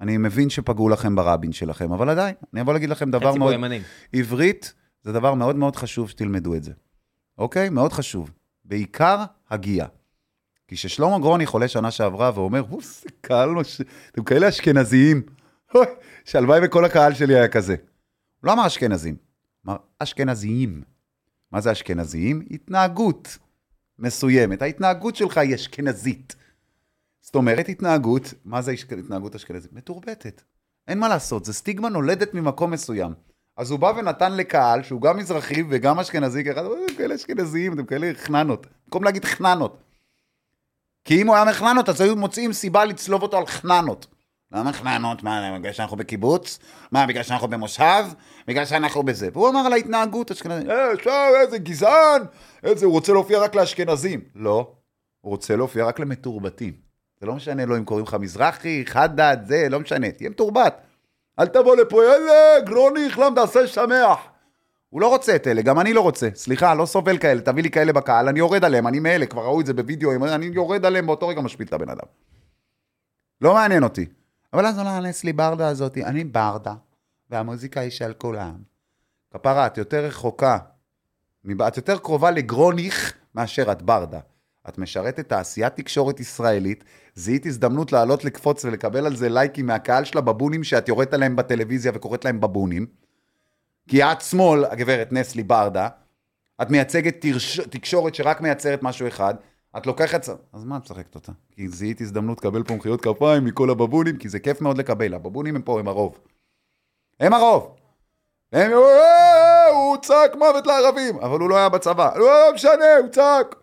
אני מבין שפגעו לכם ברבין שלכם, אבל עדיין, אני אבוא להגיד לכם דבר מאוד... ימנים. עברית זה דבר מאוד מאוד חשוב שתלמדו את זה, אוקיי? מאוד חשוב. בעיקר הגייה. כי כששלמה גרוני חולה שנה שעברה ואומר, הוא זה קהל, מש... אתם כאלה אשכנזיים. שהלוואי וכל הקהל שלי היה כזה. הוא לא אמר אשכנזים, אמר אשכנזיים. מה זה אשכנזיים? התנהגות מסוימת. ההתנהגות שלך היא אשכנזית. זאת אומרת, התנהגות, מה זה התנהגות אשכנזית? מתורבתת. אין מה לעשות, זה סטיגמה נולדת ממקום מסוים. אז הוא בא ונתן לקהל, שהוא גם מזרחי וגם אשכנזי, כאחד, "אוי, אתם כאלה אשכנזיים, אתם כאלה חננות. במקום להגיד חננות. כי אם הוא היה מחננות, אז היו מוצאים סיבה לצלוב אותו על חננות. למה חננות? מה, בגלל שאנחנו בקיבוץ? מה, בגלל שאנחנו במושב? בגלל שאנחנו בזה. והוא אמר על ההתנהגות אשכנזית, אה, עכשיו, איזה גזען, איזה, הוא רוצה להופיע רק לאשכנזים. לא, הוא רוצה להופיע רק למתורבתים. זה לא משנה לו אם קוראים לך מזרחי, חדד, זה, לא משנה, תהיה מתורבת. אל תבוא לפה, יאללה, גרוניך, למה תעשה שמח? הוא לא רוצה את אלה, גם אני לא רוצה. סליחה, לא סובל כאלה, תביא לי כאלה בקהל, אני יורד עליהם, אני מאלה, כבר ראו את זה בווידאו, אני יורד עליהם, באותו רגע משפיל את הבן אדם. לא מעניין אותי. אבל אז עולה הנסלי ברדה הזאתי, אני ברדה, והמוזיקה היא של כולם. כפרה, את יותר רחוקה, את יותר קרובה לגרוניך מאשר את ברדה. את משרתת תעשיית תקשורת ישראלית, זיהית הזדמנות לעלות לקפוץ ולקבל על זה לייקים מהקהל של הבבונים שאת יורדת עליהם בטלוויזיה וקוראת להם בבונים. כי את שמאל, הגברת נסלי ברדה, את מייצגת תרש... תקשורת שרק מייצרת משהו אחד, את לוקחת... אז מה את משחקת אותה? כי זיהית הזדמנות לקבל פה מחיאות כפיים מכל הבבונים, כי זה כיף מאוד לקבל. הבבונים הם פה, הם הרוב. הם הרוב. הם... "אה, הוא צעק מוות לערבים, אבל הוא לא היה בצבא. לא משנה, הוא צעק.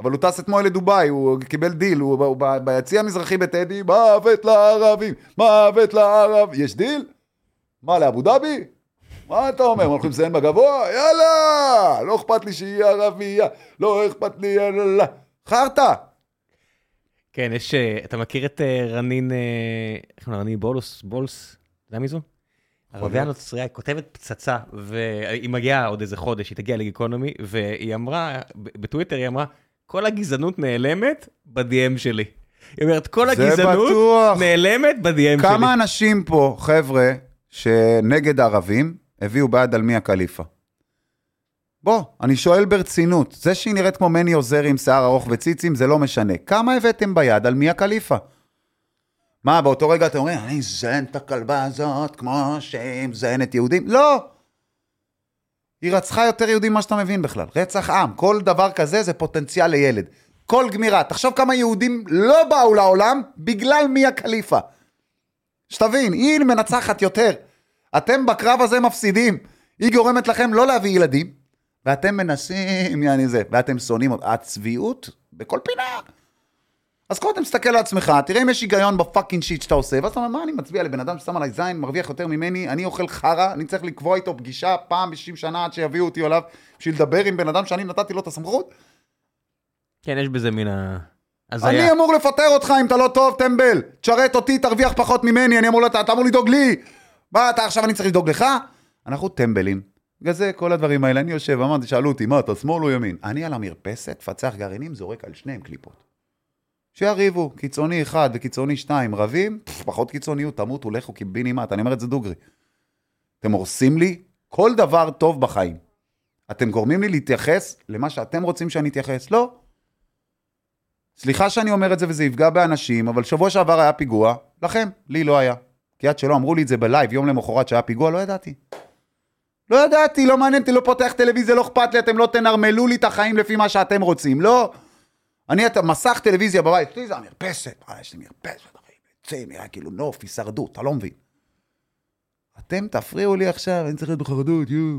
אבל הוא טס אתמול לדובאי, הוא קיבל דיל, הוא, הוא ב- ביציע המזרחי בטדי, מוות לערבים, מוות לערבים. יש דיל? מה, לאבו דאבי? מה אתה אומר? הולכים לזיין בגבוה? יאללה! לא אכפת לי שהיא ערבייה, לא אכפת לי, יאללה. חרטא! כן, יש, אה, אתה מכיר את אה, רנין, אה, איך קוראים לה? רנין בולוס, בולס, יודע מי זו? ערבייה. נוצריה, היא כותבת פצצה, והיא מגיעה עוד איזה חודש, היא תגיע לגיקונומי, והיא אמרה, בטוויטר היא אמרה, כל הגזענות נעלמת ב-DM שלי. היא אומרת, כל הגזענות בטוח. נעלמת ב-DM שלי. כמה אנשים פה, חבר'ה, שנגד ערבים, הביאו בעד על מי הקליפה? בוא, אני שואל ברצינות, זה שהיא נראית כמו מני עוזרי עם שיער ארוך וציצים, זה לא משנה. כמה הבאתם ביד על מי הקליפה? מה, באותו רגע אתם אומרים, אני אזיין את הכלבה הזאת כמו שהיא מזיינת יהודים? לא! היא רצחה יותר יהודים ממה שאתה מבין בכלל. רצח עם, כל דבר כזה זה פוטנציאל לילד. כל גמירה. תחשוב כמה יהודים לא באו לעולם בגלל מיה קליפה. שתבין, היא מנצחת יותר. אתם בקרב הזה מפסידים. היא גורמת לכם לא להביא ילדים, ואתם מנסים, יעני זה, ואתם שונאים. הצביעות בכל פינה. אז קודם תסתכל על עצמך, תראה אם יש היגיון בפאקינג שיט שאתה עושה, ואז אתה אומר, מה אני מצביע לבן אדם ששם עליי זין, מרוויח יותר ממני, אני אוכל חרא, אני צריך לקבוע איתו פגישה פעם ב-60 שנה עד שיביאו אותי אליו, בשביל לדבר עם בן אדם שאני נתתי לו את הסמכות? כן, יש בזה מן ה... אני הזיה. אמור לפטר אותך אם אתה לא טוב, טמבל. תשרת אותי, תרוויח פחות ממני, אני אמור, אתה אתה אמור לדאוג לי. מה, אתה עכשיו אני צריך לדאוג לך? אנחנו טמבלים. בגלל זה, כל הדברים האלה, אני יושב, אמרתי, שאלו אותי, מה, אתה שמאל או ימין? אני על המרפסת, פצח גרעינים, זורק על שניהם קליפות. שיריבו, קיצוני אחד וקיצוני שתיים רבים, פחות קיצוניות, תמותו, לכו קיבינימט, אני אומר את זה דוגרי. אתם הורסים לי כל דבר טוב בחיים. אתם גורמים לי להתייחס למה שאתם רוצים שאני אתייחס. לא. סליחה שאני אומר את זה וזה יפגע באנשים, אבל שבוע שעבר היה פיגוע, לכם, לי לא היה. כי עד שלא אמרו לי את זה בלייב יום למחרת שהיה פיגוע, לא ידעתי. לא ידעתי, לא מעניין אותי, לא פותח טלוויזיה, לא אכפת לי, אתם לא תנרמלו לי את החיים לפי מה שאתם רוצים, לא. אני, את המסך טלוויזיה בבית, אצלי זה המרפסת, אה, יש לי מרפסת, אחי, יוצא, נראה כאילו נוף, הישרדות, אתה לא מבין. אתם תפריעו לי עכשיו, אני צריך להיות בחרדות, יואו.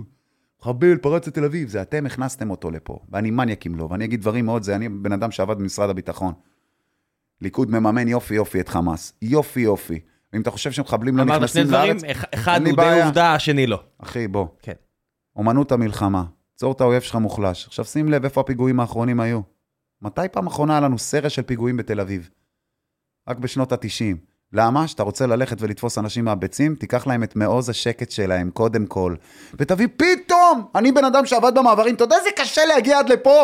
מחבל, פרץ לתל אביב, זה אתם הכנסתם אותו לפה, ואני מניאקים לו, ואני אגיד דברים מאוד, זה אני בן אדם שעבד במשרד הביטחון. ליכוד מממן יופי יופי את חמאס, יופי יופי. ואם אתה חושב שמחבלים לא אמרת שני נכנסים דברים, לארץ, אח- אחד אין לי הוא די. עובדה, השני לא. אחי, בוא. כן. אומנות המלחמה, צור את האויב שלך מוחלש. עכשיו שים לב איפה הפיגועים האחרונים היו. מתי פעם אחרונה היה לנו סרט של פיגועים בתל אביב? רק בשנות ה-90. למה? שאתה רוצה ללכת ולתפוס אנשים מהביצים, תיקח להם את מעוז השקט שלהם, קודם כל. ותביא פתאום! אני בן אדם שעבד במעברים, אתה יודע איזה קשה להגיע עד לפה?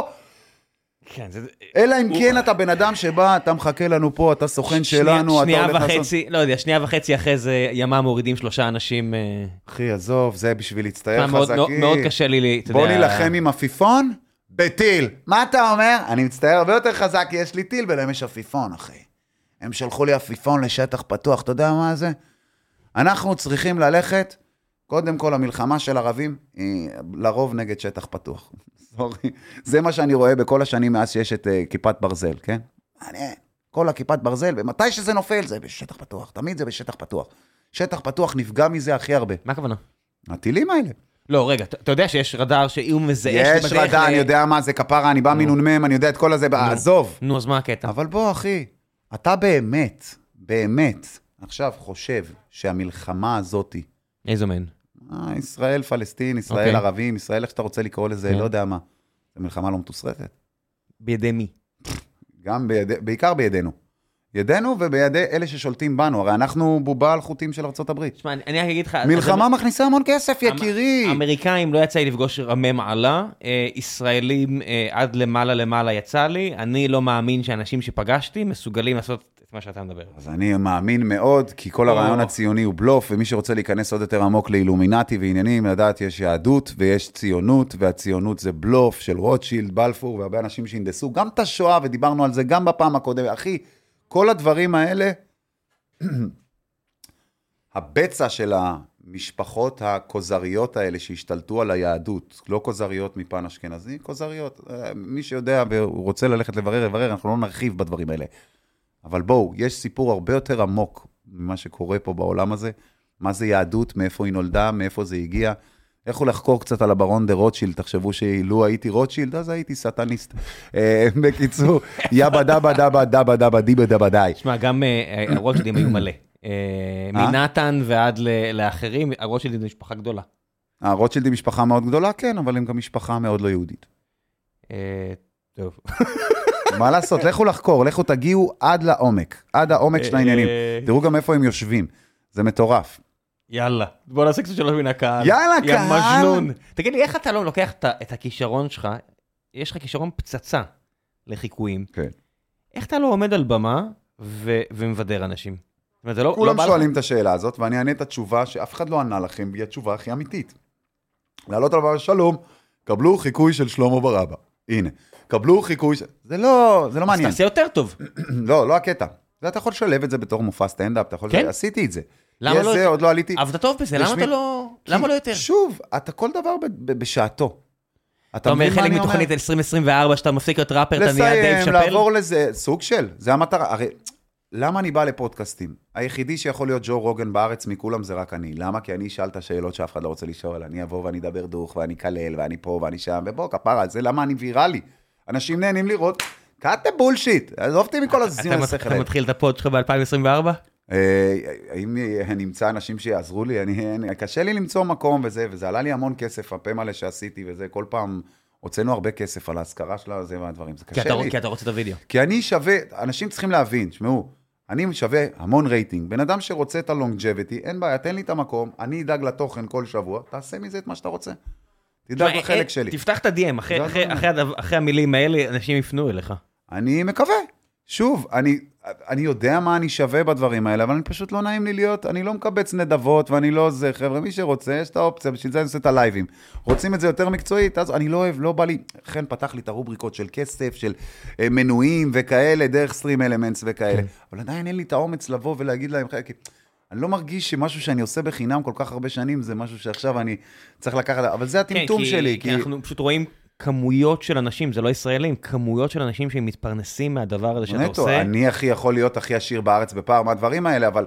כן, זה... אלא אם כן אתה בן אדם שבא, אתה מחכה לנו פה, אתה סוכן שלנו, אתה שנייה הולך לעשות... וחצי, לא יודע, שנייה וחצי אחרי זה ימה מורידים שלושה אנשים. אה, אחי, עזוב, זה בשביל להצטייר מאוד- חזקים. מאוד- מאוד קשה לי, אתה בוא יודע- נילחם עם עפיפון בטיל. מה אתה אומר? אני מצטער הרבה יותר חזק, כי יש לי טיל ולהם יש עפיפון, אחי. הם שלחו לי עפיפון לשטח פתוח, אתה יודע מה זה? אנחנו צריכים ללכת, קודם כל, המלחמה של ערבים היא לרוב נגד שטח פתוח. סורי. זה מה שאני רואה בכל השנים מאז שיש את uh, כיפת ברזל, כן? מעניין. כל הכיפת ברזל, ומתי שזה נופל זה בשטח פתוח, תמיד זה בשטח פתוח. שטח פתוח נפגע מזה הכי הרבה. מה הכוונה? הטילים האלה. לא, רגע, אתה יודע שיש רדאר שאם מזהה יש שבדרך רדאר, ל- אני יודע מה זה כפרה, אני בא מנ"מ, אני יודע את כל הזה, עזוב. נו, אז מה הקטע? אבל בוא, אחי, אתה באמת, באמת, עכשיו חושב שהמלחמה הזאתי, איזו מהן? אה, ישראל, פלסטין, ישראל, אוקיי. ערבים, ישראל, איך שאתה רוצה לקרוא לזה, כן. לא יודע מה. זו מלחמה לא מתוסרטת. בידי מי? גם בידי, בעיקר בידינו. ידינו ובידי אלה ששולטים בנו, הרי אנחנו בובה על חוטים של ארה"ב. תשמע, אני רק אגיד לך... מלחמה מכניסה המון כסף, יקירי. אמריקאים לא יצא לי לפגוש רמי מעלה, אה, ישראלים אה, עד למעלה למעלה יצא לי, אני לא מאמין שאנשים שפגשתי מסוגלים לעשות את מה שאתה מדבר. אז אני מאמין מאוד, כי כל הרעיון או. הציוני הוא בלוף, ומי שרוצה להיכנס עוד יותר עמוק לאילומינטי ועניינים, לדעת יש יהדות ויש ציונות, והציונות זה בלוף של רוטשילד, בלפור, והרבה אנשים שהנדסו גם את השואה, ודיברנו על זה גם בפעם הקודמת. אחי, כל הדברים האלה, הבצע של המשפחות הכוזריות האלה שהשתלטו על היהדות, לא כוזריות מפן אשכנזי, כוזריות. אה, מי שיודע והוא רוצה ללכת לברר, יברר, אנחנו לא נרחיב בדברים האלה. אבל בואו, יש סיפור הרבה יותר עמוק ממה שקורה פה בעולם הזה. מה זה יהדות, מאיפה היא נולדה, מאיפה זה הגיע. לכו לחקור קצת על הברון דה רוטשילד, תחשבו שאילו הייתי רוטשילד, אז הייתי סטניסט. אה, בקיצור, יבא דבא דבא דבא דבא דיבא דבא די. תשמע, גם אה, הרוטשילדים היו מלא. אה, אה? מנתן ועד לאחרים, הרוטשילדים זו משפחה גדולה. הרוטשילד היא משפחה מאוד גדולה, כן, אבל הם גם משפחה מאוד לא יהודית. אה, טוב. מה לעשות, לכו לחקור, לכו תגיעו עד לעומק, עד העומק של העניינים. אה, תראו גם איפה הם יושבים, זה מטורף. יאללה, בוא נעשה קצת שלוש מן הקהל. יאללה, יא קהל. מג'נון. תגיד לי, איך אתה לא לוקח את הכישרון שלך, יש לך כישרון פצצה לחיקויים, כן. איך אתה לא עומד על במה ו- ומבדר אנשים? אומרת, לא... לא כולם לך- שואלים את השאלה הזאת, ואני אענה את התשובה שאף אחד לא ענה לכם, והיא התשובה הכי אמיתית. לעלות על הבמה, שלום, קבלו חיקוי של שלמה ברבא. הנה, קבלו חיקוי של... זה לא, זה לא אז מעניין. תעשה יותר טוב. לא, לא הקטע. אתה יכול לשלב את זה בתור מופע סטנדאפ, אתה יכול... כן? עשיתי את זה. למה לא... זה, עוד לא עליתי. עבדת טוב בזה, למה אתה לא... למה לא יותר? שוב, אתה כל דבר בשעתו. אתה אומר חלק? מתוכנית 2024, שאתה מפסיק להיות ראפר, אתה נהיה דייב לסיים, שאפל? לעבור לזה, סוג של, זה המטרה. הרי, למה אני בא לפודקאסטים? היחידי שיכול להיות ג'ו רוגן בארץ מכולם זה רק אני. למה? כי אני אשאל את השאלות שאף אחד לא רוצה לשאול. אני אבוא ואני אדבר דוך, ואני אקלל, ואני פה, ואני שם, ובוא, כפרה, זה למה אני ויראלי. אנשים נהנים לראות, the bullshit, עזוב אותי מכל אתה הזיון השכל. אתה מתחיל את ה פוד שלך ב-2024? אה, האם נמצא אנשים שיעזרו לי? אני, אני, קשה לי למצוא מקום וזה, וזה עלה לי המון כסף, הפה מלא שעשיתי וזה, כל פעם הוצאנו הרבה כסף על ההשכרה של הזה והדברים, זה כי קשה אתה- לי. כי אתה רוצה את הוידאו. כי אני שווה, אנשים צריכים להבין, שמעו, אני שווה המון רייטינג. בן אדם שרוצה את ה longevity, אין בעיה, תן לי את המקום, אני אדאג לתוכן כל שבוע, תעשה מזה את מה שאתה רוצה. תדאג לחלק אה, שלי. תפתח את ה-DM, אחרי- זה אחרי-. אחרי אחרי המילים האלה, אנשים יפנו אליך. אני מקווה. שוב, אני, אני יודע מה אני שווה בדברים האלה, אבל אני פשוט לא נעים לי להיות, אני לא מקבץ נדבות ואני לא זה, חבר'ה, מי שרוצה, יש את האופציה, בשביל זה אני עושה את הלייבים. רוצים את זה יותר מקצועית, אז אני לא אוהב, לא בא לי, חן פתח לי את הרובריקות של כסף, של אה, מנויים וכאלה, דרך סטרים אלמנטס וכאלה, כן. אבל עדיין אין לי את האומץ לבוא ולהגיד להם, "חבר'ה, כי אני לא מרגיש שמשהו שאני עושה בחינם כל כך הרבה שנים, זה משהו שעכשיו אני צריך לקחת, אבל זה הטמטום כן, כי- שלי, כי אנחנו פשוט רואים כמויות של אנשים, זה לא ישראלים, כמויות של אנשים שמתפרנסים מהדבר הזה שאתה נטו, עושה. אני הכי יכול להיות הכי עשיר בארץ בפער מהדברים האלה, אבל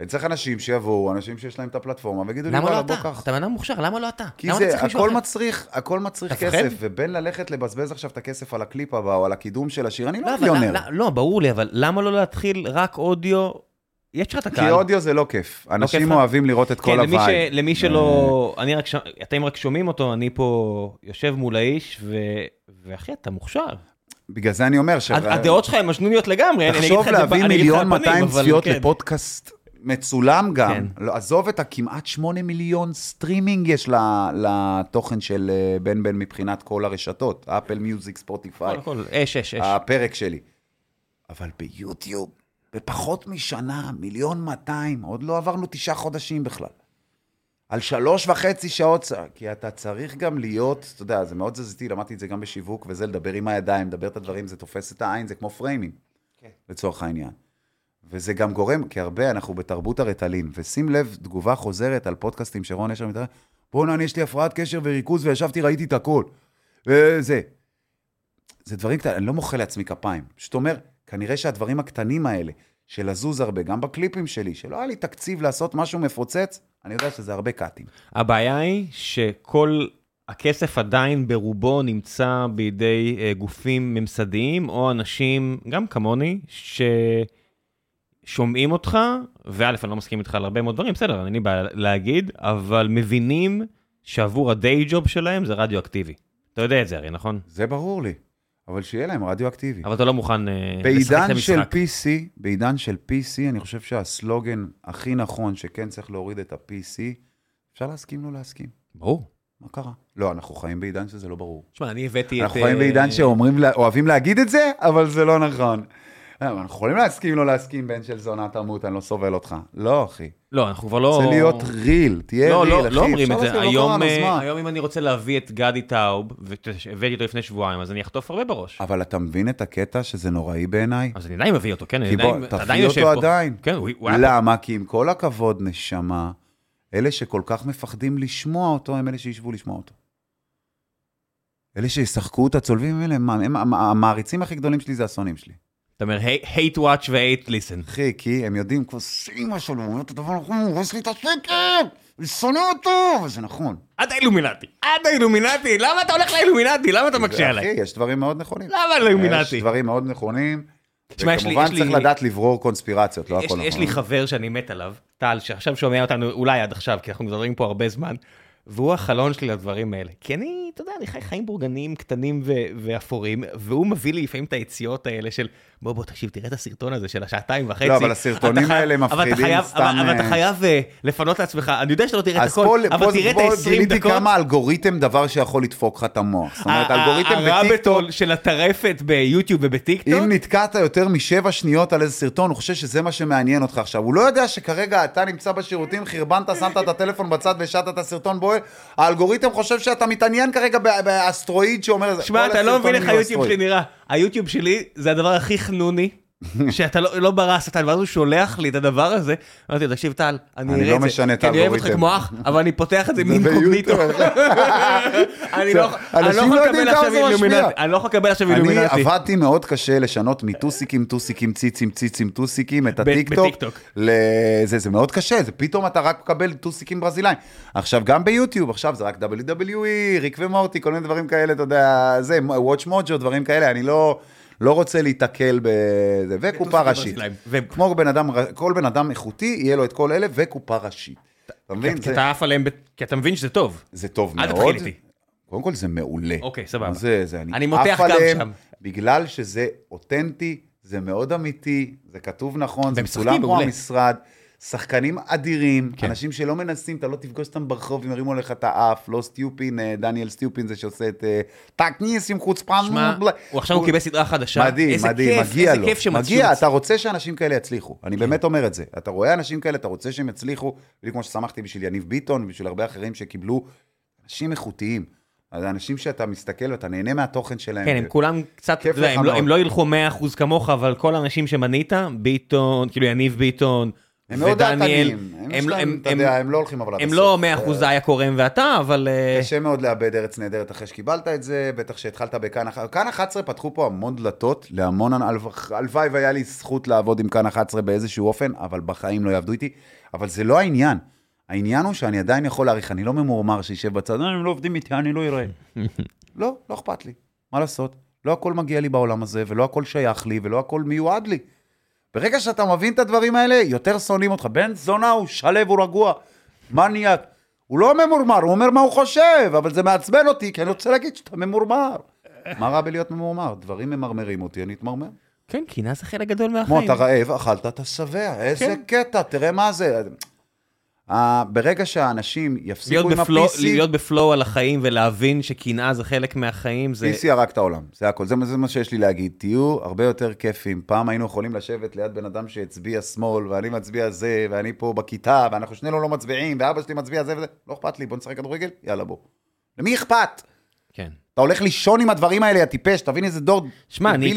אני צריך אנשים שיבואו, אנשים שיש להם את הפלטפורמה, ויגידו לי, למה לא וואלה, בוא אתה? קח. אתה בן אדם מוכשר, למה לא אתה? כי אתה זה, מישהו הכל? מצריך, הכל מצריך אתה? כסף, ובין ללכת לבזבז עכשיו את הכסף על הקליפ הבא, או על הקידום של השיר, אני לא, לא מיליונר. לא, לא, ברור לי, אבל למה לא להתחיל רק אודיו? יש לך את הקהל. כי אודיו זה לא כיף. אנשים כיף לך? אוהבים לראות את כן, כל. הווייב. למי שלא... אני רק. אתם רק שומעים אותו, אני פה יושב מול האיש. ואחי, אתה מוכשר. בגלל זה אני אומר, ש... הד- הדעות שלך הן מז'נוניות לגמרי, אני אגיד תחשוב לך את זה ב- להביא מיליון על הפנים, 200 אבל צפיות כן. לפודקאסט מצולם גם. כן. לא, עזוב את הכמעט 8 מיליון סטרימינג יש לתוכן של אה, בן בן מבחינת כל הרשתות, אפל מיוזיק, ספוטיפיי, הכל, הכל, אש, אש, אש. הפרק שלי. אבל ביוטיוב, בפחות משנה, מיליון 200, עוד לא עברנו תשעה חודשים בכלל. על שלוש וחצי שעות, כי אתה צריך גם להיות, אתה יודע, זה מאוד תזזיתי, למדתי את זה גם בשיווק, וזה לדבר עם הידיים, לדבר את הדברים, זה תופס את העין, זה כמו פריימים, כן. לצורך העניין. וזה גם גורם, כי הרבה, אנחנו בתרבות הרטלין, ושים לב, תגובה חוזרת על פודקאסטים שרון אשר מתאר, בואנה, אני יש לי הפרעת קשר וריכוז, וישבתי, ראיתי את הכל. וזה. זה דברים קטנים, אני לא מוחא לעצמי כפיים. פשוט אומר, כנראה שהדברים הקטנים האלה, של לזוז הרבה, גם בקליפים שלי, שלא היה לי תקציב לעשות משהו מפוצץ, אני יודע שזה הרבה קאטים. הבעיה היא שכל הכסף עדיין ברובו נמצא בידי אה, גופים ממסדיים, או אנשים, גם כמוני, ששומעים אותך, וא', אני לא מסכים איתך על הרבה מאוד דברים, בסדר, אין לי בעיה להגיד, אבל מבינים שעבור הדיי ג'וב שלהם זה רדיואקטיבי. אתה יודע את זה הרי, נכון? זה ברור לי, אבל שיהיה להם רדיואקטיבי. אבל אתה לא מוכן אה, לשחק את בעידן של המשחק. PC, בעידן של PC, אני חושב שהסלוגן הכי נכון שכן צריך להוריד את ה-PC, אפשר להסכים לא להסכים. ברור. מה קרה? לא, אנחנו חיים בעידן שזה לא ברור. תשמע, אני הבאתי את... אנחנו חיים אה, בעידן שאומרים, לה- אוהבים להגיד את זה, אבל זה לא נכון. אה, אנחנו יכולים להסכים לא להסכים, בן של זונה תמות, אני לא סובל אותך. לא, אחי. לא, אנחנו כבר לא... רוצה להיות ריל, תהיה לא, ריל, לא, אחי. לא אומרים את זה. לא היום, אה? היום אם אני רוצה להביא את גדי טאוב, והבאתי אותו לפני שבועיים, אז אני אחטוף הרבה בראש. אבל אתה מבין את הקטע שזה נוראי בעיניי? אז אני עדיין מביא אותו, כן? אני עדיין- אתה תביא עדיין יושב אותו פה. עדיין. כן, הוא פה. למה? כי עם כל הכבוד, נשמה, אלה שכל כך מפחדים לשמוע אותו, הם אלה שישבו לשמוע אותו. אלה שישחקו את הצולבים האלה, הם, הם, הם, המעריצים הכי גדולים שלי זה השונאים שלי. אתה אומר, hate watch ו-hate listen. אחי, כי הם יודעים, כוס אימא שלו, הוא אומר את הדבר הנכון, הוא הורס לי את השקט, אני שונא אותו, וזה נכון. עד האילומינטי, עד האילומינטי, למה אתה הולך לאילומינטי? למה אתה מקשה אחי, עליי? יש דברים מאוד נכונים. למה יש לאילומינטי? דברים מאוד נכונים. תשמע, יש לי- וכמובן יש צריך לדעת לברור קונספירציות, לא יש- הכל נכון. יש לי חבר שאני מת עליו, טל, שעכשיו שומע אותנו אולי עד עכשיו, כי אנחנו מדברים פה הרבה זמן, והוא החלון שלי לדברים האלה. כי אני, אתה יודע, אני חי חיים בורגניים קטנים ו- ואפורים, והוא מביא לי לפעמים את היציאות האלה של, בוא בוא תקשיב, תראה את הסרטון הזה של השעתיים וחצי. לא, אבל הסרטונים חי- האלה אבל מפחידים חייב- סתם, אבל אבל אתה אה, חייב אה, לפנות לעצמך, אני יודע שאתה לא תראה את אז הכל, פה, אבל פה, תראה את פה ה-20 גיליתי דקות. כמה האלגוריתם דבר שיכול לדפוק לך את המוח. זאת אומרת, האלגוריתם בטיקטוק, של הטרפת ביוטיוב ובטיקטוק, אם נתקעת יותר משבע שניות על איזה סרטון, הוא חושב שזה מה שמעניין אותך עכשיו. הוא לא יודע שכרגע אתה נמצא בשירותים, חרבנת, שמת את הטלפון בצד והשארת את הסרטון בוער, האלגוריתם חושב שאתה מתעניין כרגע באסטרואיד שאומר... שמע, אתה לא מבין איך היוטיוב. שלי נראה. היוטיוב שלי זה הדבר הכי חנוני שאתה לא, לא ברס, טל, ואז הוא שולח לי את הדבר הזה, אמרתי לו, תקשיב טל, אני אני אראה לא את זה, משנה את כי אני אוהב אותך האלגוריתם." כמו אח, אבל אני פותח את זה מאינקוגניטו. ביוטיוב. אני לא אני לא יכול לא לקבל עכשיו. אילומינטי, אני לא יכול לקבל עכשיו אני אילומינטי. עבדתי מאוד קשה לשנות מטוסיקים, טוסיקים, ציצים, ציצים, טוסיקים, את הטיקטוק. זה מאוד קשה, זה פתאום אתה רק מקבל טוסיקים ברזילאים. עכשיו, גם ביוטיוב, עכשיו זה רק WWE, ריק ומורטי, כל מיני דברים כאלה, אתה יודע, זה, Watch Mojo, דברים כאלה, אני לא, לא רוצה להיתקל בזה, וקופה ראשית. כמו בן אדם, כל בן אדם איכותי, יהיה לו את כל אלה, וקופה ראשית. אתה מבין? כי אתה עף עליהם, כי אתה מבין שזה טוב. זה טוב אל מאוד. תתחיל איתי. קודם כל זה מעולה. אוקיי, סבבה. זה, זה, אני, אני מותח עליהם שם. בגלל שזה אותנטי, זה מאוד אמיתי, זה כתוב נכון, זה מצולם כמו. המשרד, שחקנים אדירים, כן. אנשים שלא מנסים, אתה לא תפגוש אותם ברחוב, הם ירימו לך את האף, לא סטיופין, אה, דניאל סטיופין זה שעושה את אה, טקניס עם חוצפן. שמע, הוא עכשיו הוא קיבל סדרה חדשה. מדהים, איזה מדהים, כיף, מגיע איזה לו. כיף שמצאו. מגיע, אתה רוצה שאנשים כאלה יצליחו. אני כן. באמת אומר את זה. אתה רואה אנשים כאלה, אתה רוצה שהם יצליחו, בדיוק כמו ששמחתי בשביל יניב ביטון ובשביל הרבה אחרים שקיבלו אנשים איכותיים. אז אנשים שאתה מסתכל ואתה נהנה מהתוכן שלהם. כן, הם כולם קצת, אתה יודע, הם לא-. הם לא ילכו 100% כמוך, אבל כל האנשים שמנית, ביטון, כאילו יניב ביטון, הם מאוד דעתניים. הם, הם- הם- הם- הם לא הולכים אבל עד הם הסוף. לא 100% איה קורם ואתה, אבל... אה, קשה מאוד לאבד ארץ נהדרת אחרי שקיבלת את זה, בטח שהתחלת בכאן 11. כאן 11 פתחו פה המון דלתות להמון, הלו- הלוואי והיה לי זכות לעבוד עם כאן 11 באיזשהו אופן, אבל בחיים לא יעבדו איתי. אבל זה לא העניין. העניין הוא שאני עדיין יכול להעריך, אני לא ממורמר שישב בצד, "אה, הם לא עובדים איתי, אני לא אראה. לא, לא אכפת לי. מה לעשות? לא הכל מגיע לי בעולם הזה, ולא הכל שייך לי, ולא הכל מיועד לי. ברגע שאתה מבין את הדברים האלה, יותר שונאים אותך. בן זונה הוא שלב, הוא רגוע, מניאק. הוא לא ממורמר, הוא אומר מה הוא חושב, אבל זה מעצבן אותי, כי אני רוצה להגיד שאתה ממורמר. מה רע בלהיות ממורמר? דברים ממרמרים אותי, אני אתמרמר. כן, קנאה זה חלק גדול כמו מהחיים. אתה רעב, אכלת, אתה שבע, איזה כן. קטע, תראה מה זה. אה, ברגע שהאנשים יפסיקו עם בפלואו- ה-PC, להיות בפלואו על החיים ולהבין שקנאה זה חלק מהחיים, זה... PC הרג את העולם, זה הכל, זה, זה מה שיש לי להגיד. תהיו הרבה יותר כיפים. פעם היינו יכולים לשבת ליד בן אדם שהצביע שמאל, ואני מצביע זה, ואני פה בכיתה, ואנחנו שנינו לא מצביעים, ואבא שלי מצביע זה וזה, לא אכפת לי, בוא נשחק כדורגל, יאללה בוא. למי אכפת? כן. אתה הולך לישון עם הדברים האלה, יא טיפש, תבין איזה דור שמע, אני.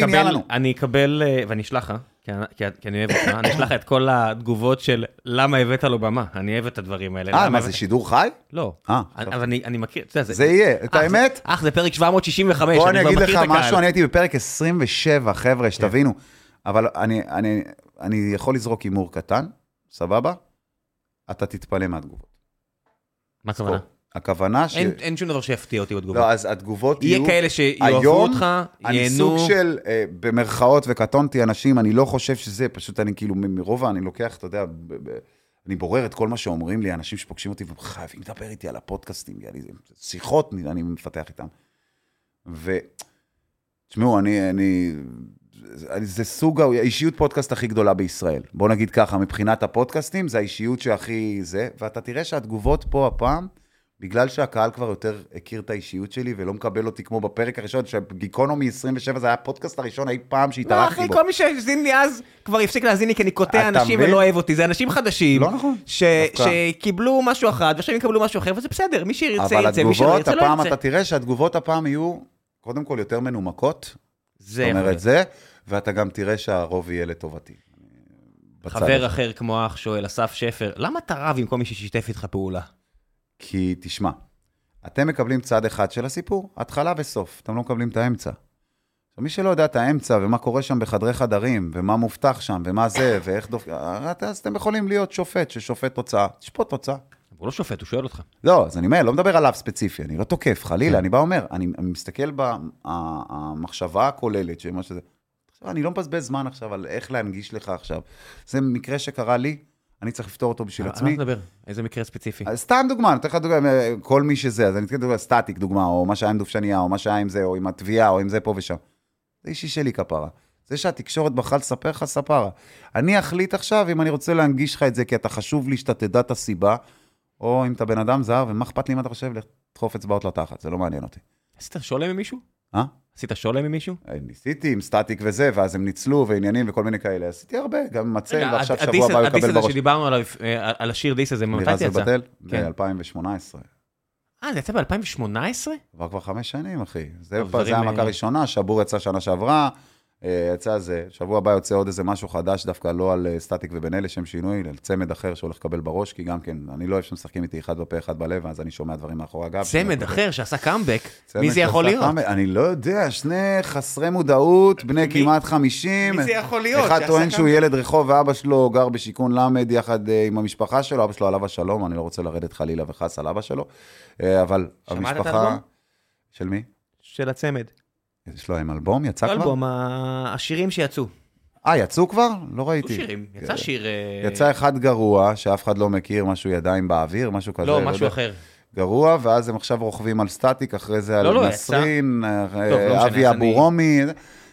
אני אקבל, אה, ואני אשלח לך, כי אני- אוהב אותך, אני אשלח לך את כל התגובות של למה הבאת לו במה, אני אוהב את הדברים האלה. אה, מה, זה שידור חי? לא. אה, אבל אני מכיר, אתה יודע, זה יהיה, את אח, זה- האמת? אח, זה פרק 765, בוא אני אגיד לך את. משהו, אני הייתי בפרק 27, חבר'ה, כן. שתבינו. אבל אני יכול לזרוק הימור קטן, סבבה? אתה תתפלא מהתגובות. מה הכוונה? הכוונה ש... אין- אין שום דבר שיפתיע אותי בתגובות. לא, אז התגובות יהיה יהיו... כאלה שיאהבו היום אותך, אני ייהנו. סוג של, אה, במרכאות, וקטונתי אנשים, אני לא חושב שזה, פשוט אני כאילו, מרוב, אני לוקח, אתה יודע, ב- ב- אני בורר את כל מה שאומרים לי, אנשים שפוגשים אותי וחייבים לדבר איתי על הפודקאסטים, יהיה לי שיחות אני מפתח איתם. ו... תשמעו, אני, אני, זה סוג האישיות פודקאסט הכי גדולה בישראל. בוא נגיד ככה, מבחינת הפודקאסטים, זה האישיות שהכי זה, ואתה תראה שהתגובות פה הפעם, בגלל שהקהל כבר יותר הכיר את האישיות שלי ולא מקבל אותי כמו בפרק הראשון, שגיקונומי 27 זה היה הפודקאסט הראשון אי פעם לא, שהתארחתי אחי, בו. כל מי שהאזין לי אז כבר הפסיק להאזין לי כי אני קוטע אנשים? ולא אוהב אותי, זה אנשים חדשים. לא נכון. שקיבלו משהו אחד ועכשיו יקבלו משהו אחר וזה בסדר, מי שירצה אבל יצא, מי שלא התגובות, ירצה לא הפעם ירצה. אתה תראה שהתגובות הפעם יהיו, קודם כל, יותר מנומקות. זה זאת אומרת. זה, ואתה גם תראה שהרוב יהיה לטובתי. חבר. אחר כמו אח שואל, אסף שפר, למה אתה רב עם כל מי ששיתף איתך פעולה? כי תשמע, אתם מקבלים צד אחד של הסיפור, התחלה וסוף, אתם לא מקבלים את האמצע. מי שלא יודע את האמצע, ומה קורה שם בחדרי חדרים, ומה מובטח שם, ומה זה, ואיך דופק... אז אתם יכולים להיות שופט ששופט תוצאה, תשפוט תוצאה. הוא לא שופט, הוא שואל אותך. לא, אז אני אומר, לא מדבר עליו ספציפי, אני לא תוקף, חלילה, אני בא אומר, אני, אני מסתכל במחשבה הכוללת של מה שזה. אני לא מבזבז זמן עכשיו על איך להנגיש לך עכשיו. זה מקרה שקרה לי, אני צריך לפתור אותו בשביל על מה עצמי. אתה מדבר? איזה מקרה ספציפי? אז סתם דוגמה, אני אתן לך דוגמה, כל מי שזה, אז אני אתן דוגמה, סטטיק דוגמה, או מה שהיה עם דובשניה, או מה שהיה עם זה, או עם התביעה, או עם זה פה ושם. זה אישי שלי כפרה. זה שהתקשורת בחרה לספר לך, ספרה. אני אחליט עכשיו אם אני רוצה להנגיש לך את זה, כי אתה חשוב לי שאתה תדע את הסיבה, או אם אתה בן אדם זר, ומה אכפת לי אם אתה חושב, לך תדחוף אצבעות לתחת, זה לא מעניין אותי. עשית שולם עם מישהו? אה? עשית שולם עם מישהו? ניסיתי עם סטטיק וזה, ואז הם ניצלו, ועניינים וכל מיני כאלה. עשיתי הרבה, גם עם הצל, ועכשיו שבוע הבא הוא הדיס יקבל הזה בראש. שדיברנו עליו, אה, על השיר דיס הזה, מתי זה יצא? ובטל? כן. ב-2018. אה, זה יצא ב-2018? עבר כבר חמש שנים, אחי. זה, המכה אה, הראשונה, שבור יצא שנה שעברה, אה, יצא זה, שבוע הבא יוצא עוד איזה משהו חדש, דווקא לא על אה, סטטיק ובן אלה, לשם שינוי, על צמד אחר שהולך לקבל בראש, כי גם כן, אני לא אוהב שמשחקים איתי אחד בפה, אחד בלב, אז אני שומע דברים מאחורי הגב. צמד אחר שעשה קאמבק, מי זה יכול להיות? קאמבק, אני לא יודע, שני חסרי מודעות, בני מי- כמעט 50. מי זה יכול להיות אחד טוען שהוא קאמבק? ילד רחוב ואבא שלו גר בשיכון ל' יחד אה, עם המשפחה שלו, אבא שלו עליו השלום, אני לא רוצה לרדת חלילה וחס על אבא שלו, אה, אבל המשפחה... של מי? של הצמד. יש לו אלבום? יצא כבר? אלבום, השירים שיצאו. אה, יצאו כבר? לא יצאו ראיתי. שירים, יצא שיר... אה, יצא אחד גרוע, שאף אחד לא מכיר, משהו ידיים באוויר, משהו כזה. לא, משהו יודע. אחר. גרוע, ואז הם עכשיו רוכבים על סטטיק, אחרי זה לא, על לא, נסרין, אה, לא אבי אבו רומי.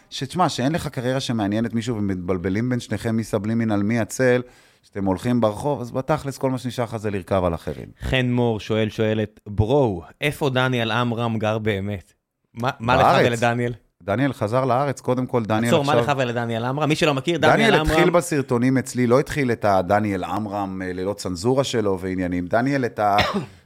שתשמע, שאין לך קריירה שמעניינת מישהו ומתבלבלים בין שניכם מי סבלימין על מי הצל, שאתם הולכים ברחוב, אז בתכלס כל מה שנשאר לך זה לרכב על אחרים. חן מור שואל שואלת, ברו, איפה דניאל עמרם גר באמת? מה מה לך. ולדניאל? דניאל חזר לארץ, קודם כל דניאל עצור, מה עכשיו... לך ולדניאל עמרם? מי שלא מכיר, דניאל דניאל עמרם... התחיל בסרטונים אצלי, לא התחיל את הדניאל עמרם אה, ללא צנזורה שלו ועניינים. דניאל את רגע,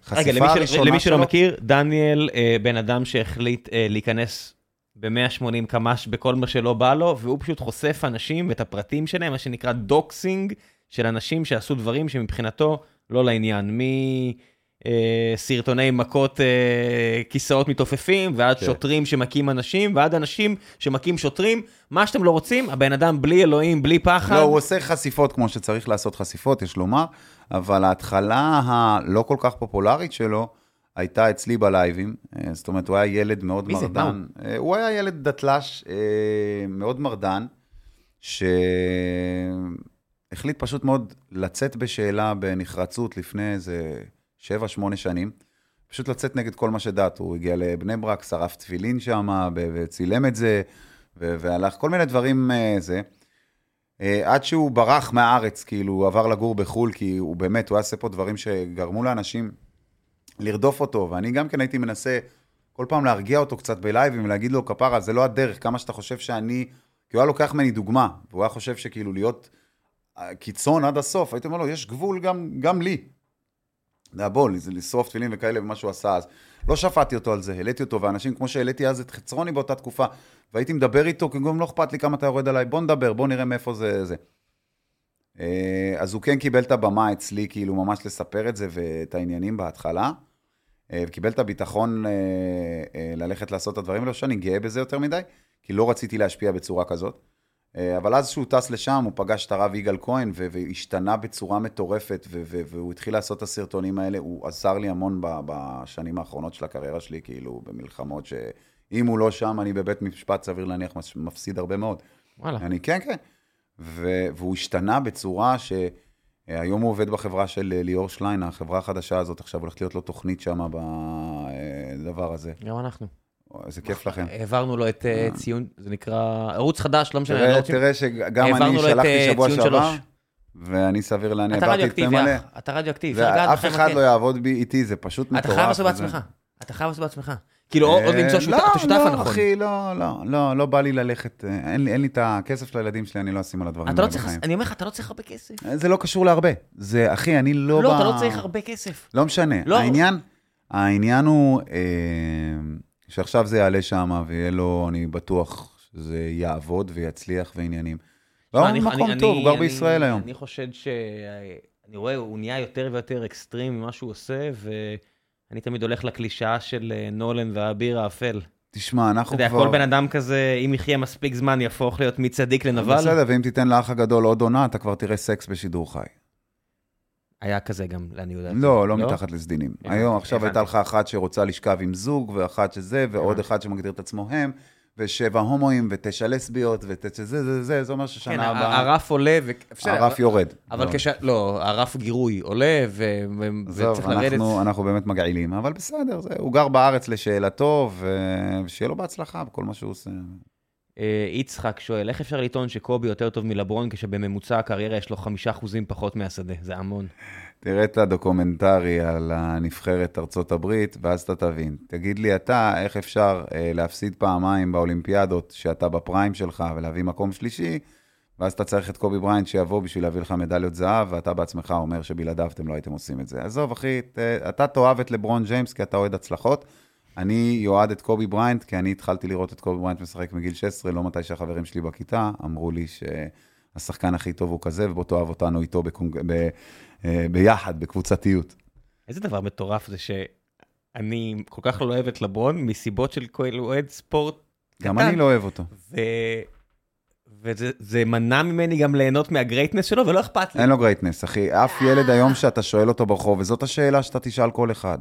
החשיפה למי, של, הראשונה למי שלא שלו... מכיר, דניאל אה, בן אדם שהחליט אה, להיכנס ב-180 קמ"ש בכל מה שלא בא לו, והוא פשוט חושף אנשים ואת הפרטים שלהם, מה שנקרא דוקסינג של אנשים שעשו דברים שמבחינתו לא לעניין. מסרטוני מכות אה, כיסאות מתעופפים, ועד כן. שוטרים שמכים אנשים, ועד אנשים שמכים שוטרים. מה שאתם לא רוצים, הבן אדם בלי אלוהים, בלי פחד. לא, הוא עושה חשיפות כמו שצריך לעשות חשיפות, יש לומר, אבל ההתחלה הלא כל כך פופולרית שלו הייתה אצלי בלייבים. אה, זאת אומרת, הוא היה ילד מאוד מי זה? מה מרדן. אה, הוא היה ילד דתל"ש אה, מאוד מרדן, שהחליט פשוט מאוד לצאת בשאלה בנחרצות לפני איזה 7-8 שנים. פשוט לצאת נגד כל מה שדת. הוא הגיע לבני ברק, שרף תפילין שם, וצילם את זה, והלך כל מיני דברים, אה, זה. אה, עד שהוא ברח מהארץ, כאילו, הוא עבר לגור בחו"ל, כי הוא באמת, הוא עושה פה דברים שגרמו לאנשים לרדוף אותו, ואני גם כן הייתי מנסה כל פעם להרגיע אותו קצת בלייבים, ולהגיד לו, כפרה, זה לא הדרך, כמה שאתה חושב שאני... כי הוא היה לוקח ממני דוגמה, והוא היה חושב שכאילו להיות אה, קיצון עד הסוף, הייתי אומר לו, יש גבול גם, גם לי. אתה יודע, בוא, זה לשרוף תפילין וכאלה, ומה שהוא עשה אז. לא שפטתי אותו על זה, העליתי אותו, ואנשים, כמו שהעליתי אז את חצרוני באותה תקופה, והייתי מדבר איתו, כי גם לא אכפת לי כמה אתה יורד עליי, בוא נדבר, בוא נראה מאיפה זה... זה. אה, אז הוא כן קיבל את הבמה אצלי, כאילו, ממש לספר את זה ואת העניינים בהתחלה. אה, וקיבל את הביטחון אה, אה, ללכת לעשות את הדברים האלה, שאני גאה בזה יותר מדי, כי לא רציתי להשפיע בצורה כזאת. אה, אבל אז שהוא טס לשם, הוא פגש את הרב יגאל כהן, והשתנה בצורה מטורפת, והוא התחיל לעשות את הסרטונים האלה, הוא עזר לי המון בשנים האחרונות של הקריירה שלי, כאילו, במלחמות, שאם הוא לא שם, אני בבית משפט, סביר להניח, מפסיד הרבה מאוד. וואלה. אני, כן, כן. והוא השתנה בצורה ש... אה, היום הוא עובד בחברה של אה, ליאור שליין, החברה החדשה הזאת, עכשיו הולכת להיות לו תוכנית שם בדבר הזה. גם אנחנו. איזה כיף לכם. העברנו לו את אה, ציון, זה נקרא ערוץ חדש, לא משנה. לא תראה, שגם אני שלחתי אה, שבוע שעבר. ואני סביר להניח, אתה העברתי את רדיואקטיבי, מלא. אתה רדיואקטיבי. בכם אחד. לא יעבוד בי איתי, זה פשוט מטורף. אתה חייב לעשות בעצמך. אתה חייב לעשות בעצמך. כאילו, עוד למצוא שותף- את השותף לא, לא, הנכון. אחי, לא, לא, לא, לא בא לי ללכת, אה, אין לי- את הכסף של הילדים שלי, אני לא אשים על הדברים לא האלה בחיים. אני אומר לך, אתה לא צריך הרבה כסף. זה לא קשור להרבה. זה, אחי, אני לא... לא, אתה לא צריך הרבה כסף. לא משנה. לא. העניין, העניין הוא אה, שעכשיו זה יעלה שם, ויהיה לו, אני בטוח שזה יעבוד ויצליח ועניינים. לא, אני- מקום אני- טוב, אני- הוא גר אני- בישראל היום. אני חושד ש... אני רואה, הוא נהיה יותר ויותר אקסטרים ממה שהוא עושה, ואני תמיד הולך לקלישאה של אה, נולן והאביר האפל. תשמע, אתה אנחנו יודע, כבר... כל בן אדם כזה, אם יחיה מספיק זמן, יהפוך להיות מצדיק לנבל. בסדר, ואם תיתן לאח הגדול עוד עונה, אתה כבר תראה סקס בשידור חי. היה כזה גם, לעניות דעתי. לא, לא מתחת לסדינים. היום, עכשיו. הייתה לך אחת שרוצה לשכב עם זוג, ואחת שזה, ועוד. אחד שמגדיר את עצמו הם, ושבע הומואים, ותשע לסביות, ותשע זה, זה, זה, זה אומר כן, ששנה ה- הבאה הרף עולה, ו... הרף יורד. אבל לא. כש... לא, הרף גירוי עולה, ו... עזוב, וצריך לרדת. אנחנו, אנחנו באמת מגעילים, אבל בסדר, זה, הוא גר בארץ לשאלתו, ושיהיה לו בהצלחה בכל מה שהוא עושה. אה, יצחק שואל, איך אפשר לטעון שקובי יותר טוב מלברון, כשבממוצע הקריירה יש לו חמישה אחוזים פחות מהשדה? זה המון. תראה את הדוקומנטרי על הנבחרת ארצות הברית, ואז אתה תבין. תגיד לי אתה, איך אפשר אה, להפסיד פעמיים באולימפיאדות, שאתה ב prime שלך, ולהביא מקום שלישי, ואז אתה צריך את קובי בריינט שיבוא בשביל להביא לך מדליות זהב, ואתה בעצמך אומר שבלעדיו אתם לא הייתם עושים את זה. עזוב, אחי, ת, אתה תאהב את לברון ג'יימס כי אתה אוהד הצלחות, אני אוהד את קובי בריינט, כי אני התחלתי לראות את קובי בריינט משחק מגיל 16, לא מתי שהחברים שלי בכיתה אמרו לי שהשחקן הכי טוב הוא כזה, ובוא תאהב אותנו איתו בקונג... ב... אה, ביחד, בקבוצתיות. איזה דבר מטורף זה שאני כל כך לא אוהב את לברון מסיבות של כל אוהד ספורט גם אני לא אוהב אותו. ו... וזה מנע ממני גם ליהנות מה greatness שלו, ולא אכפת לי. אין לו greatness, אחי. אף ילד היום שאתה שואל אותו ברחוב, וזאת השאלה שאתה תשאל כל אחד.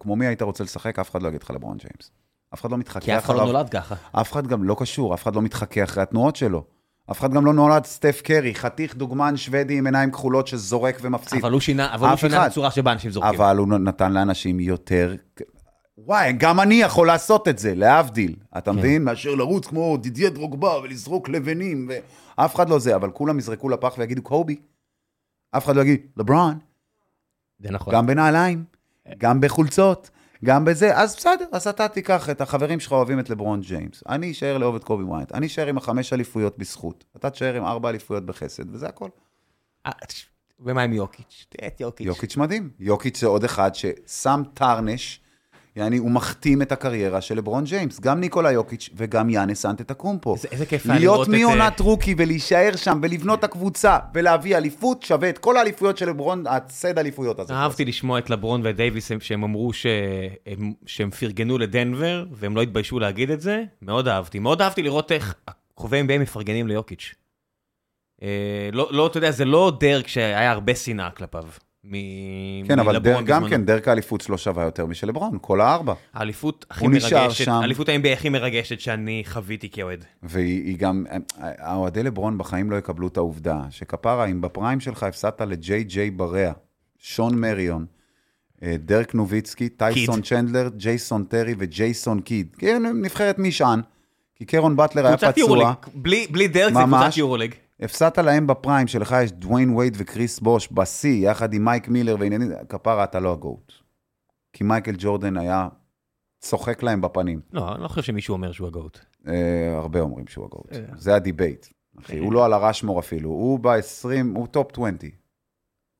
כמו מי היית רוצה לשחק, אף אחד לא יגיד לך לברון ג'יימס. אף אחד לא מתחכה. כי אף אחד לא נולד ככה. אף אחד גם לא קשור, אף אחד לא מתחכה אחרי התנועות שלו. אף אחד גם לא נולד סטף קרי, חתיך דוגמן שוודי עם עיניים כחולות שזורק ומפציץ. אבל הוא שינה, אבל הוא שינה את הצורה שבה אנשים זורקים. אבל הוא נתן לאנשים יותר וואי, גם אני יכול לעשות את זה, להבדיל. אתה כן. מבין? מאשר לרוץ כמו דידיה דרוגבה ולזרוק לבנים, ואף אחד לא זה, אבל כולם יזרקו לפח ויגידו קובי. אף אחד לא יגיד, לברון. זה נכון. גם בנעליים, גם בחולצות, גם בזה, אז בסדר, אז אתה תיקח את החברים שלך אוהבים את לברון ג'יימס. אני אשאר לאהוב את קובי בריינט. אני אשאר עם החמש אליפויות בזכות. אתה תשאר עם ארבע אליפויות בחסד, וזה הכל. אה, ומה עם יוקיץ'? את יוקיץ'. יוקיץ' מדהים. יוקיץ' זה עוד אחד ששם טרנש. יעני, הוא מכתים את הקריירה של לברון ג'יימס, גם ניקולה יוקיץ' וגם יאנס אנטטקומפו. איזה, איזה כיף היה לראות את... להיות מעונת rookie ולהישאר שם ולבנות את הקבוצה ולהביא אליפות שווה את כל האליפויות של לברון, הצייד אליפויות הזה. אהבתי לשמוע את לברון ודייוויס שהם אמרו שהם, שהם פרגנו לדנבר והם לא התביישו להגיד את זה, מאוד אהבתי. מאוד אהבתי לראות איך הקרובי NBA מפרגנים ליוקיץ'. אה, לא, לא, אתה יודע, זה לא דרק שהיה הרבה שנאה כלפיו. מ... כן, אבל דר, גם כן, דרך האליפות שלו שווה יותר משל לברון, כל הארבע. האליפות הכי מרגשת, האליפות ה-NBA הכי מרגשת שאני חוויתי כאוהד. והיא גם, האוהדי לברון בחיים לא יקבלו את העובדה שכפרה, אם בפריים שלך הפסדת לג'יי ג'יי בריאה, שון מריון, אה, דרק נוביצקי, טייסון צ'נדלר, ג'ייסון טרי וג'ייסון קיד. כן, נבחרת משען, כי קרון באטלר היה פצוע. בלי דרק זה קבוצת יורוליג. הפסדת להם ב prime שלך, יש דוויין וייד וקריס בוש בשיא, יחד עם מייק מילר ועניינים, כפרה, אתה לא ה GOAT. כי מייקל ג'ורדן היה צוחק להם בפנים. לא, אני לא חושב שמישהו אומר שהוא ה GOAT. אה, הרבה אומרים שהוא ה GOAT. אה. זה ה debate. אחי, הוא לא על ה Rushmore אפילו, הוא ב-20, הוא top 20.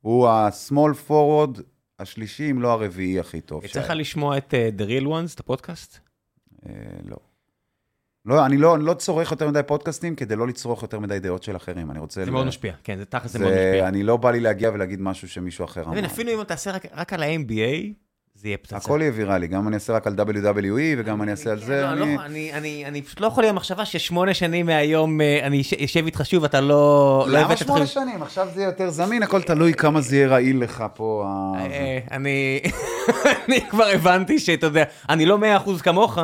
הוא ה-small forward השלישי, אם לא הרביעי הכי טוב. יצא לך לשמוע את אה, The Real Ones, את הפודקאסט? אה, לא. לא, אני לא, אני לא צורך יותר מדי פודקאסטים כדי לא לצרוך יותר מדי דעות של אחרים, אני רוצה... זה ל... מאוד משפיע, כן, זה תכל'ס זה מאוד משפיע. אני לא בא לי להגיע ולהגיד משהו שמישהו אחר אמר. אפילו אם אתה תעשה רק, רק על ה-NBA, זה יהיה פצצה. הכל יהיה ויראלי, גם אני אעשה רק על WWE וגם אני אעשה על זה. לא, לא, אני פשוט לא יכול להיות מחשבה ששמונה שנים מהיום אה, אני אשב איתך שוב, אתה לא... לא למה שמונה שנים? עכשיו זה יותר זמין, הכל תלוי כמה זה יהיה רעיל לך פה. אה, אני כבר הבנתי שאתה יודע, אני לא מאה אחוז כמוך,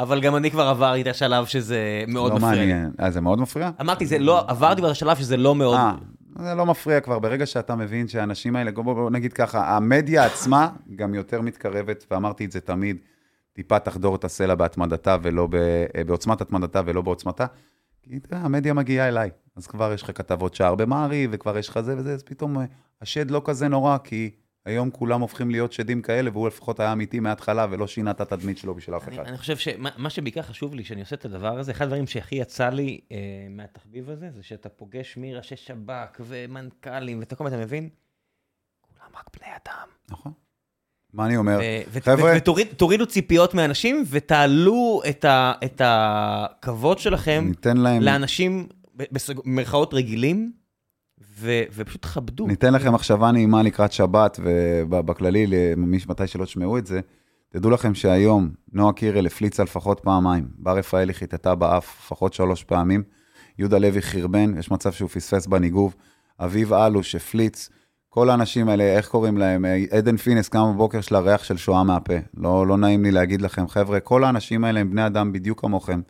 אבל גם אני כבר עברתי את השלב שזה מאוד לא מפריע. לא מעניין. אה, זה מאוד מפריע? אמרתי, זה לא, עברתי את השלב שזה לא מאוד... אה, זה לא מפריע כבר, ברגע שאתה מבין שהאנשים האלה, בוא, בוא נגיד ככה, המדיה עצמה גם יותר מתקרבת, ואמרתי את זה תמיד, טיפה תחדור את הסלע בהתמדתה ולא ב, אה, בעוצמת התמדתה ולא בעוצמתה, כי יודע, המדיה מגיעה אליי, אז כבר יש לך כתבות שער במעריב, וכבר יש לך זה וזה, אז פתאום אה, השד לא כזה נורא, כי היום כולם הופכים להיות שדים כאלה, והוא לפחות היה אמיתי מההתחלה ולא שינה את התדמית שלו בשביל אף אחד. אני, חושב שמה שבעיקר חשוב לי, שאני עושה את הדבר הזה, אחד הדברים שהכי יצא לי אה, מהתחביב הזה, זה שאתה פוגש מראשי שב"כ ומנכ"לים ואת הכל, אתה מבין? כולם רק בני אדם. נכון. מה אני אומר? חבר'ה... ותורידו ציפיות מאנשים ותעלו את, ה, את הכבוד שלכם ניתן להם... לאנשים, במרכאות רגילים. ו- ופשוט כבדו. ניתן לכם מחשבה נעימה לקראת שבת, ובכללי, מתי שלא תשמעו את זה, תדעו לכם שהיום נועה קירל הפליצה לפחות פעמיים, בר רפאלי חיטטה באף לפחות שלוש פעמים, יהודה לוי חרבן, יש מצב שהוא פספס בניגוב, אביב אלוש הפליץ, כל האנשים האלה, איך קוראים להם? עדן פינס קם בבוקר של הריח של שואה מהפה. לא, לא נעים לי להגיד לכם, חבר'ה, כל האנשים האלה הם בני אדם בדיוק כמוכם.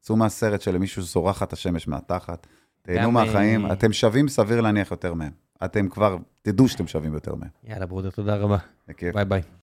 צאו מהסרט שלמישהו זורחת השמש מהתחת. תהנו מהחיים, אה, אתם שווים סביר להניח יותר מהם. אתם כבר, תדעו שאתם שווים יותר מהם. יאללה, brother, תודה רבה. ביי ביי.